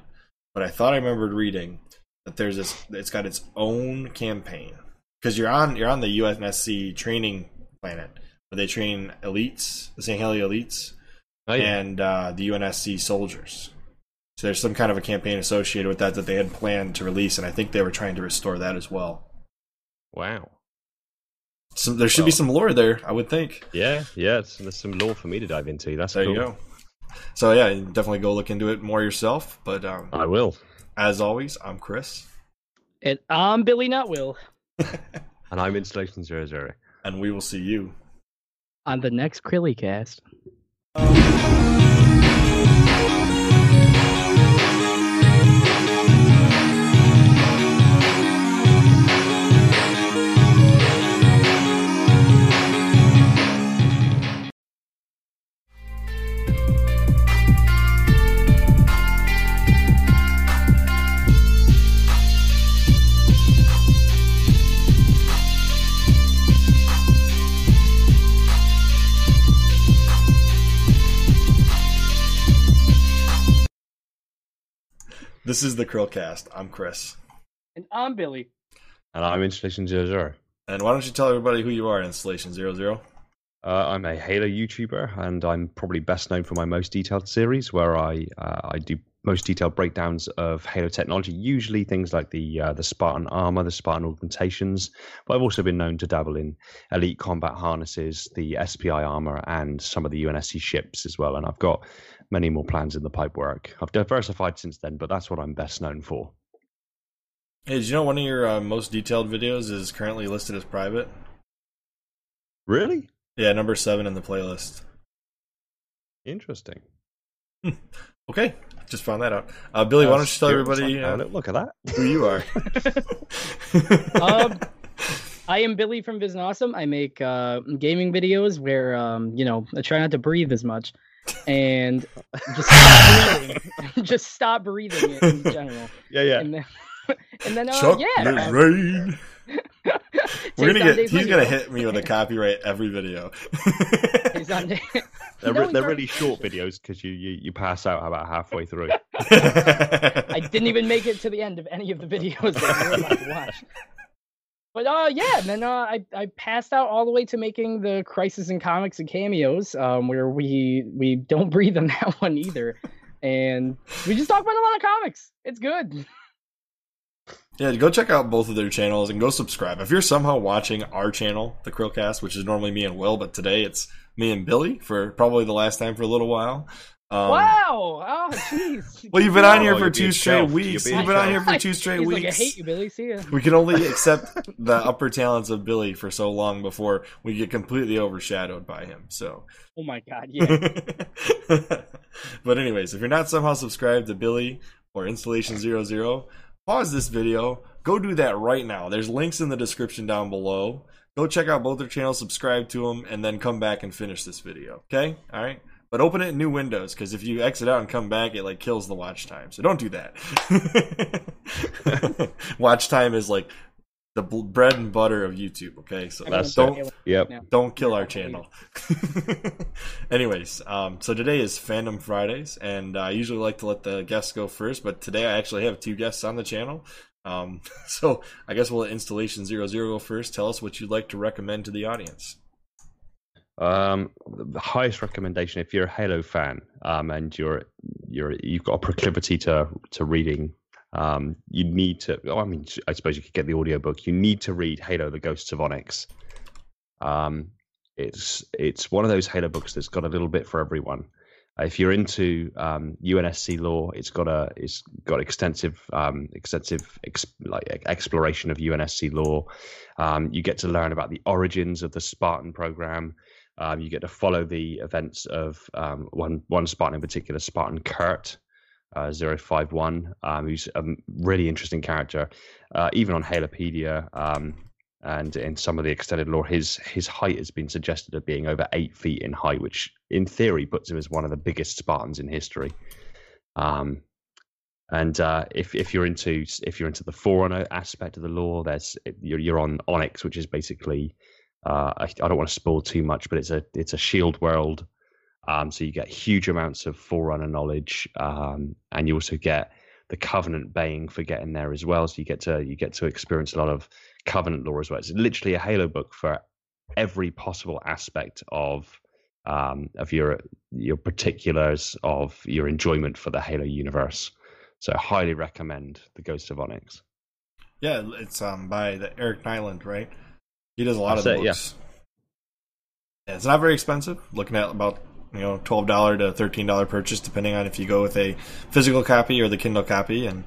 but I thought I remembered reading that there's this. It's got its own campaign because you're on you're on the UNSC training planet where they train elites, the Sangheili elites, oh, yeah. and uh, the UNSC soldiers. So there's some kind of a campaign associated with that that they had planned to release, and I think they were trying to restore that as well. Wow. So there should well, be some lore there, I would think. Yeah, yeah. There's some lore for me to dive into. That's there cool. you go. So yeah, definitely go look into it more yourself. But um, I will. As always, I'm Chris. And I'm Billy Not Will. and I'm Installation Zero Zero. And we will see you on the next Chrillcast. This is the Chrillcast. I'm Chris. And I'm Billy. And I'm Installation Zero Zero. And why don't you tell everybody who you are, Installation Zero Zero? Uh, I'm a Halo YouTuber, and I'm probably best known for my most detailed series, where I uh, I do most detailed breakdowns of Halo technology, usually things like the uh, the Spartan armor, the Spartan augmentations. But I've also been known to dabble in elite combat harnesses, the SPI armor, and some of the UNSC ships as well. And I've got many more plans in the pipework. I've diversified since then, but that's what I'm best known for. Hey, did you know one of your uh, most detailed videos is currently listed as private? Really? Yeah, number seven in the playlist. Interesting. Hmm. okay, just found that out. Uh, Billy, uh, why don't you tell everybody uh, look at that who you are? um, I am Billy from VISNAWesome. I make uh, gaming videos where um, you know I try not to breathe as much and just stop breathing. just stop breathing in general. Yeah, yeah. And then, and then uh, Chuck yeah. rain. We're gonna get. He's gonna hit me with a copyright every video. he's on. They're, no, they're really short videos because you, you you pass out about halfway through. I didn't even make it to the end of any of the videos that you're about to watch. But uh, yeah, and then uh, I I passed out all the way to making the Crisis and Comics and cameos, um, where we we don't breathe on that one either, and we just talk about a lot of comics. It's good. Yeah, go check out both of their channels and go subscribe. If you're somehow watching our channel, the Chrillcast, which is normally me and Will, but today it's me and Billy for probably the last time for a little while. Um, wow! Oh, jeez. well, you've been on here for two straight weeks. You've been on here for two straight weeks. Like, I hate you, Billy. See ya. We can only accept the upper talents of Billy for so long before we get completely overshadowed by him. So. Oh my god! Yeah. but anyways, if you're not somehow subscribed to Billy or Installation Zero Zero, pause this video. Go do that right now. There's links in the description down below. Go check out both their channels, subscribe to them, and then come back and finish this video. Okay? All right. But open it in new windows because if you exit out and come back, it like kills the watch time. So don't do that. watch time is like the bread and butter of YouTube. Okay, so That's don't yep. don't kill our channel. Anyways, um, so today is Fandom Fridays, and I usually like to let the guests go first, but today I actually have two guests on the channel. Um, so I guess we'll let Installation Zero Zero go first. Tell us what you'd like to recommend to the audience. Um, the highest recommendation if you're a Halo fan um, and you're you're you've got a proclivity to to reading, um, you need to. Oh, I mean, I suppose you could get the audiobook. You need to read Halo: The Ghosts of Onyx. Um, it's it's one of those Halo books that's got a little bit for everyone. Uh, if you're into um, UNSC law, it's got a it's got extensive um, extensive ex, like exploration of UNSC law. Um, you get to learn about the origins of the Spartan program. Um, you get to follow the events of um, one one Spartan in particular, Spartan Kurt. Uh, 051, um, who's a really interesting character. Uh, even on Halopedia um, and in some of the extended lore, his his height has been suggested of being over eight feet in height, which in theory puts him as one of the biggest Spartans in history. Um, and uh, if if you're into if you're into the Forerunner aspect of the lore, there's you're, you're on Onyx, which is basically uh, I, I, don't want to spoil too much, but it's a it's a shield world. Um, so you get huge amounts of Forerunner knowledge, um, and you also get the Covenant baying for getting there as well. So you get to you get to experience a lot of Covenant lore as well. It's literally a Halo book for every possible aspect of um, of your your particulars of your enjoyment for the Halo universe. So I highly recommend the Ghost of Onyx. Yeah, it's um by the Eric Nylund, right? He does a lot That's of the books. Yeah. yeah. it's not very expensive. Looking at about you know twelve dollar to thirteen dollar purchase, depending on if you go with a physical copy or the Kindle copy. And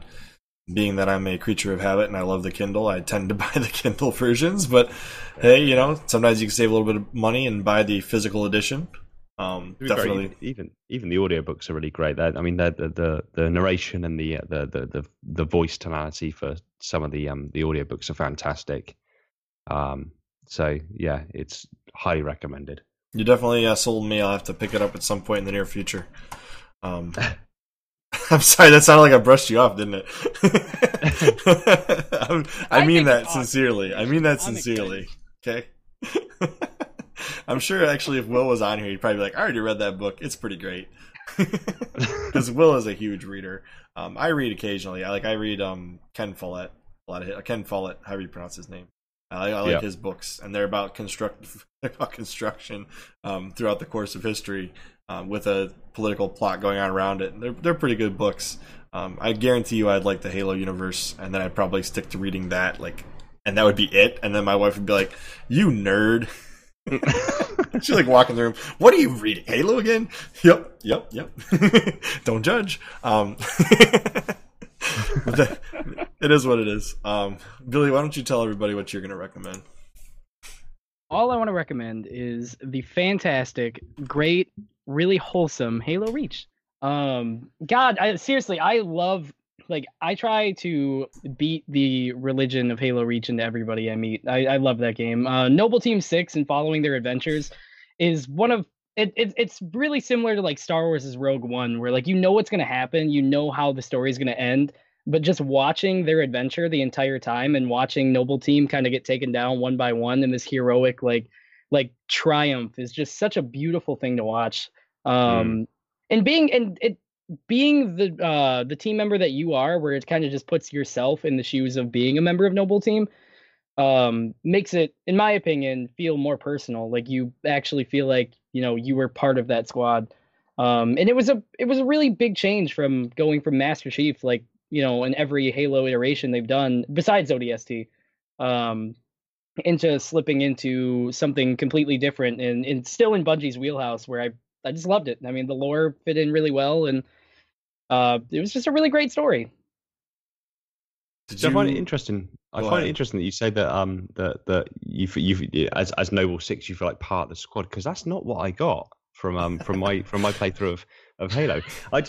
being that I'm a creature of habit and I love the Kindle, I tend to buy the Kindle versions. But hey, you know, sometimes you can save a little bit of money and buy the physical edition. Um, definitely, even even the audiobooks are really great. They're, I mean, the, the the narration and the, the the the the voice tonality for some of the um the audiobooks are fantastic. Um, so yeah, it's highly recommended. You definitely uh, sold me. I'll have to pick it up at some point in the near future. Um, I'm sorry, that sounded like I brushed you off, didn't it? I mean that sincerely. I mean that sincerely. Okay. I'm sure actually, if Will was on here, he'd probably be like, "I already read that book. It's pretty great." Because Will is a huge reader. Um, I read occasionally. I like I read um, Ken Follett. A lot of Ken Follett, however you pronounce his name. I, I like his books, and they're about construct about construction um, throughout the course of history, um, with a political plot going on around it. They're they're pretty good books. Um, I guarantee you, I'd like the Halo universe, and then I'd probably stick to reading that, like, and that would be it. And then my wife would be like, "You nerd." She's like walking the room. What are you reading? Halo again? Yep, yep, yep. Don't judge. Um, it is what it is. Um, Billy, why don't you tell everybody what you're going to recommend? All I want to recommend is the fantastic, great, really wholesome Halo Reach. Um, God, I, seriously, I love. Like, I try to beat the religion of Halo Reach into everybody I meet. I, I love that game. Uh, Noble Team Six and following their adventures is one of it, it, it's really similar to like Star Wars' Rogue One, where like you know what's gonna happen, you know how the story is gonna end, but just watching their adventure the entire time and watching Noble Team kind of get taken down one by one in this heroic like like triumph is just such a beautiful thing to watch. Um mm. and being and it being the uh the team member that you are where it kind of just puts yourself in the shoes of being a member of Noble Team um makes it in my opinion feel more personal like you actually feel like you know you were part of that squad um and it was a it was a really big change from going from master chief like you know, in every Halo iteration they've done besides ODST, um, into slipping into something completely different and, and still in Bungie's wheelhouse where I, I just loved it. I mean, the lore fit in really well and uh, it was just a really great story. Did so you... I find it interesting. I Go find ahead. it interesting that you say that um that that you you as as Noble Six you feel like part of the squad because that's not what I got from um from my from my playthrough of of Halo. I,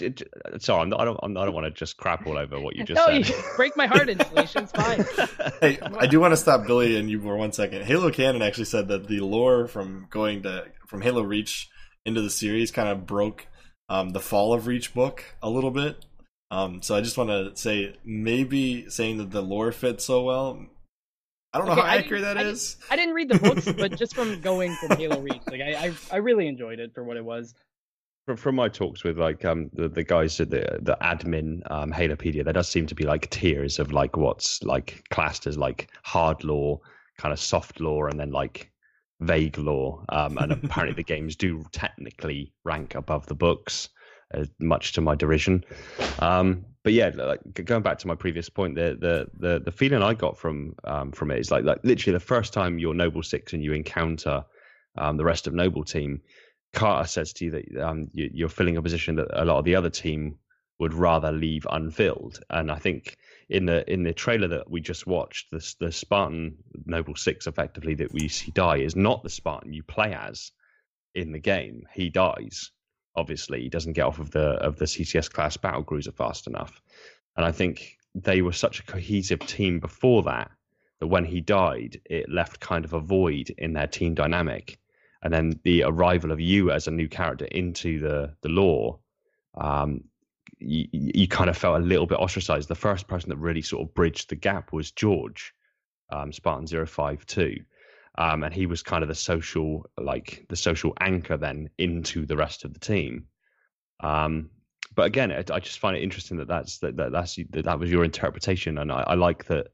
sorry, I'm not, I don't I'm, I don't want to just crap all over what you just no, said. You break my heart, installation's fine. hey, I do want to stop Billy and you for one second. Halo Canon actually said that the lore from going to from Halo Reach into the series kind of broke um, the Fall of Reach book a little bit. Um, so I just want to say maybe saying that the lore fits so well I don't know how accurate that I is. Didn't, I didn't read the books, but just from going from Halo Reach, like I, I, I really enjoyed it for what it was. From, from my talks with like um the, the guys at the the admin um Halopedia, there does seem to be like tiers of like what's like classed as like hard lore, kind of soft lore, and then like vague lore. Um, and apparently the games do technically rank above the books, uh, much to my derision. Um, but yeah, like going back to my previous point, the the the, the feeling I got from um, from it is like like literally the first time you're Noble Six and you encounter um, the rest of Noble Team, Carter says to you that um, you, are filling a position that a lot of the other team would rather leave unfilled, and I think in the in the trailer that we just watched, the the Spartan Noble Six effectively that we see die is not the Spartan you play as in the game. He dies obviously he doesn't get off of the of the CCS class battle cruiser fast enough. And I think they were such a cohesive team before that that when he died, it left kind of a void in their team dynamic. And then the arrival of you as a new character into the the lore, um, you, you kind of felt a little bit ostracized. The first person that really sort of bridged the gap was George, um, Spartan 052 um, and he was kind of the social like the social anchor then into the rest of the team. Um, but again, I, I, just find it interesting that that's that, that that's that, that was your interpretation, and I, I, like that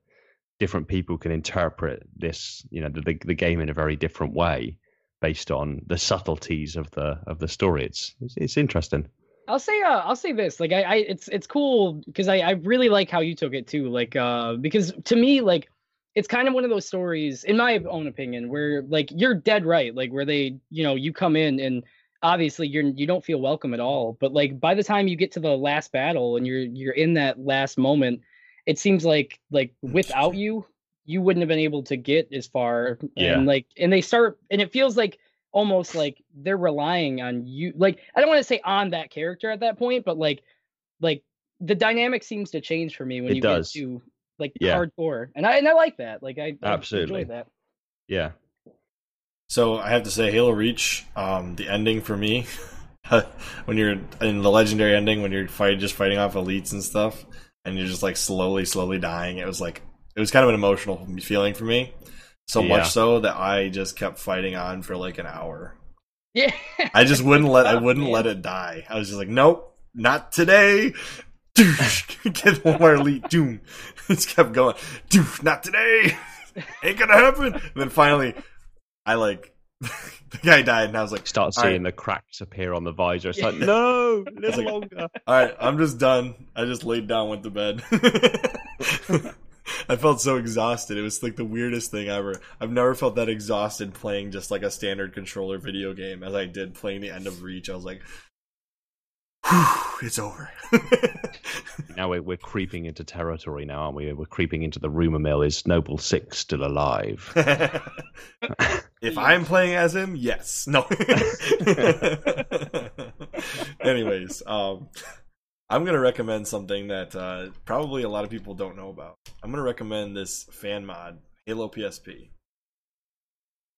different people can interpret this, you know, the, the game in a very different way based on the subtleties of the of the story. It's it's, it's interesting. I'll say uh, I'll say this like I, I it's it's cool because I, I really like how you took it too like uh because to me like it's kind of one of those stories, in my own opinion, where like you're dead right, like where they, you know, you come in and obviously you're you don't feel welcome at all. But like by the time you get to the last battle and you're you're in that last moment, it seems like like without you, you wouldn't have been able to get as far. Yeah. And like and they start and it feels like almost like they're relying on you. Like I don't want to say on that character at that point, but like like the dynamic seems to change for me when it you does. get to like yeah. hardcore, and I and I like that. Like I absolutely I enjoy that. Yeah. So I have to say, Halo Reach, um, the ending for me, when you're in the legendary ending, when you're fight just fighting off elites and stuff, and you're just like slowly, slowly dying. It was like it was kind of an emotional feeling for me. So yeah. much so that I just kept fighting on for like an hour. Yeah. I just wouldn't let I wouldn't let it die. I was just like, nope, not today. Get one more elite. Doom. It's kept going. Doom. Not today. Ain't gonna happen. And then finally, I like the guy died, and I was like, start seeing right. the cracks appear on the visor. It's like, no, live like, longer. All right, I'm just done. I just laid down, went to bed. I felt so exhausted. It was like the weirdest thing ever. I've never felt that exhausted playing just like a standard controller video game as I did playing the end of Reach. I was like, it's over. now we're, we're creeping into territory now, aren't we? We're creeping into the rumor mill. Is Noble Six still alive? if I'm playing as him, yes. No. Anyways, um, I'm gonna recommend something that uh, probably a lot of people don't know about. I'm gonna recommend this fan mod, Halo PSP.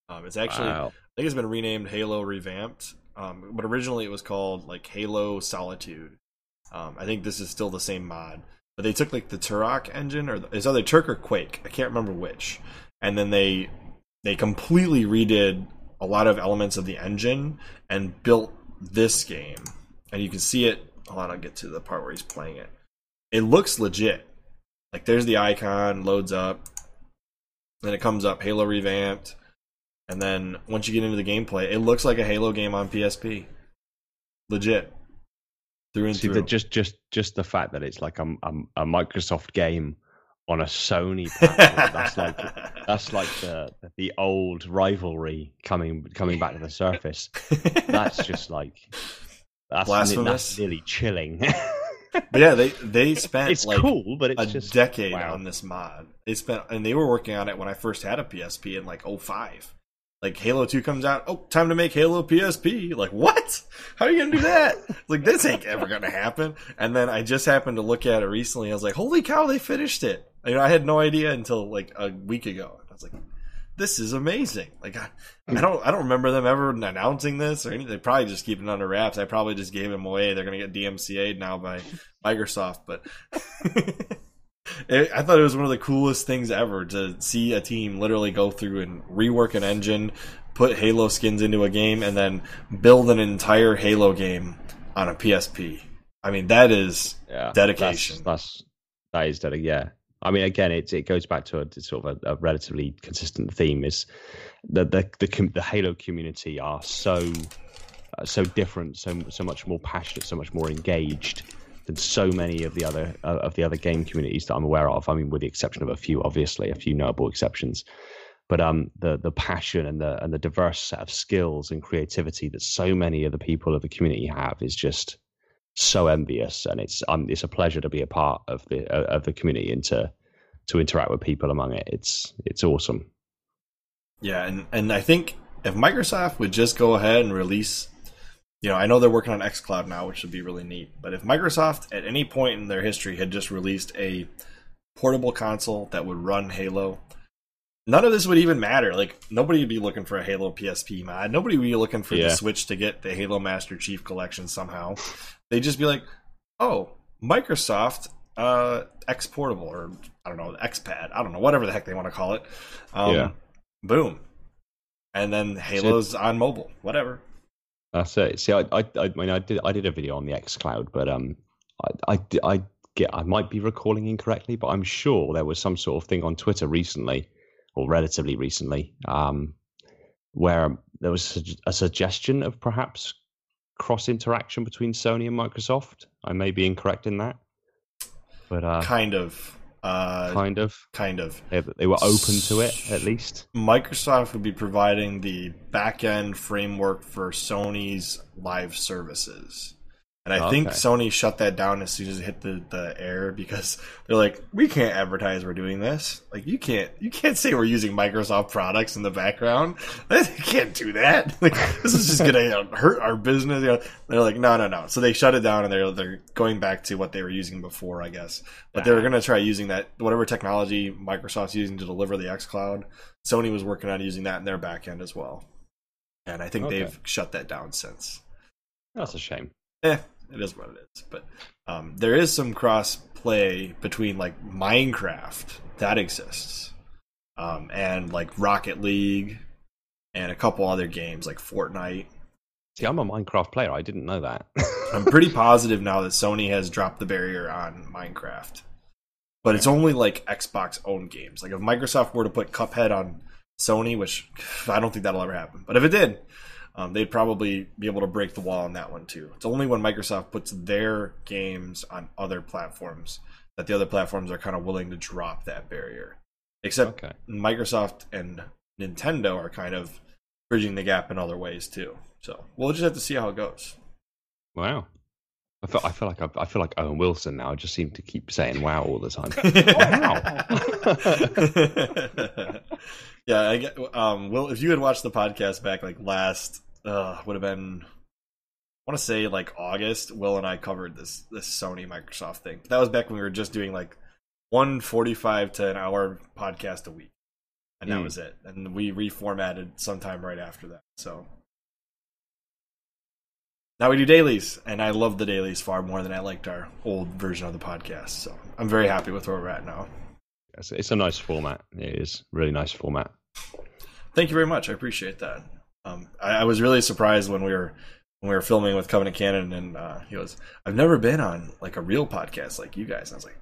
Um, it's actually, wow. I think it's been renamed Halo Revamped, um, but originally it was called like Halo Solitude. Um, I think this is still the same mod. but they took like the Turok engine or is either Turk or Quake. I can't remember which. And then they they completely redid a lot of elements of the engine and built this game. And you can see it. Hold on, I'll get to the part where he's playing it. It looks legit. Like there's the icon, loads up, then it comes up Halo revamped, and then once you get into the gameplay, it looks like a Halo game on PSP. Legit. Through and See, through. the, just just just the fact that it's like a, a, a Microsoft game on a Sony platform, that's like that's like the the old rivalry coming coming back to the surface. That's just like that's, Blasphemous. that's really chilling. but yeah, they they spent it's like cool, but it's a just decade wow. on this mod. They spent and they were working on it when I first had a PSP in like 05. Like Halo 2 comes out, oh, time to make Halo PSP. Like, what? How are you gonna do that? like this ain't ever gonna happen. And then I just happened to look at it recently. I was like, holy cow, they finished it. You know, I had no idea until like a week ago. I was like, this is amazing. Like I, I hmm. don't I don't remember them ever announcing this or anything. They probably just keep it under wraps. I probably just gave them away. They're gonna get DMCA'd now by Microsoft, but it, I thought it was one of the coolest things ever to see a team literally go through and rework an engine, put Halo skins into a game, and then build an entire Halo game on a PSP. I mean, that is yeah, dedication. That's, that's that is dedication. Yeah, I mean, again, it it goes back to a sort of a, a relatively consistent theme. Is that the the, the Halo community are so uh, so different, so so much more passionate, so much more engaged than so many of the other uh, of the other game communities that I'm aware of. I mean, with the exception of a few, obviously, a few notable exceptions. But um, the the passion and the and the diverse set of skills and creativity that so many of the people of the community have is just so envious, and it's um, it's a pleasure to be a part of the uh, of the community and to to interact with people among it. It's it's awesome. Yeah, and and I think if Microsoft would just go ahead and release, you know, I know they're working on xCloud now, which would be really neat. But if Microsoft at any point in their history had just released a portable console that would run Halo, none of this would even matter. Like nobody would be looking for a Halo PSP mod. Nobody would be looking for Yeah. the Switch to get the Halo Master Chief Collection somehow. They'd just be like, "Oh, Microsoft uh X portable or I don't know, XPad. I don't know, whatever the heck they want to call it." Um, Yeah. Boom. And then Halo's on mobile. Whatever. That's it. See, I, I, I mean, I did, I did a video on the xCloud, but um, I, I, I get, I might be recalling incorrectly, but I'm sure there was some sort of thing on Twitter recently, or relatively recently, um, where there was a, a suggestion of perhaps cross interaction between Sony and Microsoft. I may be incorrect in that, but uh, kind of. Uh, kind of, kind of. they, they were open to it at least. Microsoft would be providing the back end framework for Sony's live services. And I think Sony shut that down as soon as it hit the, the air because they're like, we can't advertise we're doing this. Like you can't you can't say we're using Microsoft products in the background. You can't do that. Like this is just gonna you know, hurt our business. You know, they're like, no, no, no. So they shut it down and they're they're going back to what they were using before, I guess. But they were gonna try using that whatever technology Microsoft's using to deliver the xCloud. Sony was working on using that in their back end as well. And I think Okay. they've shut that down since That's a shame. eh, it is what it is. But um, there is some cross play between like Minecraft that exists, um, and like Rocket League, and a couple other games like Fortnite. See, I'm a Minecraft player. I didn't know that. I'm pretty positive now that Sony has dropped the barrier on Minecraft, but it's only like Xbox owned games. Like if Microsoft were to put Cuphead on Sony, which I don't think that'll ever happen, but if it did, um, they'd probably be able to break the wall on that one too. It's only when Microsoft puts their games on other platforms that the other platforms are kind of willing to drop that barrier. Except okay. Microsoft and Nintendo are kind of bridging the gap in other ways too. So we'll just have to see how it goes. Wow. I feel, I feel like I, I feel like Owen Wilson now. I just seem to keep saying "wow" all the time. Wow. yeah, I get. Um, Will, if you had watched the podcast back like last, uh, would have been, I want to say like August. Will and I covered this this Sony Microsoft thing. That was back when we were just doing like one forty five to an hour podcast a week, and that Mm. was it. And we reformatted sometime right after that. So now we do dailies, and I love the dailies far more than I liked our old version of the podcast. So I'm very happy with where we're at now. It's, it's a nice format. It is really nice format. Thank you very much. I appreciate that. Um, I, I, was really surprised when we were when we were filming with Covenant Canon, and uh, he goes, "I've never been on like a real podcast like you guys." And I was like,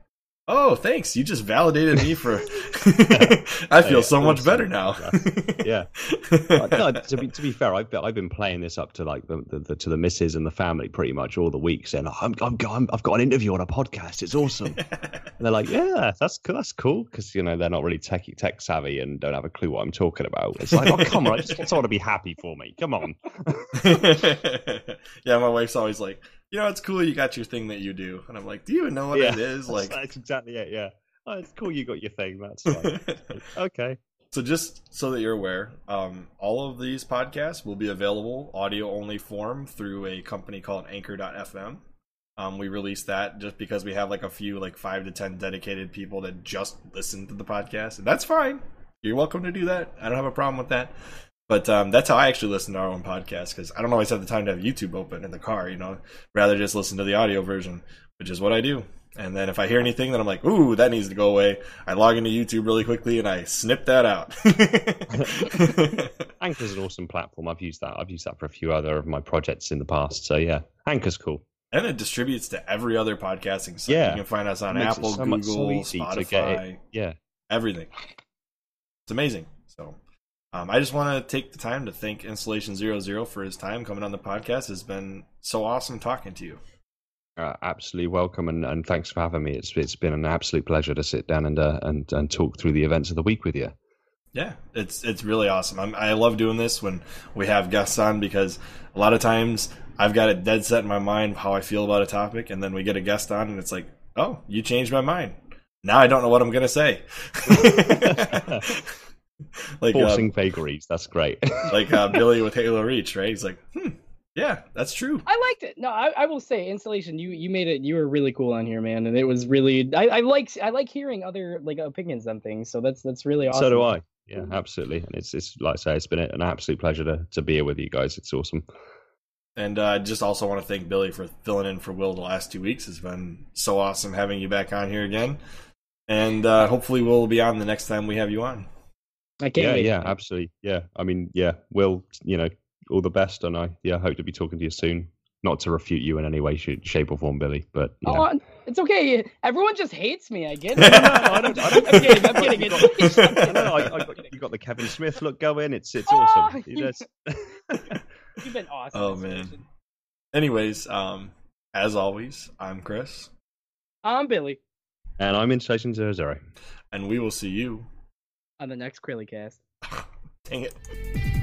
Oh, thanks. You just validated me for. I oh, feel so much better now. yeah. Uh, no, to be to be fair, I've been, I've been playing this up to like the, the, the, to the missus and the family pretty much all the week, saying I'm, I'm, I'm I've got an interview on a podcast. It's awesome. and they're like, yeah, that's cool. That's cool because you know they're not really tech tech savvy and don't have a clue what I'm talking about. It's like, oh come on, I just want someone to be happy for me. Come on. yeah, my wife's always like you know, it's cool you got your thing that you do. And I'm like, do you even know what yeah, it is? Like, that's exactly it. Yeah. Oh, it's cool you got your thing. That's fine. okay. So just so that you're aware, um, all of these podcasts will be available audio only form through a company called Anchor.fm. Um, we released that just because we have like a few, like five to ten dedicated people that just listen to the podcast, and that's fine. You're welcome to do that. I don't have a problem with that. But um, that's how I actually listen to our own podcast because I don't always have the time to have YouTube open in the car, you know, rather just listen to the audio version, which is what I do. And then if I hear anything that I'm like, ooh, that needs to go away, I log into YouTube really quickly and I snip that out. Anchor's an awesome platform. I've used that. I've used that for a few other of my projects in the past. So yeah, Anchor's cool. And it distributes to every other podcasting site. Yeah. You can find us on Apple, so Google, Spotify, yeah, everything. It's amazing. Um, I just want to take the time to thank Installation Zero Zero for his time coming on the podcast. It's been so awesome talking to you. Uh, absolutely welcome, and, and thanks for having me. It's it's been an absolute pleasure to sit down and uh, and and talk through the events of the week with you. Yeah, it's it's really awesome. I'm, I love doing this when we have guests on because a lot of times I've got it dead set in my mind how I feel about a topic, and then we get a guest on, and it's like, oh, you changed my mind. Now I don't know what I'm gonna say. like forcing uh, vagaries. That's great. like uh, Billy with Halo Reach, right? He's like, hmm, yeah, that's true. I liked it. No, I, I, will say, installation. You you made it. You were really cool on here, man, and it was really. I, I like I like hearing other like opinions on things. So that's that's really awesome. So do I. Yeah, absolutely. And it's it's like I say, it's been an absolute pleasure to to be here with you guys. It's awesome. And uh, I uh, just also want to thank Billy for filling in for Will the last two weeks. It's been so awesome having you back on here again. And uh, hopefully, we'll be on the next time we have you on. I can't. Yeah, wait. yeah, absolutely. Yeah, I mean, yeah, Will, you know, all the best, and I yeah hope to be talking to you soon. Not to refute you in any way, shape, or form, Billy, but yeah. oh, it's okay. Everyone just hates me. I get it. no, no, no, I don't. I don't I'm kidding. I'm kidding. You got, no, I, I got, you got the Kevin Smith look going. It's it's oh, awesome. You've been awesome. Oh man. Anyways, um, as always, I'm Chris. I'm Billy. And I'm Installation Zero Zero. And we will see you on the next Chrillcast. Dang it.